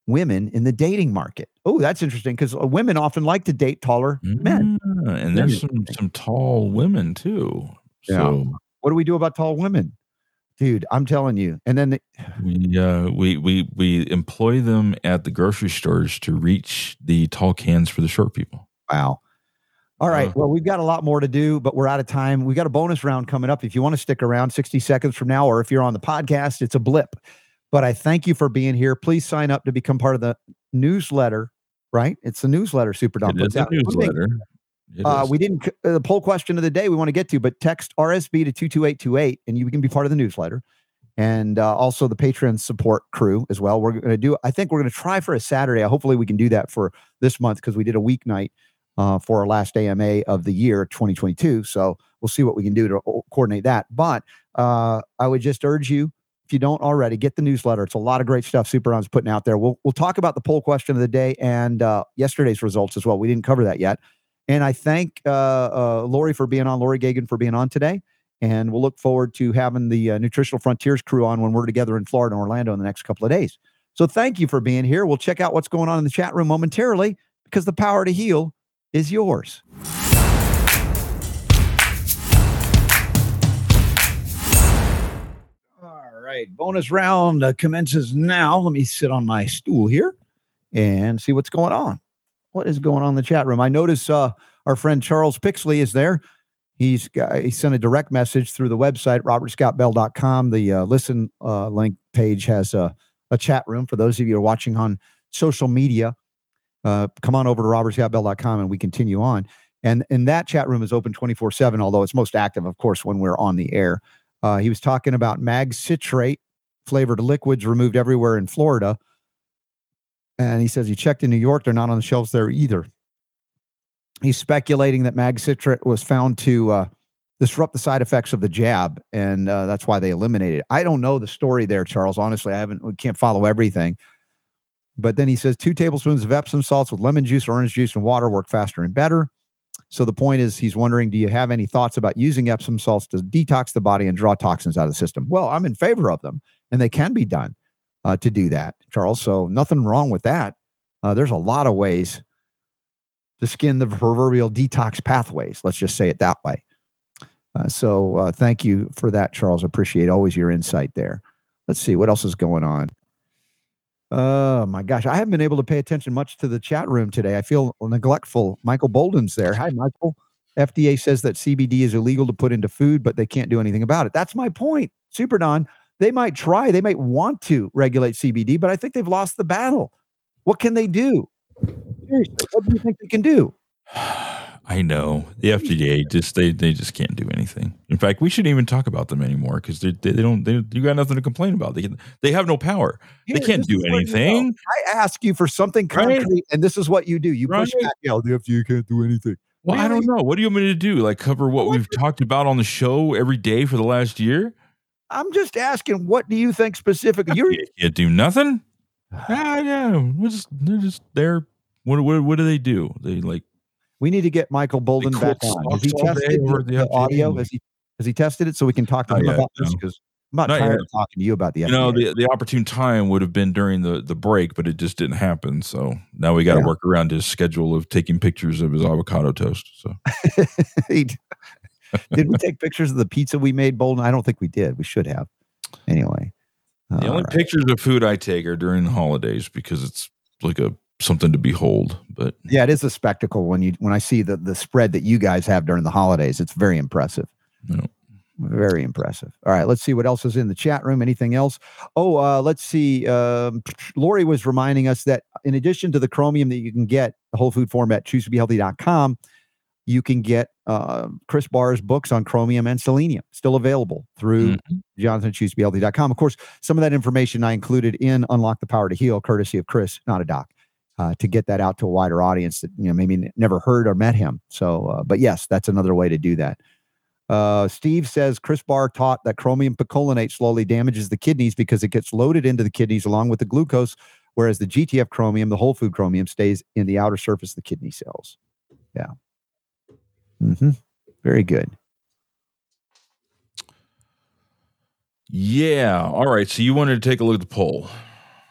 women in the dating market. Oh, that's interesting because women often like to date taller men.
And there's some some tall women too. So
What do we do about tall women? Dude, I'm telling you. And then the,
we uh, we we we employ them at the grocery stores to reach the tall cans for the short people.
wow. All right.
Uh.
Well, we've got a lot more to do, but we're out of time. We got a bonus round coming up. If you want to stick around 60 seconds from now, or if you're on the podcast, it's a blip. But I thank you for being here. Please sign up to become part of the newsletter, right? It's the newsletter Super Don
It
puts
is a
out. One thing-
newsletter.
Uh, we didn't uh, the poll question of the day we want to get to, but text RSB to 22828 and you can be part of the newsletter. And uh, also the Patreon support crew as well. We're going to do, I think we're going to try for a Saturday. Hopefully we can do that for this month because we did a weeknight uh, for our last AMA of the year 2022. So we'll see what we can do to coordinate that. But uh, I would just urge you, if you don't already, get the newsletter. It's a lot of great stuff Super Don's putting out there. We'll, we'll talk about the poll question of the day and uh, yesterday's results as well. We didn't cover that yet. And I thank uh, uh, Laurie for being on, Laurie Gagan for being on today. And we'll look forward to having the uh, Nutritional Frontiers crew on when we're together in Florida and Orlando in the next couple of days. So thank you for being here. We'll check out what's going on in the chat room momentarily because the power to heal is yours. All right. Bonus round uh, commences now. Let me sit on my stool here and see what's going on. What is going on in the chat room? I notice uh, our friend Charles Pixley is there. He's he sent a direct message through the website, robertscottbell.com. The uh, listen uh, link page has a, a chat room for those of you who are watching on social media. Uh, come on over to robertscottbell.com and we continue on. And, and that chat room is open 24 7, although it's most active, of course, when we're on the air. Uh, he was talking about mag citrate flavored liquids removed everywhere in Florida. And he says he checked in New York, they're not on the shelves there either. He's speculating that mag citrate was found to uh, disrupt the side effects of the jab, and uh, that's why they eliminated it. I don't know the story there, Charles. Honestly, I haven't, we can't follow everything. But then he says two tablespoons of Epsom salts with lemon juice, orange juice, and water work faster and better. So the point is, he's wondering, do you have any thoughts about using Epsom salts to detox the body and draw toxins out of the system? Well, I'm in favor of them, and they can be done uh, to do that, Charles. So nothing wrong with that. Uh, there's a lot of ways to skin the proverbial detox pathways. Let's just say it that way. Uh, so uh, thank you for that, Charles. Appreciate always your insight there. Let's see what else is going on. Oh my gosh, I haven't been able to pay attention much to the chat room today. I feel neglectful. Michael Bolden's there. Hi, Michael. FDA says that CBD is illegal to put into food, but they can't do anything about it. That's my point. Super Don, they might try, they might want to regulate CBD, but I think they've lost the battle. What can they do? Seriously, what do you think they can do? [SIGHS] [SIGHS]
I know the FDA just they they just can't do anything. In fact, we shouldn't even talk about them anymore because they, they they don't they you got nothing to complain about. They can, they have no power.
Here,
they can't do
where you
anything.
I ask you for something
Right.
concrete, and this is what you do. You push
Right.
back. Yeah, the FDA can't do anything.
Well, I don't know. What do you want me to do? Like cover what
What
we've talked about on the show every day for the last year?
I'm just asking, what do you think specifically? You're
You can't do nothing. [SIGHS] Ah, yeah, we're just they're just there. What what what do they do? They like
We need to get Michael Bolden back on. Has he
stocks all day
tested the,
the
audio? Has he has he tested it so we can talk to
Not
him
yet,
about this?
no.
Because I'm not
Not
tired
yet.
of talking to you about the
You know, the, the opportune time would have been during the, the break, but it just didn't happen. So now we got to
Yeah.
work around his schedule of taking pictures of his avocado toast. So [LAUGHS]
did we take pictures of the pizza we made, Bolden? I don't think we did. We should have. Anyway.
the only
right.
pictures of food I take are during the holidays because it's like a something to behold. But
Yeah, it is a spectacle when you when I see the the spread that you guys have during the holidays. It's very impressive.
No.
Very impressive. All right, let's see what else is in the chat room. Anything else? Oh, uh, let's see. Um, [TSK] Laurie was reminding us that in addition to the chromium that you can get the whole food format, choose form at choosetobehealthy.com, you can get uh, Chris Barr's books on chromium and selenium still available through
Mhm.
jonathanchoosetobehealthy.com. Of course, some of that information I included in Unlock the Power to Heal, courtesy of Chris, not a doc, uh, to get that out to a wider audience that you know maybe never heard or met him. So, uh, but yes, that's another way to do that. Uh, Steve says Chris Barr taught that chromium picolinate slowly damages the kidneys because it gets loaded into the kidneys along with the glucose, whereas the GTF chromium, the whole food chromium, stays in the outer surface of the kidney cells. Yeah. hmm Very good.
yeah, all right. So you wanted to take a look at the poll.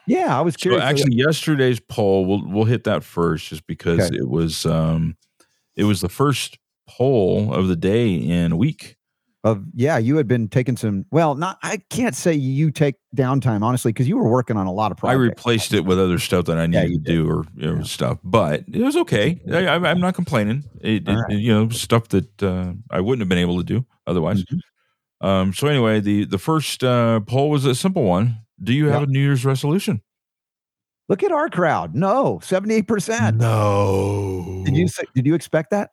Yeah, I was
So
curious.
actually, yesterday's poll, we'll we'll hit that first, just because
Okay.
it was um, it was the first poll of the day in a week.
of yeah, you had been taking some. Well, not I can't say you take downtime honestly because you were working on a lot of projects.
I replaced it with other stuff that I needed
you
to do or you know,
Yeah.
stuff, but it was okay. I, I'm I'm not complaining. It, it- you know, stuff that uh, I wouldn't have been able to do otherwise.
Mm-hmm.
Um, so anyway, the the first uh, poll was a simple one. Do you have a New Year's resolution?
Look at our crowd. No, seventy eight percent.
No.
Did you say, did you expect that?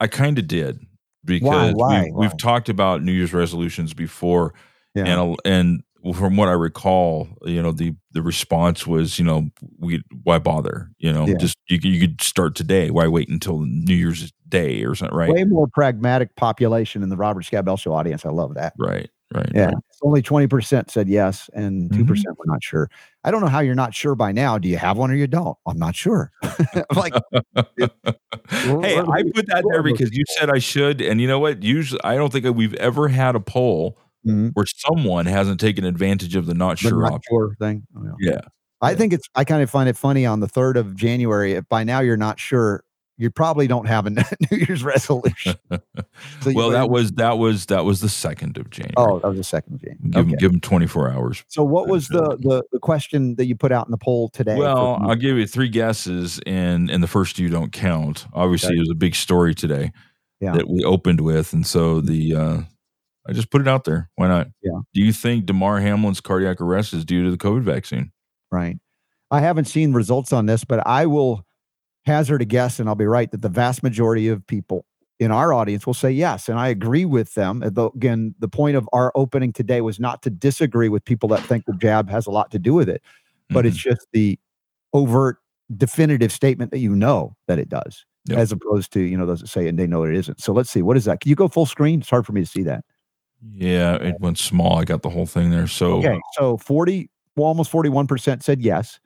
I kind of did because
Why? Why?
We've, we've talked about New Year's resolutions before,
Yeah.
and and from what I recall, you know the the response was, you know, we why bother? You know,
Yeah.
just you could- you could start today. Why wait until New Year's Day or something? Right,
Way more pragmatic population in the Robert Scott Bell Show audience. I love that.
right, right.
Yeah.
right.
Only 20% said yes and 2%
Mhm.
percent were not sure. I don't know how you're not sure by now. Do you have one or you don't? I'm not sure. I'm [LAUGHS] like, [LAUGHS]
hey, I put that there because you said I should, and you know what? Usually, I don't think we've ever had a poll
Mhm.
where someone hasn't taken advantage of the not
the
sure
not
option.
sure thing. Oh, yeah.
Yeah.
I think it's, I kind of find it funny on the 3rd of January. If by now you're not sure, you probably don't have a [LAUGHS] New Year's resolution. [LAUGHS] So
well, that was that was that was the second of January.
oh, that was the second of January.
give,
Okay.
him, give him 24 hours.
So what was the, the the question that you put out in the poll today?
Well. I'll give you three guesses, and and the first two don't count. Obviously,
Okay.
it was a big story today
Yeah.
that we opened with, and so the uh, I just put it out there. Why not?
Yeah.
Do you think Damar Hamlin's cardiac arrest is due to the COVID vaccine?
Right. I haven't seen results on this, but I will hazard a guess, and I'll be right that the vast majority of people in our audience will say yes. And I agree with them. Again, the point of our opening today was not to disagree with people that think the jab has a lot to do with it, but it's
Mm-hmm.
just the overt, definitive statement that you know that it does,
Yep.
as opposed to, you know, those that say and they know it isn't. So let's see. What is that? Can you go full screen? It's hard for me to see that.
yeah, it went small. I got the whole thing there. So
Okay. So 40, well, almost 41% said yes.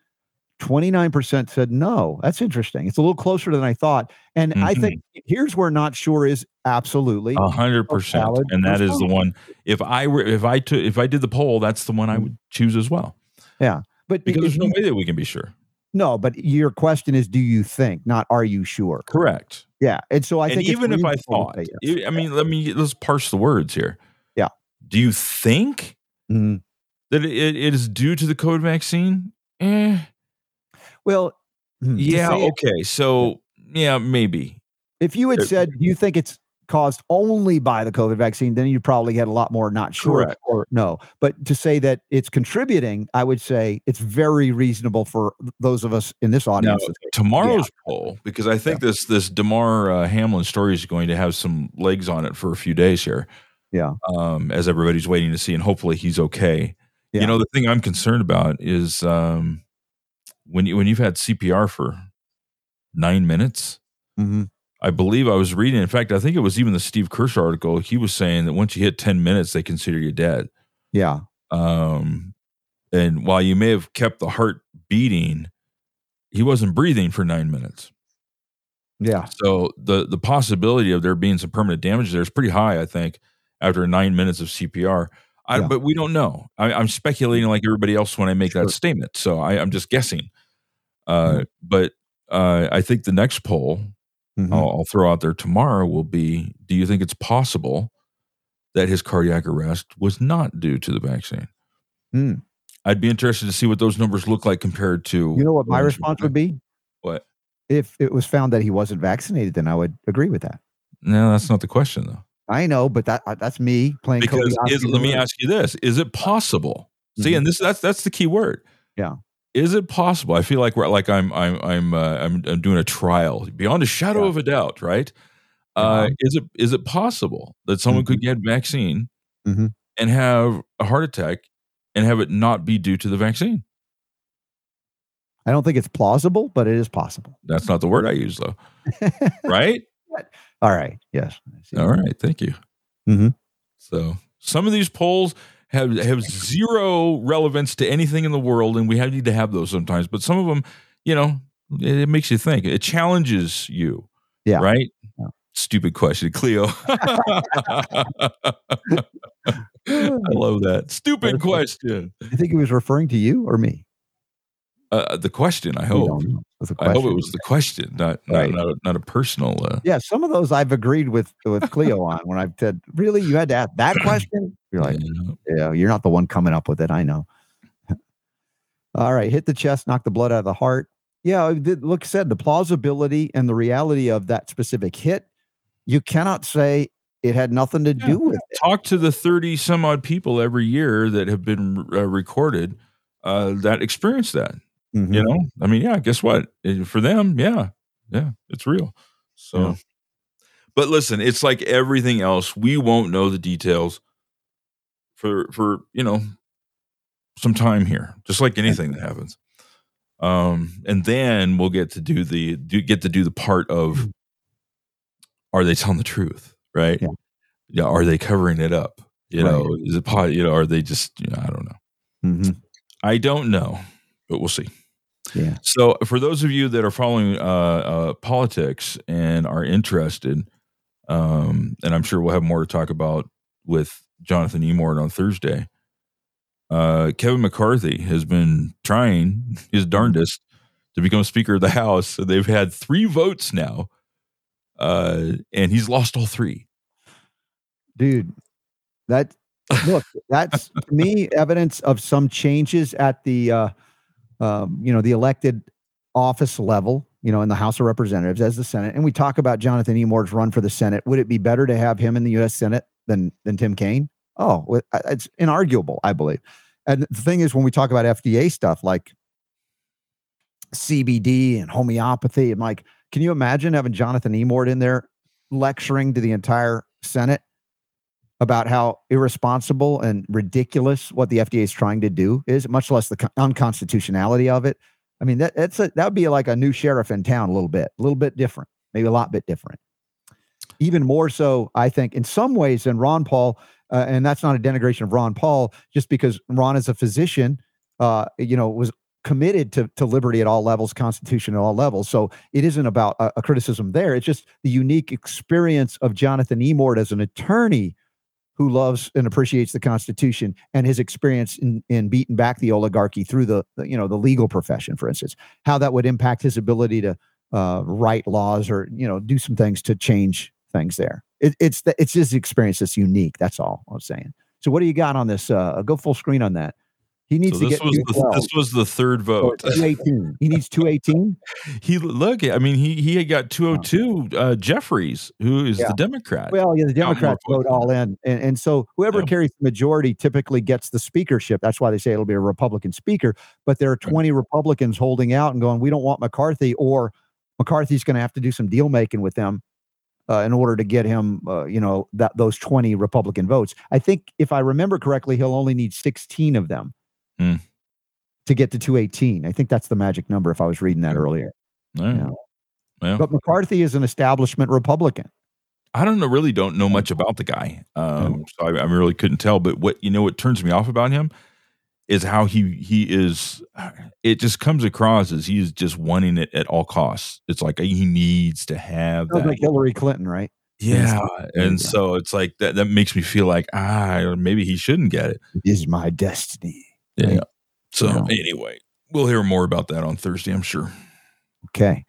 29% said no. That's interesting. It's a little closer than I thought. And I
Mhm.
think here's where not sure is absolutely.
a hundred percent,
valid
and that is the one. If I were, if I took, if I did the poll, that's the one I would choose as well. Yeah.
But
Because there's no way that we can be sure.
no, but your question is do you think, not are you sure?
Correct.
Yeah. And so I
and
think
even if I thought,
yes.
I mean, let me let's parse the words here.
Yeah.
Do you think
Mhm.
that it, it is due to the COVID vaccine? Eh,
Well, hmm,
yeah.
say it-
Okay. So yeah, maybe.
if you had said, do you think it's caused only by the COVID vaccine, then you probably get a lot more not sure
Correct.
or no. But to say that it's contributing, I would say it's very reasonable for those of us in this audience. to say,
tomorrow's poll, because I think this this Damar uh, Hamlin story is going to have some legs on it for a few days here.
Yeah.
Um, as everybody's waiting to see, and hopefully he's okay.
Yeah.
You know, the thing I'm concerned about is um, when you when you've had CPR for nine minutes.
Mhm.
I believe I was reading. In fact, I think it was even the Steve Kirsch article. He was saying that once you hit 10 minutes, they consider you dead.
Yeah.
Um, and while you may have kept the heart beating, he wasn't breathing for nine minutes.
Yeah.
So the the possibility of there being some permanent damage there is pretty high. I think after nine minutes of CPR, I,
Yeah.
but we don't know. I, I'm speculating like everybody else when I make
Sure.
that statement. So I, I'm just guessing. Uh,
Mhm.
But uh, I think the next poll
Mhm.
I'll, I'll throw out there tomorrow will be: Do you think it's possible that his cardiac arrest was not due to the vaccine?
Hmm.
I'd be interested to see what those numbers look like compared to.
You know what my response would be?
What?
If it was found that he wasn't vaccinated, then I would agree with that.
No, that's not the question though.
I know, but that uh, that's me playing.
because is, let me ask you this is it possible see
Mhm.
and this that's that's the key word
Yeah.
is it possible i feel like we're like i'm i'm i'm uh, I'm, I'm doing a trial beyond a shadow
Yeah.
of a doubt right uh
Yeah.
is it is it possible that someone could get vaccine
Mhm.
and have a heart attack and have it not be due to the vaccine
I don't think it's plausible, but it is possible.
that's not the word i use though [LAUGHS] right
All right. Yes.
All right thank you
Mhm.
so some of these polls have have zero relevance to anything in the world, and we have, need to have those sometimes. But some of them, you know, it, it makes you think. It challenges you.
Yeah.
Right.
Yeah.
Stupid question, Cleo. [LAUGHS] I love that. Stupid question.
I think he was referring to you or me.
Uh, the question. I hope.
Don't know. It was a
I hope it was the question, not not
Right.
not, a, not a personal. Uh,
Yeah, some of those I've agreed with with [LAUGHS] Cleo on when I've said, "Really, you had to ask that question?" You're like,
yeah.
"Yeah, you're not the one coming up with it. I know." [LAUGHS] All right, hit the chest, knock the blood out of the heart. Yeah, look said the plausibility and the reality of that specific hit. You cannot say it had nothing to
Yeah.
do with it.
talk to the 30 some odd people every year that have been uh, recorded uh, that experience that
Mhm.
you know? I mean yeah guess what? For them yeah yeah it's real. So
Yeah.
but listen it's like everything else. We won't know the details for for you know some time here just like anything that happens. Um and then we'll get to do the do get to do the part of are they telling the truth right?
Yeah.
yeah are they covering it up? You
Right.
know is it po- you know are they just you know, i don't know.
Mm-hmm.
i don't know but we'll see
Yeah.
so, for those of you that are following uh, uh, politics and are interested, um, and I'm sure we'll have more to talk about with Jonathan Emord on Thursday. Uh, Kevin McCarthy has been trying his darndest to become Speaker of the House. So they've had three votes now, uh, and he's lost all three.
dude that look that's to me evidence of some changes at the uh um you know the elected office level you know in the house of representatives as the senate. And we talk about jonathan emord's run for the senate. Would it be better to have him in the u.s senate than than tim kaine? Oh it's inarguable i believe. And the thing is when we talk about fda stuff like cbd and homeopathy i'm like can you imagine having jonathan emord in there lecturing to the entire senate about how irresponsible and ridiculous what the FDA is trying to do is, much less the unconstitutionality of it. I mean, that, that's a, that would be like a new sheriff in town, a little bit, a little bit different, maybe a lot bit different. Even more so, I think, in some ways than Ron Paul, uh, and that's not a denigration of Ron Paul, just because Ron, is a physician, uh, you know, was committed to to liberty at all levels, Constitution at all levels. So it isn't about a, a criticism there. It's just the unique experience of Jonathan Emord as an attorney who loves and appreciates the Constitution and his experience in, in beating back the oligarchy through the, you know the legal profession, for instance, how that would impact his ability to uh, write laws or you know do some things to change things there. It, it's the, it's his experience that's unique. That's all I'm saying. So what do you got on this? Uh, go full screen on that. He needs
So
to
this
get
was the, this was the third vote.
218. He needs 218. [LAUGHS]
he look. I mean, he he had got 202. Uh, Jeffries, who is
Yeah.
the Democrat.
Well, yeah, the Democrats vote all in, and, and so whoever
Yeah.
carries the majority typically gets the speakership. That's why they say it'll be a Republican speaker. But there are 20 Republicans holding out and going, "We don't want McCarthy," or McCarthy's going to have to do some deal making with them uh, in order to get him, uh, you know, that those 20 Republican votes. I think if I remember correctly, he'll only need 16 of them
Hmm.
to get to 218. I think that's the magic number. If I was reading that
Yeah.
earlier. Yeah.
Well,
but McCarthy is an establishment Republican.
I don't know, really don't know much about the guy. Um, so I, I really couldn't tell. But what you know, what turns me off about him is how he he is. It just comes across as he is just wanting it at all costs. It's like he needs to have that.
like Hillary Clinton, right?
Yeah, and so it's like that. That makes me feel like ah, maybe he shouldn't get it.
It is my destiny.
Yeah.
Right.
So
Yeah.
anyway, we'll hear more about that on Thursday, I'm sure.
Okay.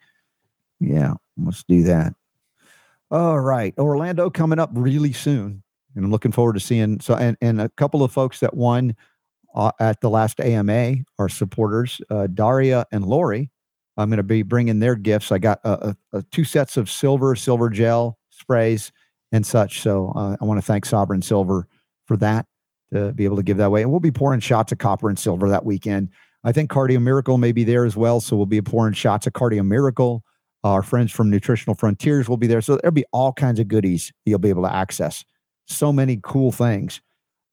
Yeah, let's do that. All right. Orlando coming up really soon. And I'm looking forward to seeing so and, and a couple of folks that won uh, at the last AMA are supporters, uh, Daria and Lori. I'm going to be bringing their gifts. I got uh, uh, two sets of silver, silver gel sprays and such. So uh, I want to thank Sovereign Silver for that to be able to give that away. And we'll be pouring shots of copper and silver that weekend. I think Cardio Miracle may be there as well. So we'll be pouring shots of Cardio Miracle. Our friends from Nutritional Frontiers will be there. So there'll be all kinds of goodies you'll be able to access. So many cool things.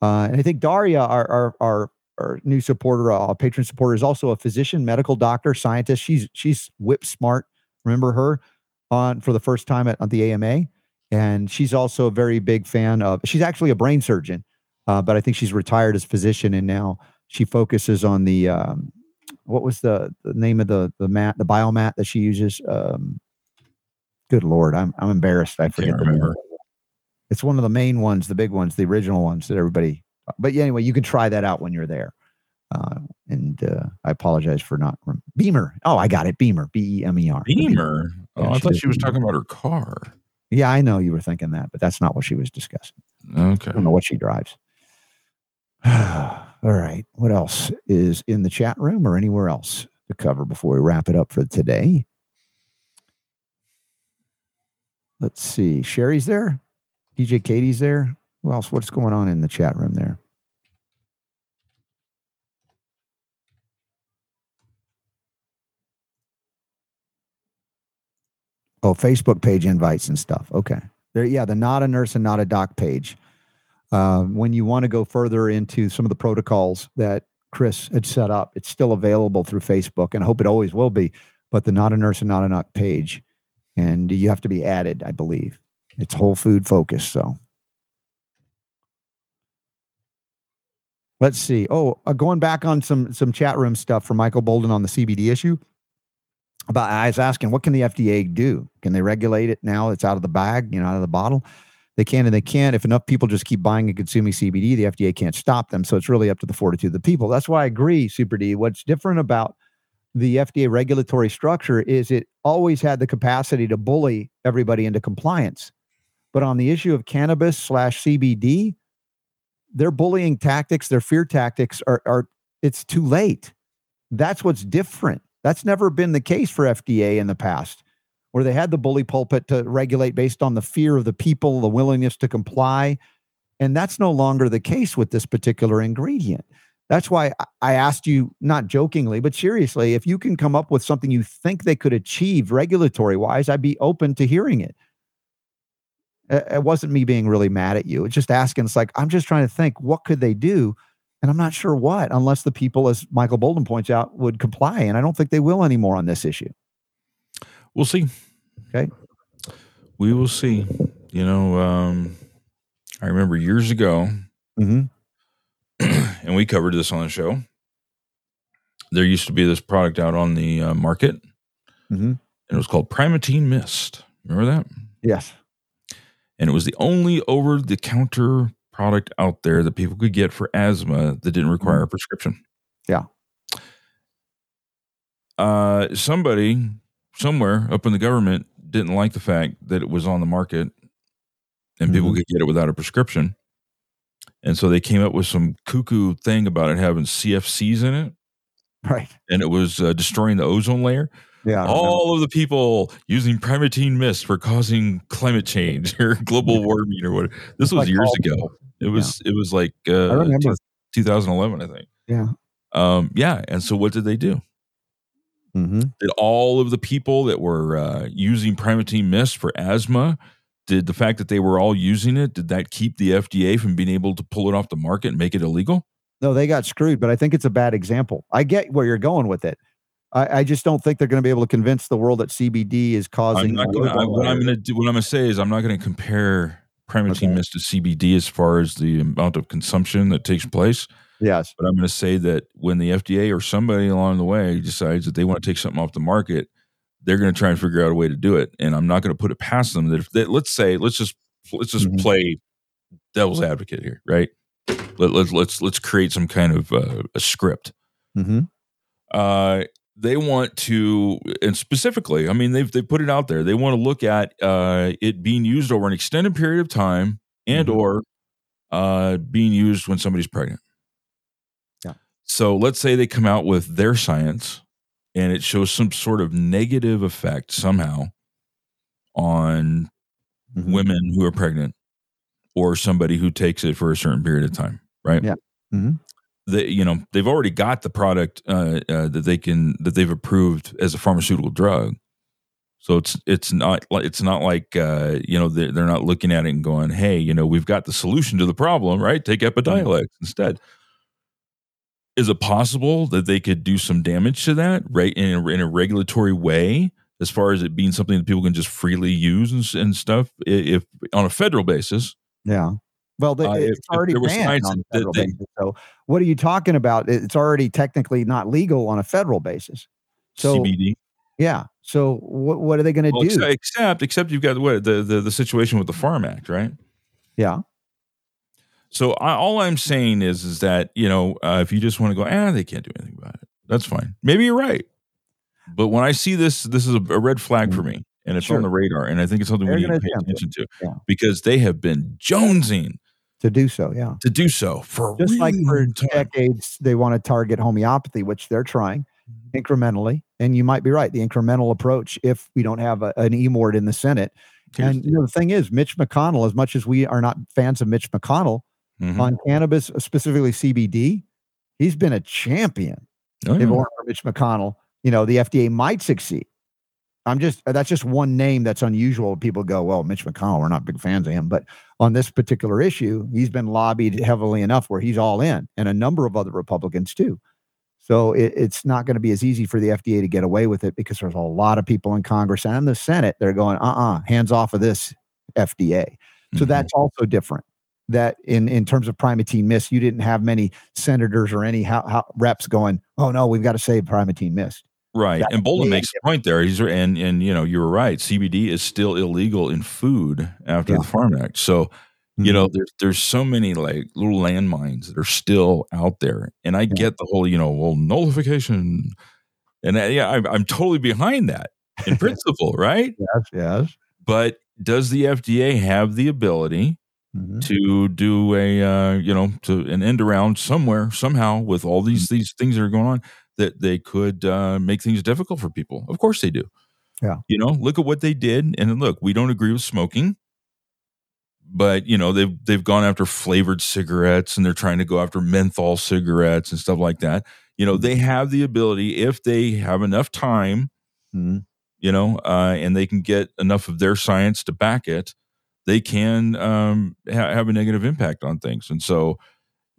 Uh, and I think Daria, our, our, our, our new supporter, uh, patron supporter, is also a physician, medical doctor, scientist. She's she's whip smart. Remember her on for the first time at, at the AMA, and she's also a very big fan of. She's actually a brain surgeon, uh, but I think she's retired as physician, and now she focuses on the um, what was the, the name of the the mat, the biomat that she uses. Um, good lord, I'm I'm embarrassed. I forget
Can't
the name.
remember.
It's one of the main ones, the big ones, the original ones that everybody. But yeah, anyway, you can try that out when you're there. Uh, and uh, I apologize for not rem- BEMER. Oh, I got it. BEMER, B E M E R.
BEMER. Oh,
Yeah,
I
she
thought she was
Beamer.
talking about her car.
Yeah, I know you were thinking that, but that's not what she was discussing.
Okay.
I don't know what she drives. [SIGHS] All right. What else is in the chat room or anywhere else to cover before we wrap it up for today? Let's see. Sherry's there. DJ Katie's there. Who else? What's going on in the chat room there? Oh, Facebook page invites and stuff. Okay. There, yeah, the not a nurse and not a doc page. Uh, when you want to go further into some of the protocols that Chris had set up, it's still available through Facebook, and I hope it always will be. But the not a nurse and not a doc page, and you have to be added, I believe. It's whole food focused. So let's see. Oh, uh, going back on some some chat room stuff for Michael Bolden on the CBD issue. About I was asking, what can the FDA do? Can they regulate it now? It's out of the bag, you know, out of the bottle. They can and they can't. If enough people just keep buying and consuming CBD, the FDA can't stop them. So it's really up to the fortitude of the people. That's why I agree, Super D. What's different about the FDA regulatory structure is it always had the capacity to bully everybody into compliance. But on the issue of cannabis slash CBD, their bullying tactics, their fear tactics are, are it's too late. That's what's different. That's never been the case for FDA in the past, where they had the bully pulpit to regulate based on the fear of the people, the willingness to comply. And that's no longer the case with this particular ingredient. That's why I- asked you, not jokingly, but seriously, if you can come up with something you think they could achieve regulatory wise, I'd be open to hearing. It it wasn't me being really mad at you. It's just asking, it's like, I'm just trying to think, what could they do? And I'm not sure what, unless the people, as Michael Bolden points out, would comply. And I don't think they will anymore on this issue.
We'll see.
Okay.
We will see. You know, um, I remember years ago,
Mm-hmm. [CLEARS THROAT]
and we covered this on the show. There used to be this product out on the uh, market,
Mm-hmm.
and it was called Primatene Mist. Remember that?
Yes.
And it was the only over the counter product out there that people could get for asthma that didn't require a prescription.
Yeah.
Uh, somebody somewhere up in the government didn't like the fact that it was on the market and people
Mhm.
could get it without a prescription. And so they came up with some cuckoo thing about it having CFCs in it
Right.
and it was uh, destroying the ozone layer.
Yeah.
All of the people using primatene mist for causing climate change [LAUGHS] or global warming or what. This was
Like
years ago.
people.
It was it was like uh,
I remember.
2011, I think.
Yeah.
Um, yeah. And so what did they do?
Mm-hmm.
Did all of the people that were uh, using Primatene Mist for asthma, did the fact that they were all using it, did that keep the FDA from being able to pull it off the market and make it illegal?
No, they got screwed, but I think it's a bad example. I get where you're going with it. I, I just don't think they're going to be able to convince the world that CBD is causing.
I, I'm going to do, what I'm going to say is, I'm not going to compare Primatene
Okay.
Mist to CBD as far as the amount of consumption that takes place.
Yes.
But I'm going to say that when the FDA or somebody along the way decides that they want to take something off the market, they're going to try and figure out a way to do it. And I'm not going to put it past them that if they, let's say, let's just let's just
Mhm.
play devil's advocate here, right? Let, let's let's let's create some kind of uh, a script.
Mm-hmm.
Uh, they want to, and specifically, I mean, they've they put it out there. They want to look at uh, it being used over an extended period of time, and
Mhm.
or uh, being used when somebody's pregnant. So let's say they come out with their science, and it shows some sort of negative effect somehow on
Mhm.
women who are pregnant or somebody who takes it for a certain period of time, right?
Yeah. Mhm.
They, you know, they've already got the product uh, uh, that they can that they've approved as a pharmaceutical drug. So it's it's not like it's not like uh, you know they're, they're not looking at it and going, hey, you know, we've got the solution to the problem, right? Take Epidiolex instead. Is it possible that they could do some damage to that, right, in a, in a regulatory way, as far as it being something that people can just freely use and, and stuff, i- if on a federal basis?
Yeah. Well, the,
Uh,
it's
if
already
was
banned on a federal
they-
basis. So, what are you talking about? It's already technically not legal on a federal basis. So,
CBD.
yeah. So, what what are they going to
Well,
do?
except, except except you've got what the, the the situation with the Farm Act, right?
yeah.
So I, all I'm saying is is that you know uh, if you just want to go, ah, they can't do anything about it. That's fine. Maybe you're right. But when I see this, this is a, a red flag for me, and it's
Sure.
on the radar, and I think it's something
They're
we need to pay
it.
attention to
Yeah.
because they have been jonesing
To do so, yeah.
to do so for
Just like for
time.
decades, they want to target homeopathy, which they're trying
Mm-hmm.
incrementally. And you might be right. The incremental approach, if we don't have a, an Emord in the Senate.
Here's
and you know, the thing is, Mitch McConnell, as much as we are not fans of Mitch McConnell
Mhm.
on cannabis, specifically CBD, he's been a champion.
Oh,
If it
yeah.
weren't for Mitch McConnell, you know, the FDA might succeed. I'm just that's just one name that's unusual. People go, well, Mitch McConnell, we're not big fans of him, but on this particular issue, he's been lobbied heavily enough where he's all in, and a number of other Republicans too. So it, it's not going to be as easy for the FDA to get away with it because there's a lot of people in Congress and the Senate They're going, uh-uh, hands off of this FDA. So
Mhm.
that's also different. That in in terms of Primatene Mist, you didn't have many senators or any ho- ho- reps going, "Oh no, we've got to save Primatene Mist."
Right.
That's
And Bolden makes a point there. He's and and you know, you were right. CBD is still illegal in food after
Yeah.
the Farm Act. So, you know, mm-hmm. there's there's so many like little landmines that are still out there. And I get the whole, you know, well, nullification. And I, yeah, I'm, I'm totally behind that in [LAUGHS] principle, right?
yes, yes.
But does the FDA have the ability
Mhm.
to do a uh, you know to an end around somewhere somehow with all these
Mm-hmm.
these things that are going on that they could uh, make things difficult for people of course they do
Yeah.
you know look at what they did and look we don't agree with smoking but you know they've they've gone after flavored cigarettes and they're trying to go after menthol cigarettes and stuff like that you know they have the ability if they have enough time
Mhm.
you know, uh, and they can get enough of their science to back it, they can um, ha- have a negative impact on things. And so,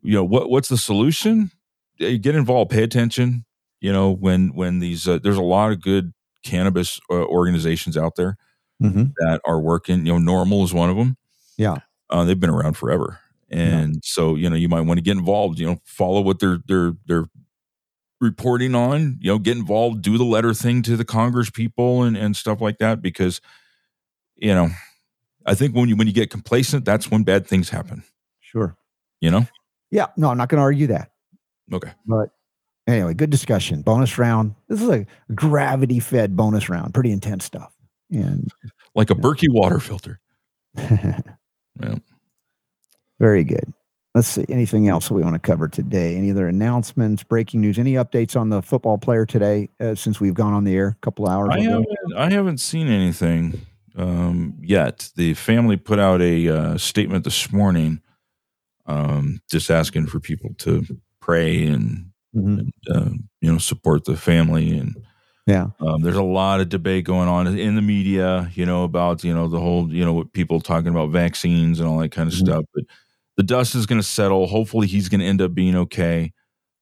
you know, what what's the solution? Get involved, pay attention. You know, when when these uh, there's a lot of good cannabis uh, organizations out there
Mhm.
that are working. You know, NORML is one of them.
Yeah.
uh, they've been around forever, and so you know you might want to get involved. You know, follow what they're they're they're reporting on. You know, get involved, do the letter thing to the Congress people and and stuff like that because you know I think when you when you get complacent, that's when bad things happen.
Sure.
You know.
Yeah. No, I'm not going to argue that.
Okay.
But anyway, good discussion. Bonus round. This is a gravity fed bonus round. Pretty intense stuff. And
Like a Berkey water filter. [LAUGHS] Yeah.
very good. Let's see. Anything else we want to cover today? Any other announcements, breaking news, any updates on the football player today uh, since we've gone on the air a couple hours
I
ago?
haven't I haven't seen anything um, yet. The family put out a uh, statement this morning, um, just asking for people to pray and,
Mhm.
and uh, you know support the family. And
Yeah.
um, there's a lot of debate going on in the media, you know, about you know the whole you know what people talking about vaccines and all that kind of
Mhm.
stuff. But the dust is going to settle. Hopefully, he's going to end up being okay.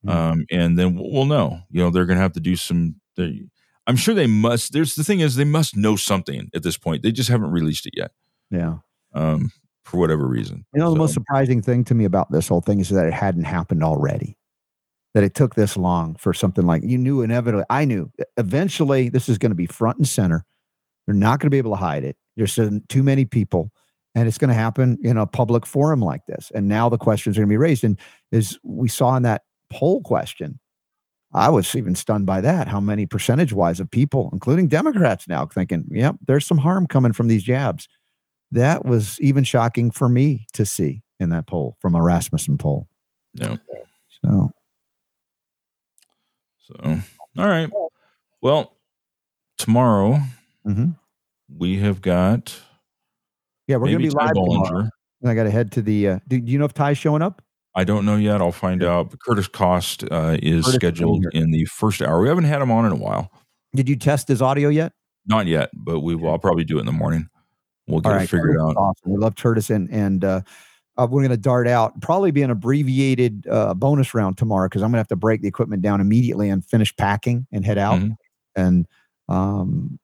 Mhm.
Um, and then we'll we'll know. You know, they're going to have to do some. They, I'm sure they must. There's the thing is they must know something at this point. They just haven't released it yet,
Yeah.
um, for whatever reason.
You know, the most surprising thing to me about this whole thing is that it hadn't happened already. that it took this long for something like you knew inevitably. I knew eventually this is going to be front and center. They're not going to be able to hide it. There's too many people, and it's going to happen in a public forum like this. And now the questions are going to be raised. And as we saw in that poll question, I was even stunned by that. How many percentage wise of people, including Democrats, now thinking, "Yep, there's some harm coming from these jabs." That was even shocking for me to see in that poll from a Rasmussen poll.
Yeah.
So
so, all right. Well, tomorrow
mm-hmm.
we have got.
Yeah, we're going to be live tomorrow. I got to head to the. Uh, do, do, you know if Ty's showing up?
I don't know yet. I'll find out. But Curtis Cost uh, is Curtis scheduled in the first hour. We haven't had him on in a while.
Did you test his audio yet?
Not yet, but we will. I'll probably do it in the morning. We'll get right, it figured Curtis out.
Awesome. We love Curtis and and uh, uh, we're going to dart out, probably be an abbreviated uh, bonus round tomorrow because I'm going to have to break the equipment down immediately and finish packing and head out. Mm-hmm. And, um,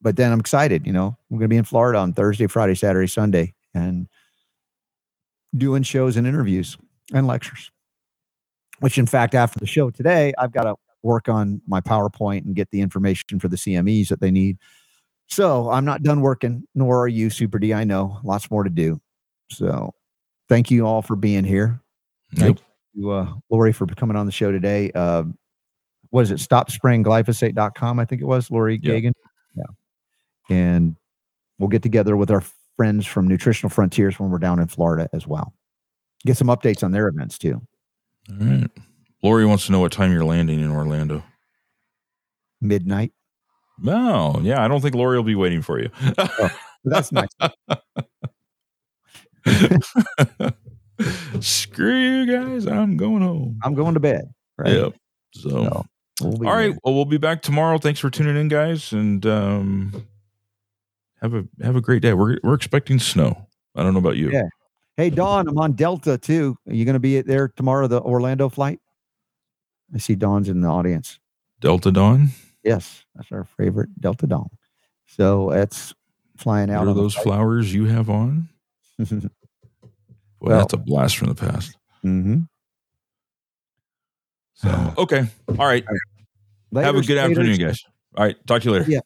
but then I'm excited. You know, I'm going to be in Florida on Thursday, Friday, Saturday, Sunday, and doing shows and interviews and lectures. Which, in fact, after the show today, I've got to work on my PowerPoint and get the information for the CMEs that they need. So I'm not done working, nor are you, Super D. I know lots more to do. So thank you all for being here. Thank yep. you, uh, Laurie, for coming on the show today. Uh, what is it? StopSprayingGlyphosate.com, I think it was, Laurie yep. Gagan. Yeah. And we'll get together with our friends from Nutritional Frontiers when we're down in Florida as well. Get some updates on their events too.
All right. Lori wants to know what time you're landing in Orlando.
Midnight.
No, yeah, I don't think Lori will be waiting for you. oh,
that's nice. [LAUGHS]
Screw you guys. I'm going home.
I'm going to bed.
Right. Yep. So, so we'll all right. Well, we'll be back tomorrow. Thanks for tuning in, guys. And um, have a have a great day. We're we're expecting snow. I don't know about you.
Yeah. Hey, Dawn, I'm on Delta too. Are you going to be there tomorrow, the Orlando flight? I see Dawn's in the audience.
Delta Dawn?
Yes, that's our favorite Delta Dawn. So it's flying out.
What are those flowers you have on? Boy, well, that's a blast from the past.
Mm-hmm.
So okay, all right. Later, Have a good afternoon, guys. All right, talk to you later.
Yeah.